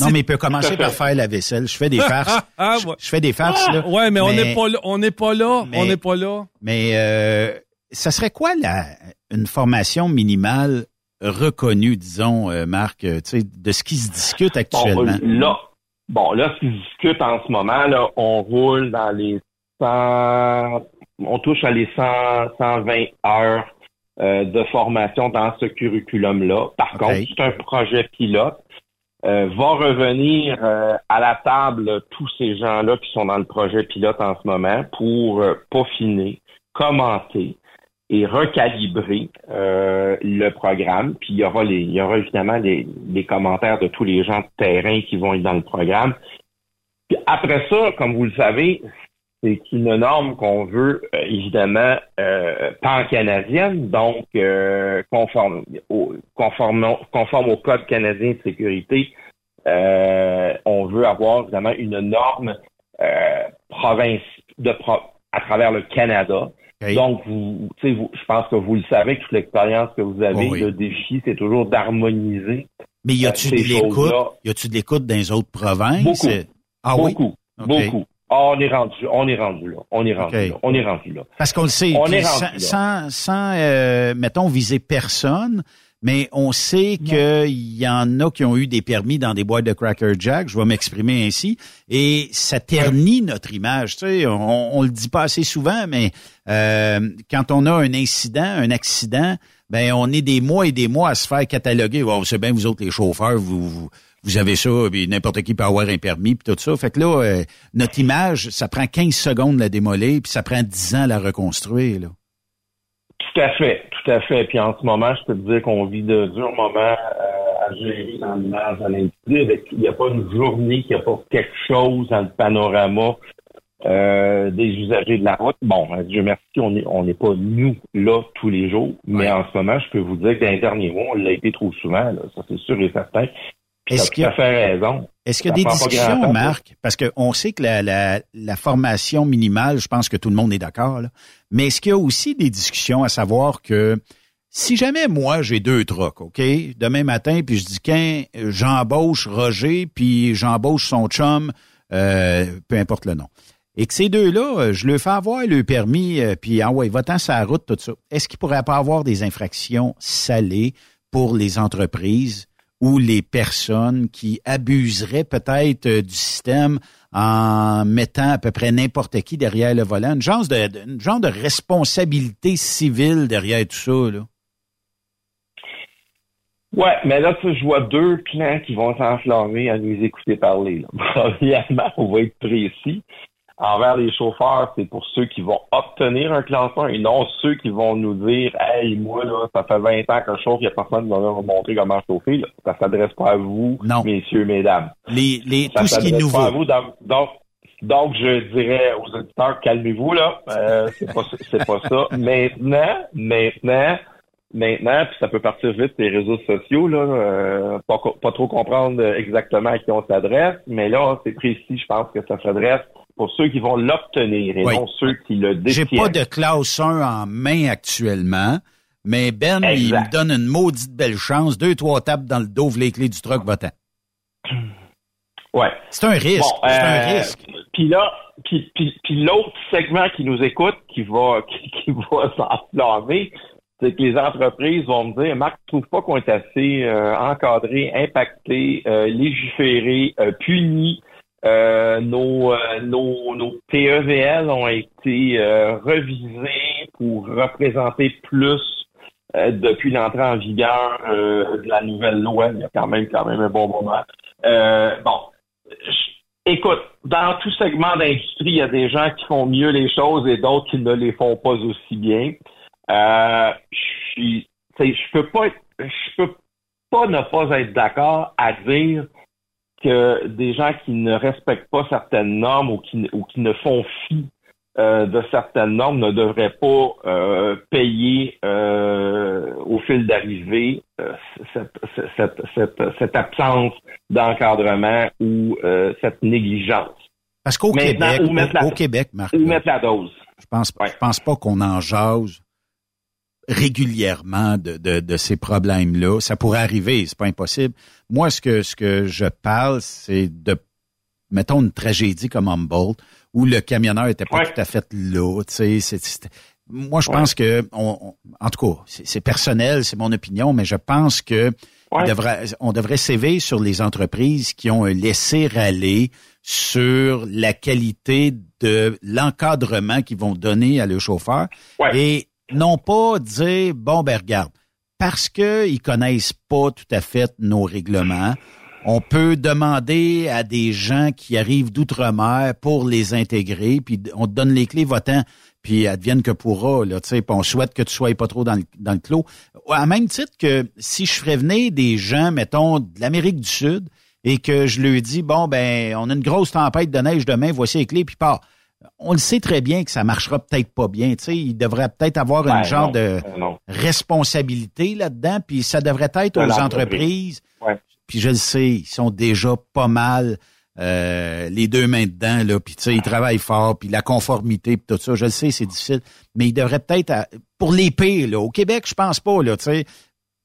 Non, mais il peut commencer par faire la vaisselle. Je fais des farces. Ah, je, ouais. je fais des farces, là. Ouais, mais, on n'est pas là. On n'est pas là. Mais- on n'est pas là. Mais euh, ça serait quoi la, une formation minimale reconnue, disons, euh, Marc, euh, tu sais, de ce qui se discute actuellement? Bon, là, bon, là, ce qui se discute en ce moment, là, on roule dans les 100, on touche à les 100, 120 heures euh, de formation dans ce curriculum-là. Par contre, c'est un projet pilote. Euh, va revenir euh, à la table tous ces gens-là qui sont dans le projet pilote en ce moment pour euh, peaufiner, commenter et recalibrer euh, le programme. Puis il y aura les, il y aura évidemment les, les commentaires de tous les gens de terrain qui vont être dans le programme. Puis après ça, comme vous le savez, c'est une norme qu'on veut euh, évidemment euh, pan-canadienne, donc euh, conforme, au, conforme, au Code canadien de sécurité. Euh, on veut avoir évidemment une norme euh, province de pro- à travers le Canada. Donc, vous, tu sais, vous, je pense que vous le savez, toute l'expérience que vous avez, Oh oui. le défi, c'est toujours d'harmoniser. Mais y a-tu euh, de l'écoute? Y a-tu de l'écoute dans les autres provinces? Beaucoup. Ah oui? beaucoup. OK. Beaucoup. Ah, on est rendu, on est rendu là. On est rendu là. On est rendu là. Parce qu'on le sait, On est sans, rendu là. sans, sans, euh, mettons, viser personne, mais on sait qu'il y en a qui ont eu des permis dans des boîtes de Cracker Jack, je vais m'exprimer ainsi, et ça ternit notre image. Tu sais, on, on le dit pas assez souvent, mais euh, quand on a un incident, un accident, ben on est des mois et des mois à se faire cataloguer. Oh, c'est bien vous autres les chauffeurs, vous, vous, vous avez ça, puis n'importe qui peut avoir un permis, puis tout ça. Fait que là, euh, notre image, ça prend 15 secondes de la démolir, puis ça prend 10 ans à la reconstruire. Là. Tout à fait, tout à fait. Puis en ce moment, je peux te dire qu'on vit de durs moments euh, à gérer dans l'image à l'industrie. Il n'y a pas une journée qui a pas quelque chose dans le panorama euh, des usagers de la route. Bon, euh, Dieu merci, on n'est on n'est pas nous là tous les jours, mais en ce moment, je peux vous dire que dans les derniers mois, on l'a été trop souvent, là, ça c'est sûr et certain. Puis qu'il tout a- à fait raison. Est-ce qu'il y a des discussions, Marc? Parce qu'on sait que la, la, la formation minimale, je pense que tout le monde est d'accord, là. mais est-ce qu'il y a aussi des discussions à savoir que si jamais moi j'ai deux trucks, OK, demain matin, puis je dis qu'un j'embauche Roger, puis j'embauche son chum, euh, peu importe le nom, et que ces deux-là, je leur fais avoir le permis, euh, puis ah ouais, va-t'en la route, tout ça. Est-ce qu'il pourrait pas avoir des infractions salées pour les entreprises ou les personnes qui abuseraient peut-être euh, du système en mettant à peu près n'importe qui derrière le volant, une genre de, une genre de responsabilité civile derrière tout ça, là. Ouais, mais là, tu je vois deux clans qui vont s'enflammer à nous écouter parler. Là. Premièrement, on va être précis. Envers les chauffeurs, c'est pour ceux qui vont obtenir un classement et non ceux qui vont nous dire Hey, moi, là, ça fait 20 ans que je chauffe, il n'y a personne qui va me montrer comment chauffer. Là. Ça s'adresse pas à vous, messieurs, mesdames. Les, les, Ça tout ce qui est s'adresse nouveau. pas à vous. Donc, donc, donc, je dirais aux auditeurs, calmez-vous, là. Euh, c'est pas, pas ça. Maintenant, maintenant, maintenant, puis ça peut partir vite des réseaux sociaux, là, euh, pas trop comprendre exactement à qui on s'adresse, mais là, c'est précis, je pense que ça s'adresse pour ceux qui vont l'obtenir et Oui. non ceux qui le J'ai détiennent. pas de classe 1 en main actuellement, mais Ben, il me donne une maudite belle chance. Deux, trois tapes dans le dos, les clés du truck, va-t'en. Ouais. C'est un risque. Bon, c'est un euh, risque. Puis là, puis, puis, puis l'autre segment qui nous écoute, qui va, qui, qui va s'enflammer, c'est que les entreprises vont me dire, Marc, tu trouves pas qu'on est assez euh, encadré, impacté, euh, légiféré, puni. Euh, nos, euh, nos, nos PEVL ont été euh, revisés pour représenter plus euh, depuis l'entrée en vigueur euh, de la nouvelle loi. Il y a quand même quand même un bon moment. Bon, écoute, dans tout segment d'industrie, il y a des gens qui font mieux les choses et d'autres qui ne les font pas aussi bien. Je peux pas, je peux pas ne pas être d'accord à dire que des gens qui ne respectent pas certaines normes ou qui, ou qui ne font fi euh, de certaines normes ne devraient pas euh, payer euh, au fil d'arrivée cette, cette, cette, cette absence d'encadrement ou cette négligence. Parce qu'au Québec, au, la- au Québec, Marc, mettre la dose? Je pense, je pense pas qu'on en jase régulièrement de, de, de ces problèmes-là. Ça pourrait arriver, c'est pas impossible. Moi, ce que, ce que je parle, c'est de, mettons, une tragédie comme Humboldt, où le camionneur était pas tout à fait là. Tu sais, moi, je pense que, on, en tout cas, c'est personnel, c'est mon opinion, mais je pense que on devrait, on devrait s'éveiller sur les entreprises qui ont laissé aller sur la qualité de l'encadrement qu'ils vont donner à leurs chauffeurs et non pas dire bon ben regarde parce qu'ils connaissent pas tout à fait nos règlements, on peut demander à des gens qui arrivent d'outre-mer pour les intégrer, puis on te donne les clés votant, puis advienne que pourra, là, tu sais, on souhaite que tu sois pas trop dans le, dans le clos. À même titre que si je ferais venir des gens, mettons, de l'Amérique du Sud, et que je leur dis, bon, ben, on a une grosse tempête de neige demain, voici les clés, puis part on le sait très bien que ça marchera peut-être pas bien. Tu sais, il devrait peut-être avoir un genre de responsabilité là-dedans, puis ça devrait être aux entreprises. Puis je le sais, ils sont déjà pas mal euh, les deux mains dedans là, puis tu sais, ils travaillent fort, puis la conformité, puis tout ça. Je le sais, c'est difficile, mais ils devraient peut-être pour les pires là. Au Québec, je pense pas là. Tu sais,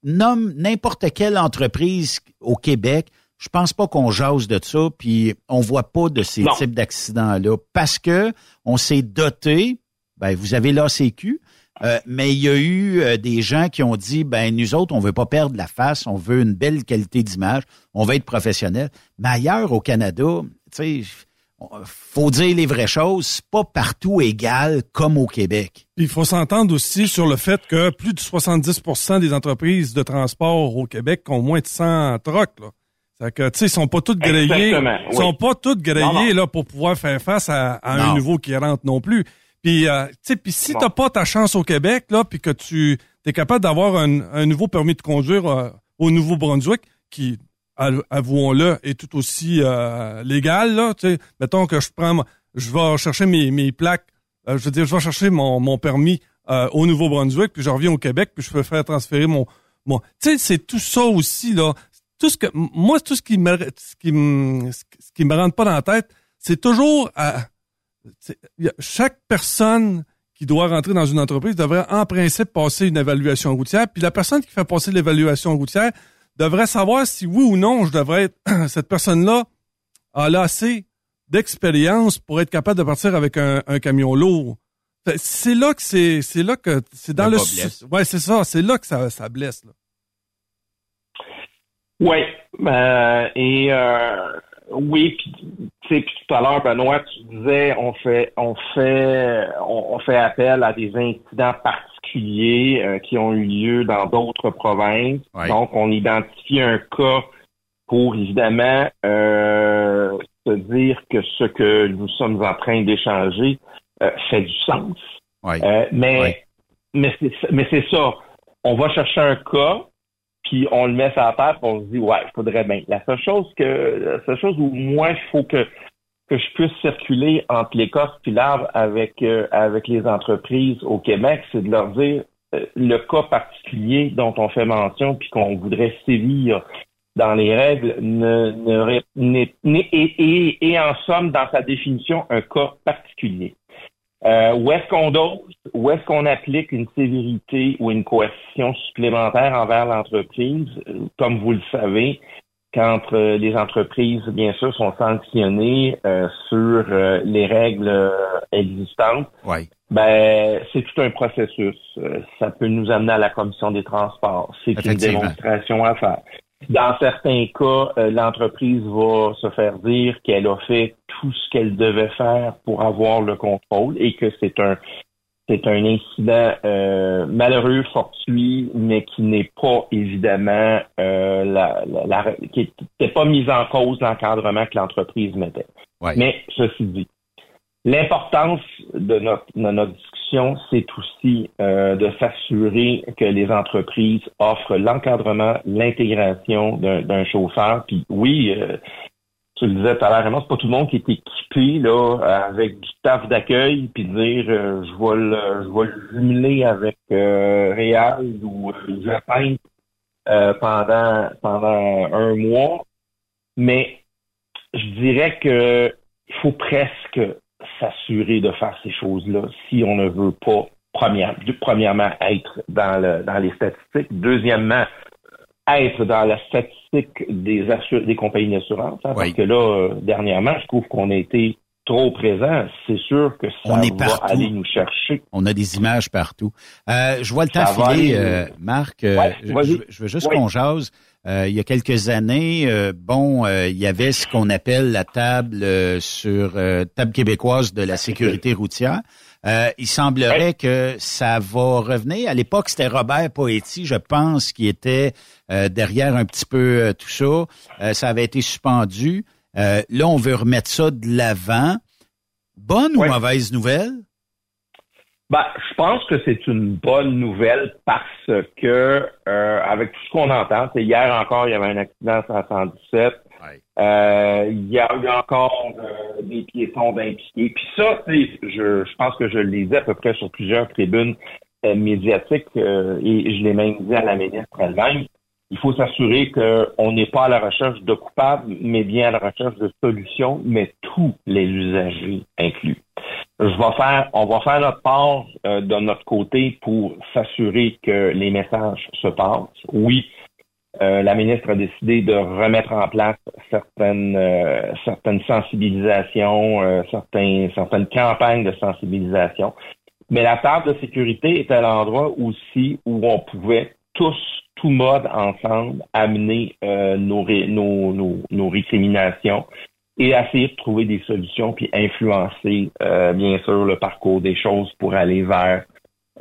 nomme n'importe quelle entreprise au Québec je pense pas qu'on jase de ça, puis on voit pas de ces types d'accidents-là, parce que on s'est doté, ben vous avez l'ACQ, euh, mais il y a eu euh, des gens qui ont dit, ben nous autres, on veut pas perdre la face, on veut une belle qualité d'image, on veut être professionnel. Mais ailleurs au Canada, tu sais, faut dire les vraies choses, c'est pas partout égal comme au Québec. Il faut s'entendre aussi sur le fait que plus de 70% des entreprises de transport au Québec ont moins de 100 trocs. Là. C'est que, tu sais, ils sont pas tous grillés. Ils sont pas tous grillés, là, pour pouvoir faire face à, un nouveau qui rentre non plus. Puis, euh, tu sais, puis si t'as pas ta chance au Québec, là, puis que tu es capable d'avoir un, nouveau permis de conduire euh, au Nouveau-Brunswick, qui, avouons-le, est tout aussi euh, légal, là, tu sais, mettons que je prends, je vais chercher mes, mes plaques, je veux dire, je vais chercher mon, mon permis au Nouveau-Brunswick, puis je reviens au Québec, puis je peux faire transférer mon, mon, tu sais, c'est tout ça aussi, là tout ce que moi tout ce qui me ce qui me ce qui me rentre pas dans la tête, c'est toujours à, chaque personne qui doit rentrer dans une entreprise devrait en principe passer une évaluation routière, puis la personne qui fait passer l'évaluation routière devrait savoir si oui ou non je devrais être cette personne-là a assez d'expérience pour être capable de partir avec un, camion lourd. C'est là que c'est c'est là que c'est dans le, ouais c'est ça c'est là que ça, ça blesse là. Oui, euh, et euh, oui, puis tout à l'heure, Benoît, tu disais on fait on fait on, fait appel à des incidents particuliers euh, qui ont eu lieu dans d'autres provinces. Donc, on identifie un cas pour évidemment euh, se dire que ce que nous sommes en train d'échanger fait du sens. mais mais c'est mais c'est ça. On va chercher un cas puis on le met sur la table, on se dit ouais, il faudrait bien. La seule chose que la seule chose où moi il faut que que je puisse circuler entre l'Écosse puis l'Arbre avec euh, avec les entreprises au Québec, c'est de leur dire euh, le cas particulier dont on fait mention puis qu'on voudrait sévir dans les règles ne, ne, et en somme dans sa définition un cas particulier. Euh, où est-ce qu'on dose? Où est-ce qu'on applique une sévérité ou une coercition supplémentaire envers l'entreprise? Comme vous le savez, quand euh, les entreprises, bien sûr, sont sanctionnées euh, sur les règles existantes, ben c'est tout un processus. ça peut nous amener à la commission des transports. C'est une démonstration à faire. Dans certains cas, euh, l'entreprise va se faire dire qu'elle a fait tout ce qu'elle devait faire pour avoir le contrôle et que c'est un c'est un incident euh, malheureux, fortuit, mais qui n'est pas évidemment euh, la, la, qui n'est pas mis en cause l'encadrement que l'entreprise mettait. Mais ceci dit, l'importance de notre, de notre c'est aussi euh, de s'assurer que les entreprises offrent l'encadrement, l'intégration d'un chauffeur. Puis oui, euh, tu le disais tout à l'heure, c'est pas tout le monde qui est équipé là avec du staff d'accueil puis dire euh, je vais le jumeler avec Réal ou Japin pendant pendant un mois. Mais je dirais que il faut presque s'assurer de faire ces choses-là si on ne veut pas, première, premièrement, être dans, le, dans les statistiques. Deuxièmement, être dans la statistique des, des compagnies d'assurance. Hein, Parce que là, euh, dernièrement, je trouve qu'on a été trop présent. C'est sûr que ça On est va partout. aller nous chercher. On a des images partout. Euh, je vois le temps Ça filer, aller, euh, Marc. ouais, je, vas-y. je- je veux juste Oui. qu'on jase. Euh, il y a quelques années, euh, bon, euh, il y avait ce qu'on appelle la table euh, sur euh, table québécoise de la sécurité routière. Euh, il semblerait que ça va revenir. À l'époque, c'était Robert Poetti, je pense, qui était euh, derrière un petit peu euh, tout ça. Euh, ça avait été suspendu. Euh, là, on veut remettre ça de l'avant. Bonne ou mauvaise nouvelle? Ben, je pense que c'est une bonne nouvelle parce que euh, avec tout ce qu'on entend, c'est hier encore, il y avait un accident à 117. Euh, il y a eu encore euh, des piétons impliqués. Puis ça, tu sais, je, je pense que je le lisais à peu près sur plusieurs tribunes euh, médiatiques euh, et je l'ai même dit à la ministre elle-même. Il faut s'assurer qu'on n'est pas à la recherche de coupables, mais bien à la recherche de solutions, mais tous les usagers inclus. Je vais faire, on va faire notre part euh, de notre côté pour s'assurer que les messages se passent. Oui, euh, la ministre a décidé de remettre en place certaines euh, certaines sensibilisations, euh, certains, certaines campagnes de sensibilisation. Mais la table de sécurité à l'endroit aussi où on pouvait tous, tout mode ensemble, amener euh, nos, nos, nos, nos récriminations et essayer de trouver des solutions puis influencer, euh, bien sûr, le parcours des choses pour aller vers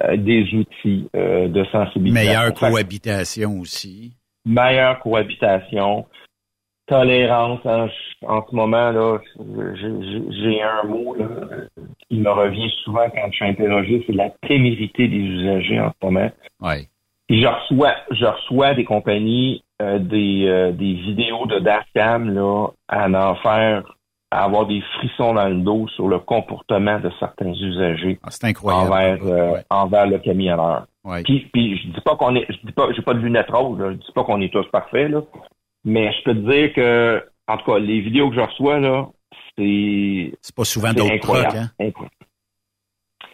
euh, des outils euh, de sensibilisation. Meilleure cohabitation aussi. meilleure cohabitation, tolérance. hein, en ce moment, là, j'ai- un mot là, qui me revient souvent quand je suis interrogé, c'est la témérité des usagers en ce moment. Puis je reçois, je reçois des compagnies euh, des, euh, des vidéos de dashcam là, à en faire, à avoir des frissons dans le dos sur le comportement de certains usagers Ah, C'est incroyable. envers, euh, envers le camionneur. Ouais. Puis, puis je dis pas qu'on est, je dis pas, j'ai pas de lunettes roses, là, je dis pas qu'on est tous parfaits là, mais je peux te dire que, en tout cas, les vidéos que je reçois là, c'est C'est pas souvent d'autres trucs, hein? Incroyable.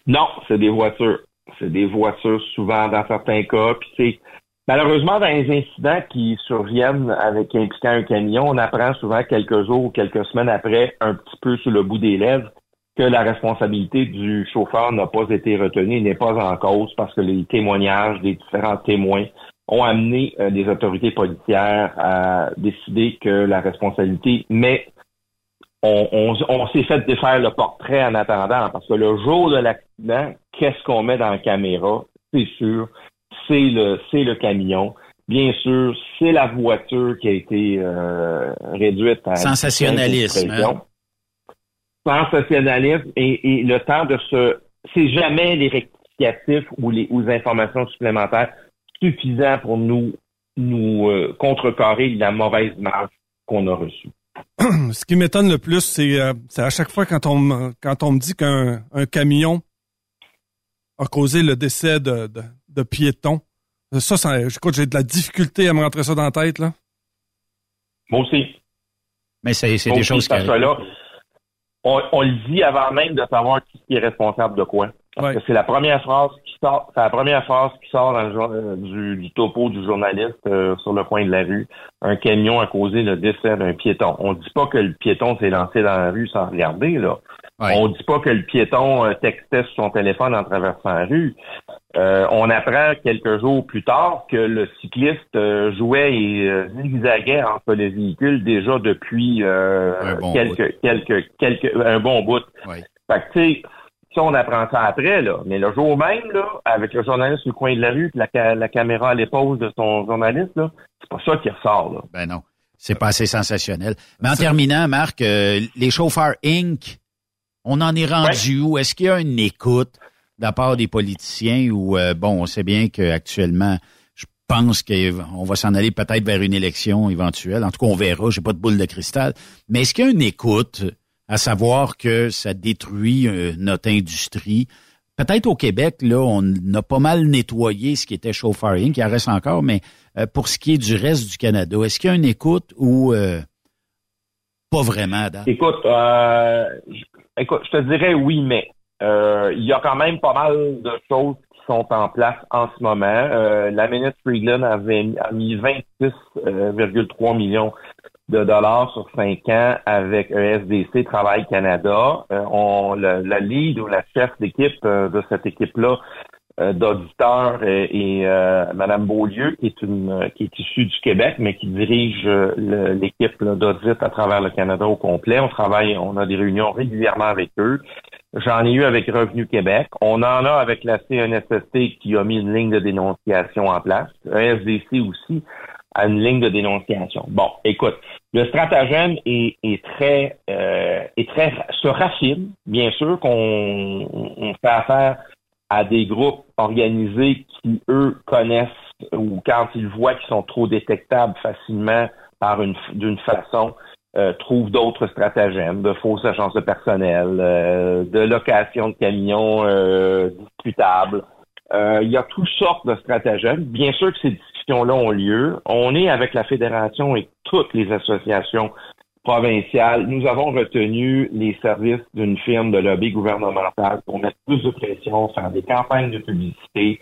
Non, c'est des voitures. C'est des voitures souvent dans certains cas. Puis c'est malheureusement dans les incidents qui surviennent avec impliquant un camion, on apprend souvent quelques jours ou quelques semaines après, un petit peu sur le bout des lèvres, que la responsabilité du chauffeur n'a pas été retenue, n'est pas en cause parce que les témoignages des différents témoins ont amené euh, les autorités policières à décider que la responsabilité, mais on, on, on s'est fait défaire le portrait en attendant, parce que le jour de l'accident, qu'est-ce qu'on met dans la caméra? C'est sûr, c'est le c'est le camion. Bien sûr, c'est la voiture qui a été euh, réduite à Sensationnalisme, expression. Sensationnalisme et, et le temps de se c'est jamais les rectificatifs ou les, ou les informations supplémentaires suffisants pour nous nous euh, contrecarrer la mauvaise marge qu'on a reçue. Ce qui m'étonne le plus, c'est euh, c'est à chaque fois quand on, me- quand on me dit qu'un un camion a causé le décès de, de, de piétons. Ça, ça écoute, j'ai de la difficulté à me rentrer ça dans la tête. Là. Moi aussi. Mais c'est des aussi, choses qui que là, on, on le dit avant même de savoir qui est responsable de quoi. Parce que c'est la première phrase qui sort, c'est la première phrase qui sort dans le jour- euh, du, du topo du journaliste euh, sur le coin de la rue. Un camion a causé le décès d'un piéton. On dit pas que le piéton s'est lancé dans la rue sans regarder, là. On dit pas que le piéton euh, textait sur son téléphone en traversant la rue. Euh, on apprend quelques jours plus tard que le cycliste euh, jouait et euh, zigzaguait entre les véhicules déjà depuis euh, bon quelques, quelques, quelques, un bon bout. Fait que, tu sais, ça, on apprend ça après, là. Mais le jour même, là, avec le journaliste le coin de la rue, la, ca- la caméra à l'épaule de son journaliste, là, c'est pas ça qui ressort, là. Ben non. C'est pas assez sensationnel. Mais en terminant, Marc, euh, les chauffeurs Inc., on en est rendu où? Est-ce qu'il y a une écoute de la part des politiciens ou, euh, bon, on sait bien qu'actuellement, je pense qu'on va s'en aller peut-être vers une élection éventuelle. En tout cas, on verra. J'ai pas de boule de cristal. Mais est-ce qu'il y a une écoute à savoir que ça détruit euh, notre industrie? Peut-être au Québec, là, on a pas mal nettoyé ce qui était chauffeur Inc. Il en reste encore, mais euh, pour ce qui est du reste du Canada, est-ce qu'il y a une écoute ou euh, pas vraiment, Dan? Écoute, euh, écoute, je te dirais oui, mais euh, il y a quand même pas mal de choses qui sont en place en ce moment. Euh, la ministre Friedland avait mis 26,3 millions de dollars sur cinq ans avec ESDC Travail Canada. Euh, on, le- la lead ou la chef d'équipe euh, de cette équipe-là euh, d'auditeurs et, et, euh, Madame Beaulieu, qui est une euh, qui est issue du Québec, mais qui dirige euh, l'équipe d'audit à travers le Canada au complet. On travaille, on a des réunions régulièrement avec eux. J'en ai eu avec Revenu Québec. On en a avec la CNSST qui a mis une ligne de dénonciation en place. ESDC aussi a une ligne de dénonciation. Bon, écoute, le stratagème est, est très euh, est très se raffine. Bien sûr qu'on on fait affaire à des groupes organisés qui, eux, connaissent ou quand ils voient qu'ils sont trop détectables facilement par une d'une façon, euh, trouvent d'autres stratagèmes, de fausses agences de personnel, euh, de location de camions euh, discutables. Euh, il y a toutes sortes de stratagèmes. Bien sûr que ces discussions-là ont lieu. On est avec la fédération et toutes les associations provinciales. Nous avons retenu les services d'une firme de lobby gouvernemental pour mettre plus de pression, faire des campagnes de publicité,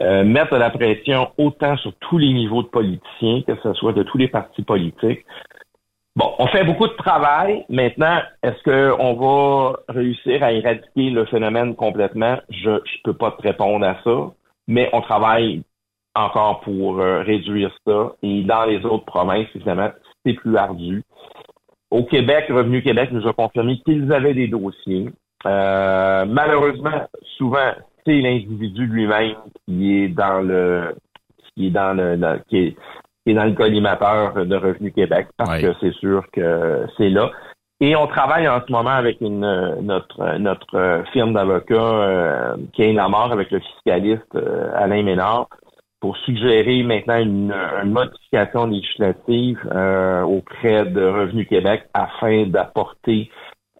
euh, mettre de la pression autant sur tous les niveaux de politiciens, que ce soit de tous les partis politiques. Bon, on fait beaucoup de travail. Maintenant, est-ce qu'on va réussir à éradiquer le phénomène complètement? Je ne peux pas te répondre à ça, mais on travaille encore pour euh, réduire ça. Et dans les autres provinces, évidemment, c'est plus ardu. Au Québec, Revenu Québec nous a confirmé qu'ils avaient des dossiers. Euh, malheureusement, souvent, c'est l'individu lui-même qui est dans le qui est dans le, qui est qui est dans le collimateur de Revenu Québec parce que c'est sûr que c'est là. Et on travaille en ce moment avec une notre notre euh, firme d'avocats euh, qui est la mort avec le fiscaliste euh, Alain Ménard pour suggérer maintenant une, une modification législative euh, auprès de Revenu Québec afin d'apporter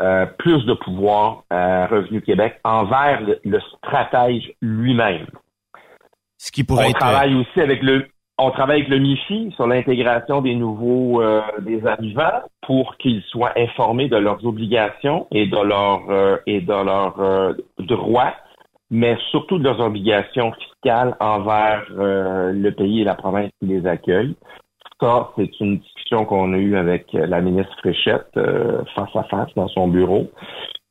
euh, plus de pouvoir à Revenu Québec envers le, le stratège lui-même. Ce qui pourrait on être- travaille aussi avec le on travaille avec le MIFI sur l'intégration des nouveaux euh, des arrivants pour qu'ils soient informés de leurs obligations et de leurs euh, et de leurs euh, droits, mais surtout de leurs obligations fiscales envers euh, le pays et la province qui les accueille. Ça, c'est une discussion qu'on a eue avec la ministre Fréchette euh, face à face dans son bureau.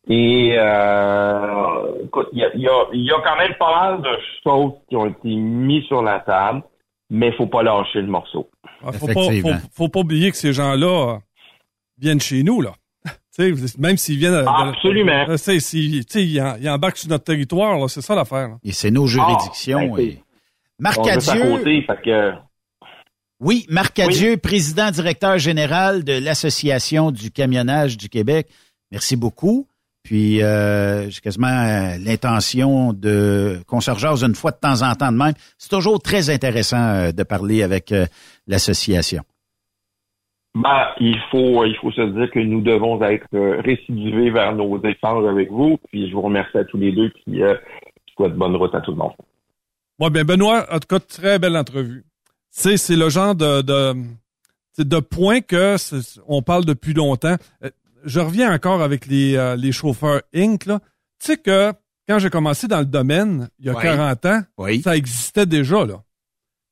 Et euh, écoute, il y a, il y, a, il y a quand même pas mal de choses qui ont été mises sur la table, mais il faut pas lâcher le morceau. Ah, faut, pas, faut, faut pas oublier que ces gens-là euh, viennent chez nous, là. Même s'ils viennent... de- Absolument. de- tu sais, s'ils- tu sais, ils, en- ils embarquent sur notre territoire, là, c'est ça l'affaire. là. Et c'est nos juridictions. Ah, ben, et- Marc On est juste à Adieu. côté, fait que Oui, Marc Adieu, président directeur général de l'Association du camionnage du Québec. Merci beaucoup. Puis euh, j'ai quasiment euh, l'intention de qu'on se rejase une fois de temps en temps de même. C'est toujours très intéressant euh, de parler avec euh, l'association. Ben, il faut il faut se dire que nous devons être euh, récidivés vers nos échanges avec vous. Puis je vous remercie à tous les deux puis euh, je souhaite bonne route à tout le monde. Moi, ben Benoît, en tout cas, très belle entrevue. Sais, c'est le genre de, de, c'est de point que c'est- on parle depuis longtemps. Euh, Je reviens encore avec les, euh, les chauffeurs Inc. là. Tu sais que quand j'ai commencé dans le domaine, il y a Oui. 40 ans, Oui. ça existait déjà. là.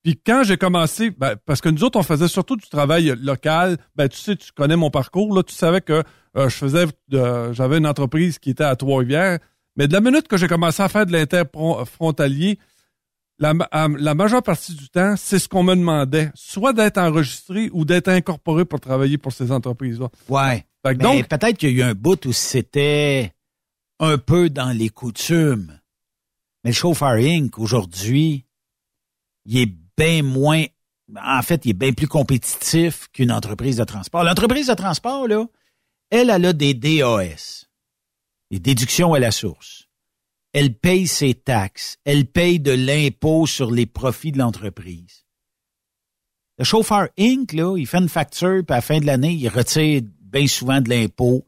Puis quand j'ai commencé, ben, parce que nous autres, on faisait surtout du travail local. Ben, tu sais, tu connais mon parcours. Là, tu savais que euh, je faisais, euh, j'avais une entreprise qui était à Trois-Rivières. Mais de la minute que j'ai commencé à faire de l'interfrontalier, la, à- la majeure partie du temps, c'est ce qu'on me demandait, soit d'être enregistré ou d'être incorporé pour travailler pour ces entreprises-là. Ouais. Fait que Mais donc, peut-être qu'il y a eu un bout où c'était un peu dans les coutumes. Mais le chauffeur Inc. aujourd'hui, il est bien moins. En fait, il est bien plus compétitif qu'une entreprise de transport. L'entreprise de transport, là, elle, elle a des DAS, des déductions à la source. Elle paye ses taxes. Elle paye de l'impôt sur les profits de l'entreprise. Le chauffeur Inc., là, il fait une facture, puis à la fin de l'année, il retire bien souvent de l'impôt.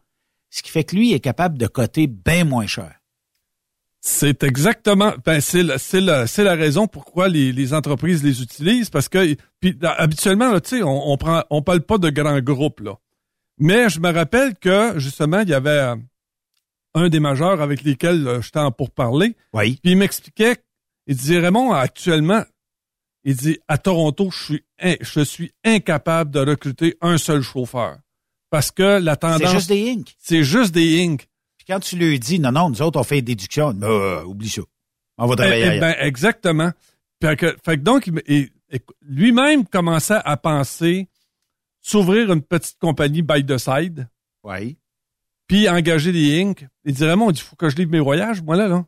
Ce qui fait que lui est capable de coter bien moins cher. C'est exactement, ben, c'est la, c'est la, c'est la raison pourquoi les, les entreprises les utilisent parce que, puis habituellement, là, tu sais, on, on prend, on parle pas de grands groupes, là. Mais je me rappelle que, justement, il y avait, euh, un des majeurs avec lesquels euh, j'étais en pour parler. Oui. Puis il m'expliquait, il disait Raymond, actuellement, il dit à Toronto, je suis in- je suis incapable de recruter un seul chauffeur parce que la tendance C'est juste des Inc. c'est juste des Inc. Puis quand tu lui dis, non, non, nous autres, on fait des déductions, ben, euh, oublie ça. On va travailler Eh, eh ailleurs. ben, exactement. Fait que, fait que donc, lui-même commençait à penser s'ouvrir une petite compagnie by the side. Oui. Puis engager des Inc. Il dirait, Raymond, il faut que je livre mes voyages, moi, là, là.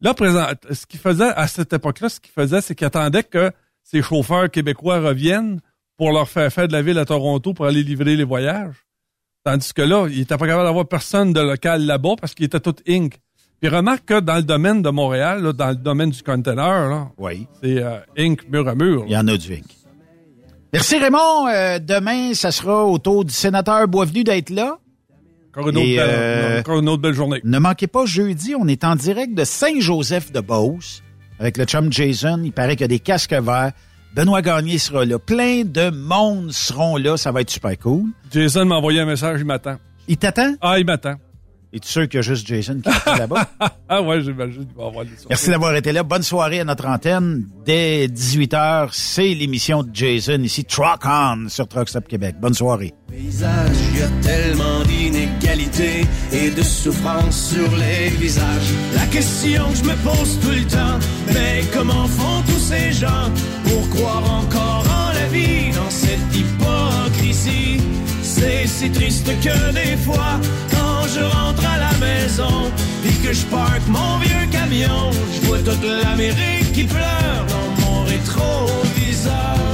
Là, présent, ce qu'il faisait à cette époque-là, ce qu'il faisait, c'est qu'il attendait que ces chauffeurs québécois reviennent pour leur faire faire de la ville à Toronto pour aller livrer les voyages. Tandis que là, il était pas capable d'avoir personne de local là-bas parce qu'il était tout Inc. Puis remarque que dans le domaine de Montréal, là, dans le domaine du container, là, oui. c'est euh, Inc. mur à mur. Il y en a du Inc. Merci Raymond. Euh, demain, ça sera au tour du sénateur Boisvenu d'être là. Encore une, autre Et, euh, encore une autre belle journée. Ne manquez pas jeudi, on est en direct de Saint-Joseph de Beauce avec le chum Jason. Il paraît qu'il y a des casques verts. Benoît Gagné sera là. Plein de monde seront là. Ça va être super cool. Jason m'a envoyé un message, il m'attend. Il t'attend? Ah, il m'attend. Es-tu sûr qu'il y a juste Jason qui est là-bas? ah ouais, j'imagine qu'il va avoir des soirées. Merci d'avoir été là. Bonne soirée à notre antenne. Dès 18h, c'est l'émission de Jason ici, Truck On sur Truck Stop Québec. Bonne soirée. paysage, il y a tellement d'inégalités et de souffrance sur les visages. La question que je me pose tout le temps, mais comment font pour croire encore en la vie dans cette hypocrisie? C'est si triste que des fois, quand je rentre à la maison, puis que je parque mon vieux camion, je vois toute l'Amérique qui pleure dans mon rétroviseur.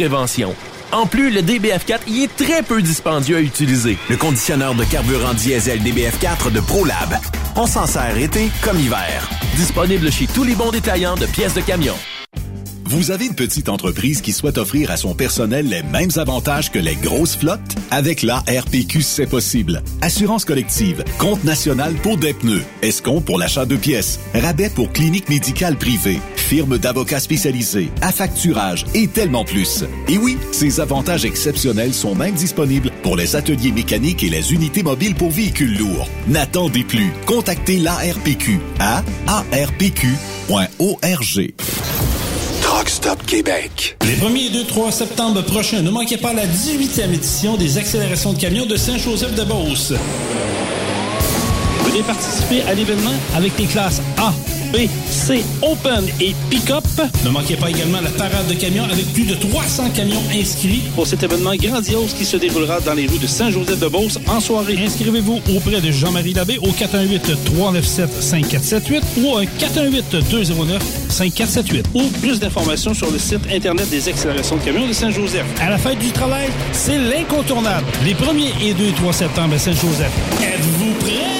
prévention. En plus, le DBF4 y est très peu dispendieux à utiliser. Le conditionneur de carburant diesel DBF4 de ProLab. On s'en sert été comme hiver. Disponible chez tous les bons détaillants de pièces de camion. Vous avez une petite entreprise qui souhaite offrir à son personnel les mêmes avantages que les grosses flottes? Avec la RPQ, c'est possible. Assurance collective, compte national pour des pneus, escompte pour l'achat de pièces, rabais pour clinique médicale privée, firme d'avocats spécialisés, affacturage et tellement plus. Et oui, ces avantages exceptionnels sont même disponibles pour les ateliers mécaniques et les unités mobiles pour véhicules lourds. N'attendez plus. Contactez l'ARPQ à arpq.org. Truck Stop Québec. Les 1er et 2, 3 septembre prochains, ne manquez pas la 18e édition des accélérations de camions de Saint-Joseph-de-Beauce. Venez participer à l'événement avec les classes A, B, C, Open et Pick-up. Ne manquez pas également la parade de camions avec plus de 300 camions inscrits pour cet événement grandiose qui se déroulera dans les rues de Saint-Joseph-de-Beauce en soirée. Inscrivez-vous auprès de Jean-Marie Labbé au 418-397-5478 ou un 418-209-5478 ou plus d'informations sur le site Internet des accélérations de camions de Saint-Joseph. À la fête du travail, c'est l'incontournable. Les 1er et 2 et 3 septembre à Saint-Joseph. Êtes-vous prêts?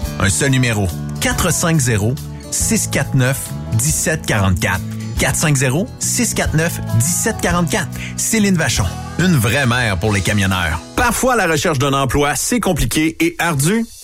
Un seul numéro. 450 649 1744. 450-649-1744. Céline Vachon. Une vraie mère pour les camionneurs. Parfois, la recherche d'un emploi, c'est compliqué et ardu.